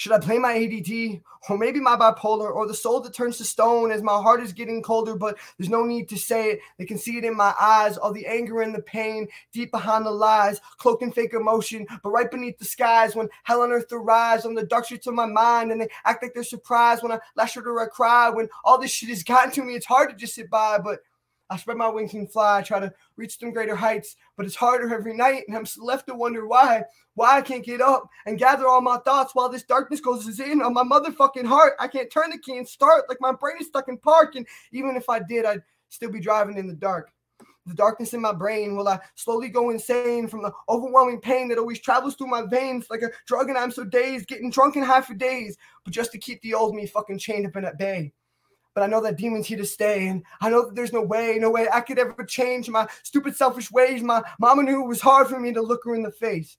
Should I play my ADD or maybe my bipolar or the soul that turns to stone as my heart is getting colder, but there's no need to say it. They can see it in my eyes, all the anger and the pain deep behind the lies, cloaked in fake emotion, but right beneath the skies when hell on earth arrives on the dark streets of my mind and they act like they're surprised when I lash out or I cry. When all this shit has gotten to me, it's hard to just sit by, but I spread my wings and fly, I try to reach them greater heights, but it's harder every night, and I'm left to wonder why, why I can't get up and gather all my thoughts while this darkness closes in on my motherfucking heart. I can't turn the key and start like my brain is stuck in park, and even if I did, I'd still be driving in the dark. The darkness in my brain will I slowly go insane from the overwhelming pain that always travels through my veins like a drug, and I'm so dazed, getting drunk and high for days, but just to keep the old me fucking chained up and at bay but I know that demon's here to stay. And I know that there's no way, no way I could ever change my stupid, selfish ways. My mama knew it was hard for me to look her in the face.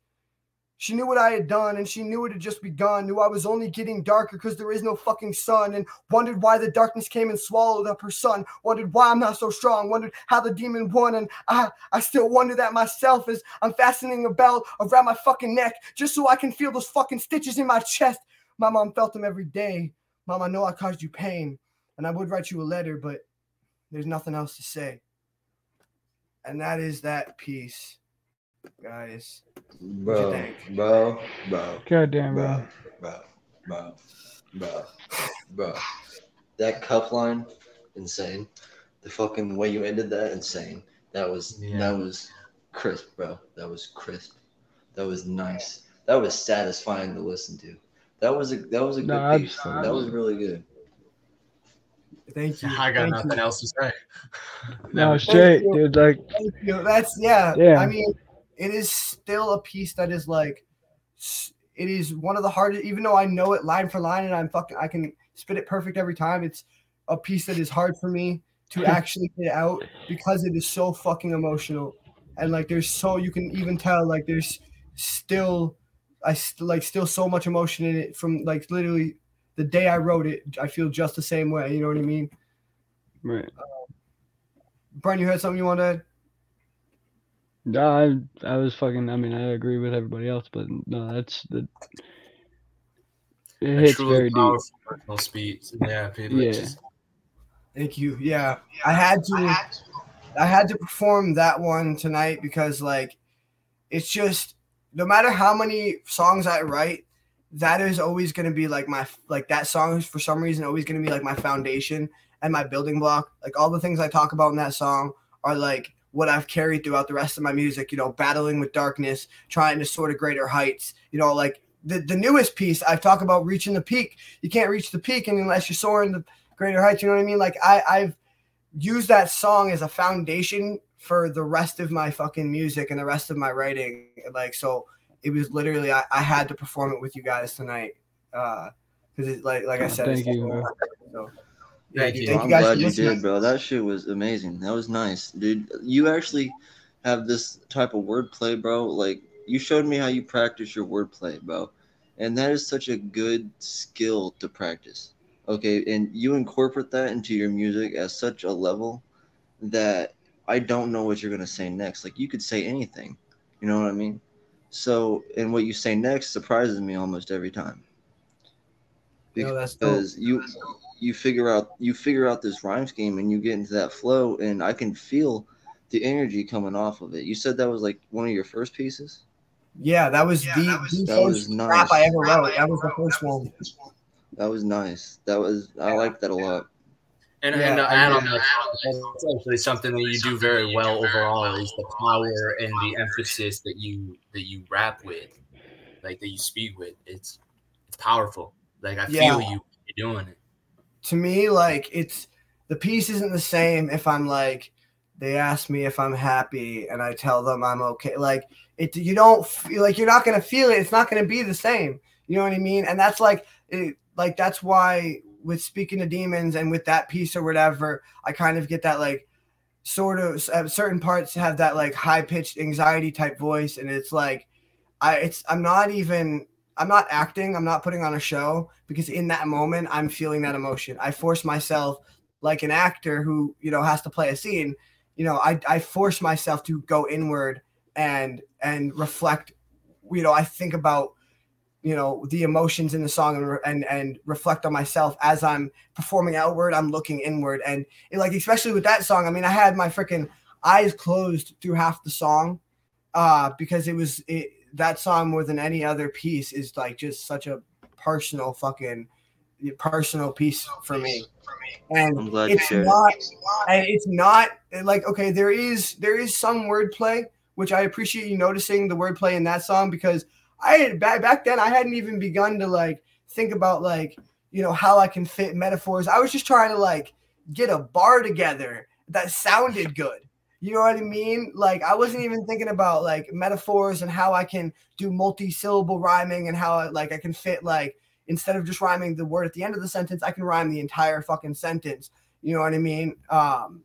She knew what I had done and she knew it had just begun. Knew I was only getting darker because there is no fucking sun. And wondered why the darkness came and swallowed up her son. Wondered why I'm not so strong. Wondered how the demon won. And I, I still wonder that myself as I'm fastening a belt around my fucking neck just so I can feel those fucking stitches in my chest. My mom felt them every day. Mom, I know I caused you pain. And I would write you a letter, but there's nothing else to say. And that is that piece, guys. Bro, think? bro, bro, God damn, bro. bro, bro, bro, bro, bro. That cup line, insane. The fucking way you ended that, insane. That was Yeah. that was crisp, bro. That was crisp. That was nice. That was satisfying to listen to. That was a that was a good No, piece. absolutely. That was really good. Thank you. I got Thank nothing you. else to say. No, straight, you. dude. Like, Thank you. That's yeah. Yeah. I mean, it is still a piece that is like, it is one of the hardest. Even though I know it line for line and I'm fucking, I can spit it perfect every time. It's a piece that is hard for me to actually get out because it is so fucking emotional. And like, there's so you can even tell like there's still, I st- like still so much emotion in it from like literally the day I wrote it. I feel just the same way. You know what I mean? right. Um, Brian, you had something you wanted? to add? No, I, I was fucking. I mean, I agree with everybody else, but no, that's the. It A hits truly very deep. personal speech. Yeah, people. Yeah. Just, Thank you. Yeah, I had to. I had to perform that one tonight because, like, it's just no matter how many songs I write, that is always going to be like my like that song is for some reason always going to be like my foundation and my building block. Like all the things I talk about in that song are like what I've carried throughout the rest of my music. You know, battling with darkness, trying to soar to greater heights. You know, like the the newest piece I talk about reaching the peak. You can't reach the peak unless you're soaring the greater heights. You know what I mean? Like I I've used that song as a foundation for the rest of my fucking music and the rest of my writing. Like so, it was literally I, I had to perform it with you guys tonight. Uh, because it like like I said, it's Thank you, bro. So, yeah, Thank dude, you. thank I'm you guys glad you listening. did, bro. That shit was amazing. That was nice, dude. You actually have this type of wordplay, bro. Like you showed me how you practice your wordplay, bro, and that is such a good skill to practice. Okay, and you incorporate that into your music at such a level that I don't know what you're gonna say next. Like you could say anything, you know what I mean? So, and what you say next surprises me almost every time. No, that's because you you figure out you figure out this rhyme scheme and you get into that flow and I can feel the energy coming off of it. You said that was like one of your first pieces. Yeah, that was the, the That first was nice. rap I ever wrote. That was the first one. That was nice. That was I like that a lot. And, Yeah, and to I add agree. on that, that's actually something that you do very well overall is the power and the emphasis that you that you rap with, like that you speak with. It's it's powerful. Like I Yeah. feel you you're doing it. to me like it's the piece isn't the same if i'm like they ask me if i'm happy and i tell them i'm okay like it you don't feel like you're not going to feel it it's not going to be the same you know what i mean and that's like it, like that's why with speaking to demons and with that piece or whatever i kind of get that like sort of at uh, certain parts have that like high pitched anxiety type voice and it's like i it's i'm not even I'm not acting, I'm not putting on a show because in that moment I'm feeling that emotion. I force myself like an actor who, you know, has to play a scene, you know, I I force myself to go inward and and reflect, you know, I think about you know the emotions in the song and and, and reflect on myself as I'm performing outward. I'm looking inward, and it, like especially with that song. I mean, I had my freaking eyes closed through half the song, uh, because it was it that song more than any other piece is like just such a personal fucking personal piece for me. And I'm glad it's it. not and it's not like okay there is there is some wordplay which i appreciate you noticing the wordplay in that song because i had back, back then i hadn't even begun to like think about like you know how i can fit metaphors. I was just trying to like get a bar together that sounded good. You know what i mean? Like i wasn't even thinking about like metaphors and how i can do multi-syllable rhyming and how like i can fit like instead of just rhyming the word at the end of the sentence i can rhyme the entire fucking sentence. You know what I mean? Um,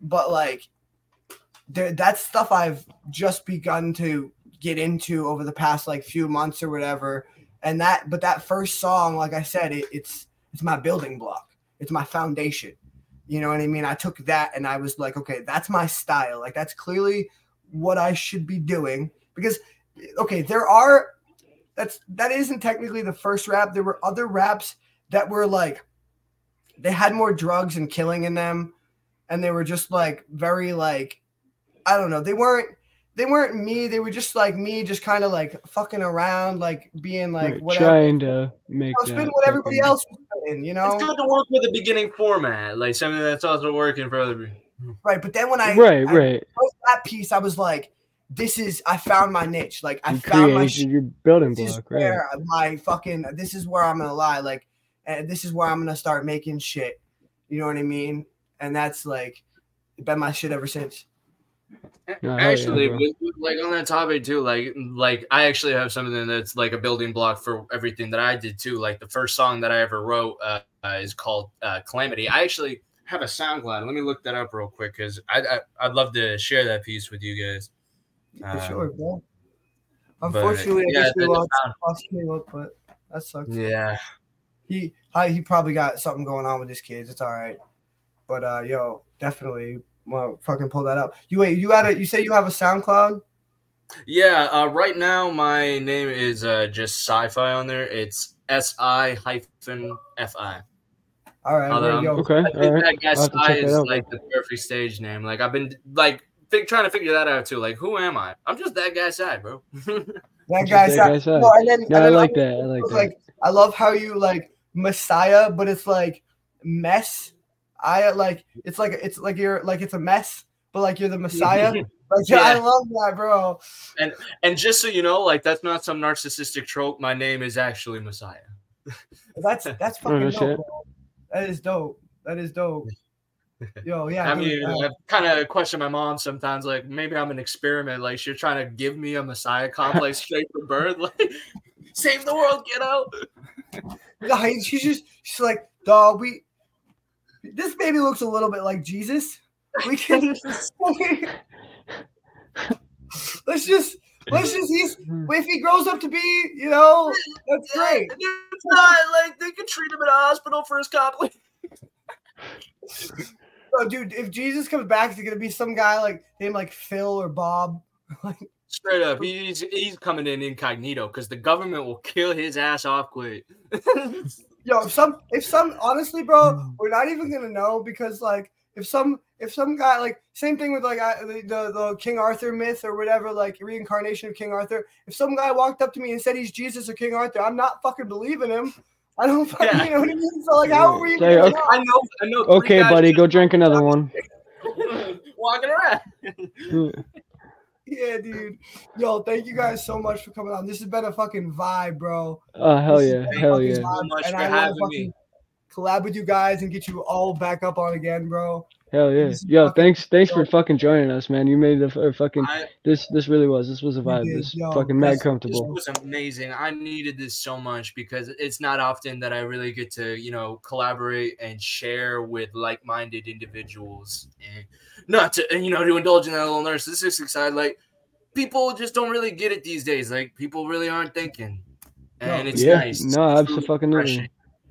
but like, there, that's stuff I've just begun to get into over the past like few months or whatever. And that, but that first song, like I said, it, it's it's my building block. It's my foundation. You know what I mean? I took that and I was like, okay, that's my style. Like that's clearly what I should be doing because okay, there are that's that isn't technically the first rap. There were other raps that were like they had more drugs and killing in them and they were just like very like I don't know. They weren't they weren't me. They were just like me, just kind of like fucking around, like being like Right, whatever. trying to make I was spinning that what everybody fucking- else was spinning, you know. It's good to work with a beginning format, like something that's also working for other people. Hmm. Right, but then when I right, I right. wrote that piece, I was like, "This is I found my niche. Like I You found my created shit. your building This is block, right? where my fucking. This is where I'm gonna lie. Like, and this is where I'm gonna start making shit. You know what I mean? And that's like been my shit ever since. No, yeah, actually, with, like on that topic too, like like I actually have something that's like a building block for everything that I did too. Like the first song that I ever wrote uh, is called uh, "Calamity." I actually have a SoundCloud. Let me look that up real quick because I, I I'd love to share that piece with you guys. For Um, sure, bro. but, Unfortunately, yeah, I guess we lost, lost Caleb, but that sucks. Yeah, He I, he probably got something going on with his kids. It's all right. But uh, yo, definitely, well, fucking pull that up. You wait, you had a you say you have a SoundCloud? yeah. Uh, right now, my name is uh, just sci-fi on there. It's S I hyphen F I. All right, Although there you go. Okay, I all think right. that guy I'll have to Sky check that is out. like the perfect stage name. Like I've been like fi- trying to figure that out too. Like who am I? I'm just that guy side, bro. That Just guy's that guy's side. no, and then, No, and I then like other that. I like that. Like I love how you like Messiah, but it's like mess. I like it's like it's like you're like it's a mess, but like you're the Messiah. Like Yeah. I love that, bro. and and just so you know, like that's not some narcissistic trope. My name is actually Messiah. That's that's no fucking dope. shit. That is dope. That is dope. Yo, yeah. I mean, I kind of question my mom sometimes. Like maybe I'm an experiment. Like she's trying to give me a Messiah complex straight from birth. Like save the world, kiddo. No, he- she's just she's like, dog, we this baby looks a little bit like Jesus. We can let's just let's just he's hmm. if he grows up to be, you know, that's great. It's not like they could treat him in a hospital for his complex. Bro, oh, dude, if Jesus comes back, is it gonna be some guy like named like Phil or Bob? Like Straight up, he's he's coming in incognito because the government will kill his ass off quick. Yo, if some if some honestly, bro, hmm. we're not even gonna know because like if some if some guy like same thing with like I, the, the the King Arthur myth or whatever like reincarnation of King Arthur. If some guy walked up to me and said he's Jesus or King Arthur, I'm not fucking believing him. I don't fucking Yeah. you know what I mean. So like, how are we? Even okay. know? I know, I know. Okay, buddy, go drink another one. walking around. Hmm. Yeah, dude. Yo, thank you guys so much for coming on. This has been a fucking vibe, bro. Oh hell This yeah, hell fucking yeah. so much and for I wanna having me. fucking Collab with you guys and get you all back up on again, bro. Hell yeah. This Yo, thanks thanks for fucking joining us, man. You made the uh, fucking I, this this really was. This was a vibe. did, This yo, fucking mad this- this was amazing. I needed this so much because it's not often that I really get to, you know, collaborate and share with like-minded individuals. And not to, you know, to indulge in that little narcissistic side. Like people just don't really get it these days. Like people really aren't thinking, and No. it's Yeah, nice. no, It's really absolutely.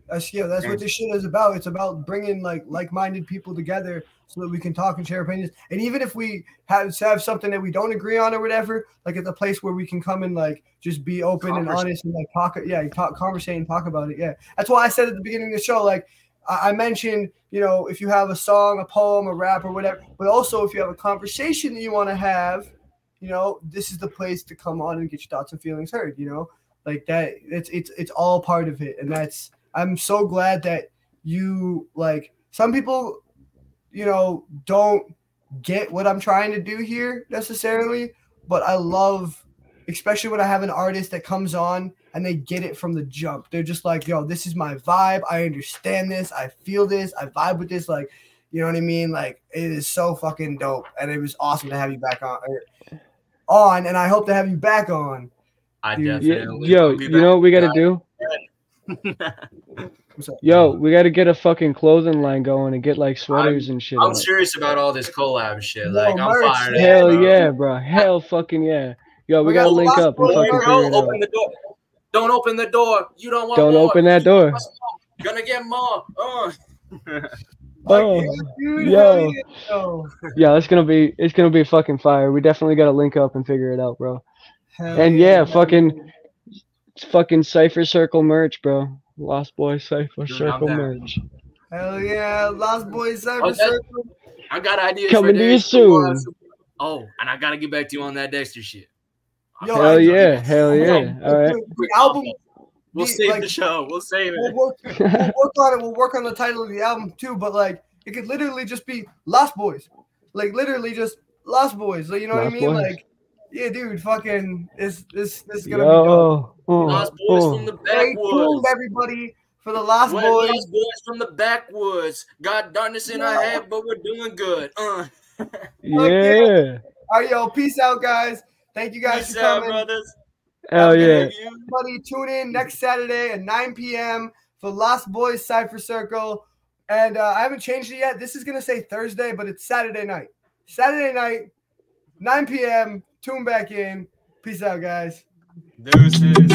That's yeah, that's what this shit is about. It's about bringing like like-minded people together so that we can talk and share opinions. And even if we have have something that we don't agree on or whatever, like it's a place where we can come and like just be open and honest and like talk. Yeah, talk, conversate and talk about it. Yeah, that's why I said at the beginning of the show, like I, I mentioned, you know, if you have a song, a poem, a rap, or whatever, but also if you have a conversation that you want to have, you know, this is the place to come on and get your thoughts and feelings heard. You know, like that. It's it's it's all part of it, and that's. I'm so glad that you like. Some people, you know, don't get what I'm trying to do here necessarily, but I love, especially when I have an artist that comes on and they get it from the jump. They're just like, yo, this is my vibe. I understand this. I feel this. I vibe with this. Like, you know what I mean? Like, it is so fucking dope. And it was awesome to have you back on. or- On, and I hope to have you back on. I Dude, definitely. yo, you know what we gotta do? Back. What's up? Yo, we gotta get a fucking clothing line going and get like sweaters and shit. I'm out. serious about all this collab shit. Yo, Like I'm merch, fired. up, Hell bro. yeah, bro. Hell fucking yeah. Yo, we We gotta got link up and Boys, fucking bro. figure it open the door. Don't open the door. You don't want Don't more. open that door. want more. Gonna get more. Uh. Oh, Dude, yo. yeah, yo. yeah, it's gonna be it's gonna be fucking fire. We definitely gotta link up and figure it out, bro. Hell And yeah, fucking fucking Cypher Circle merch, bro. Lost Boy Cypher Dude, Circle down. merch. Hell yeah, Lost Boys Cypher Oh, Circle. I got ideas Coming for to you soon. Oh, and I gotta get back to you on that Dexter shit. Yo, Hell I- yeah, hell yeah. Yo, All right. The album. We'll the- save like, the show. We'll save We'll it. work, we'll work on it. We'll work on the title of the album too. But like, it could literally just be Lost Boys. Like literally just Lost Boys. Like you know Lost what I mean? Boys. Like, yeah, dude, fucking, this this this is gonna be dope. Yo, oh, Lost boys oh. from the Stay tuned, backwoods. everybody, for the Lost Boys. lost boys from the backwoods. Got darkness in our head, but we're doing good. Uh. yeah. All right, yo, peace out, guys. Thank you guys Peace for out, coming. brothers. Hell yeah. Love. Everybody, tune in next Saturday at 9 p.m. for Lost Boys Cypher Circle. And uh, I haven't changed it yet. This is gonna say Thursday, but it's Saturday night. Saturday night, 9 p.m. Tune back in. Peace out, guys. Deuces.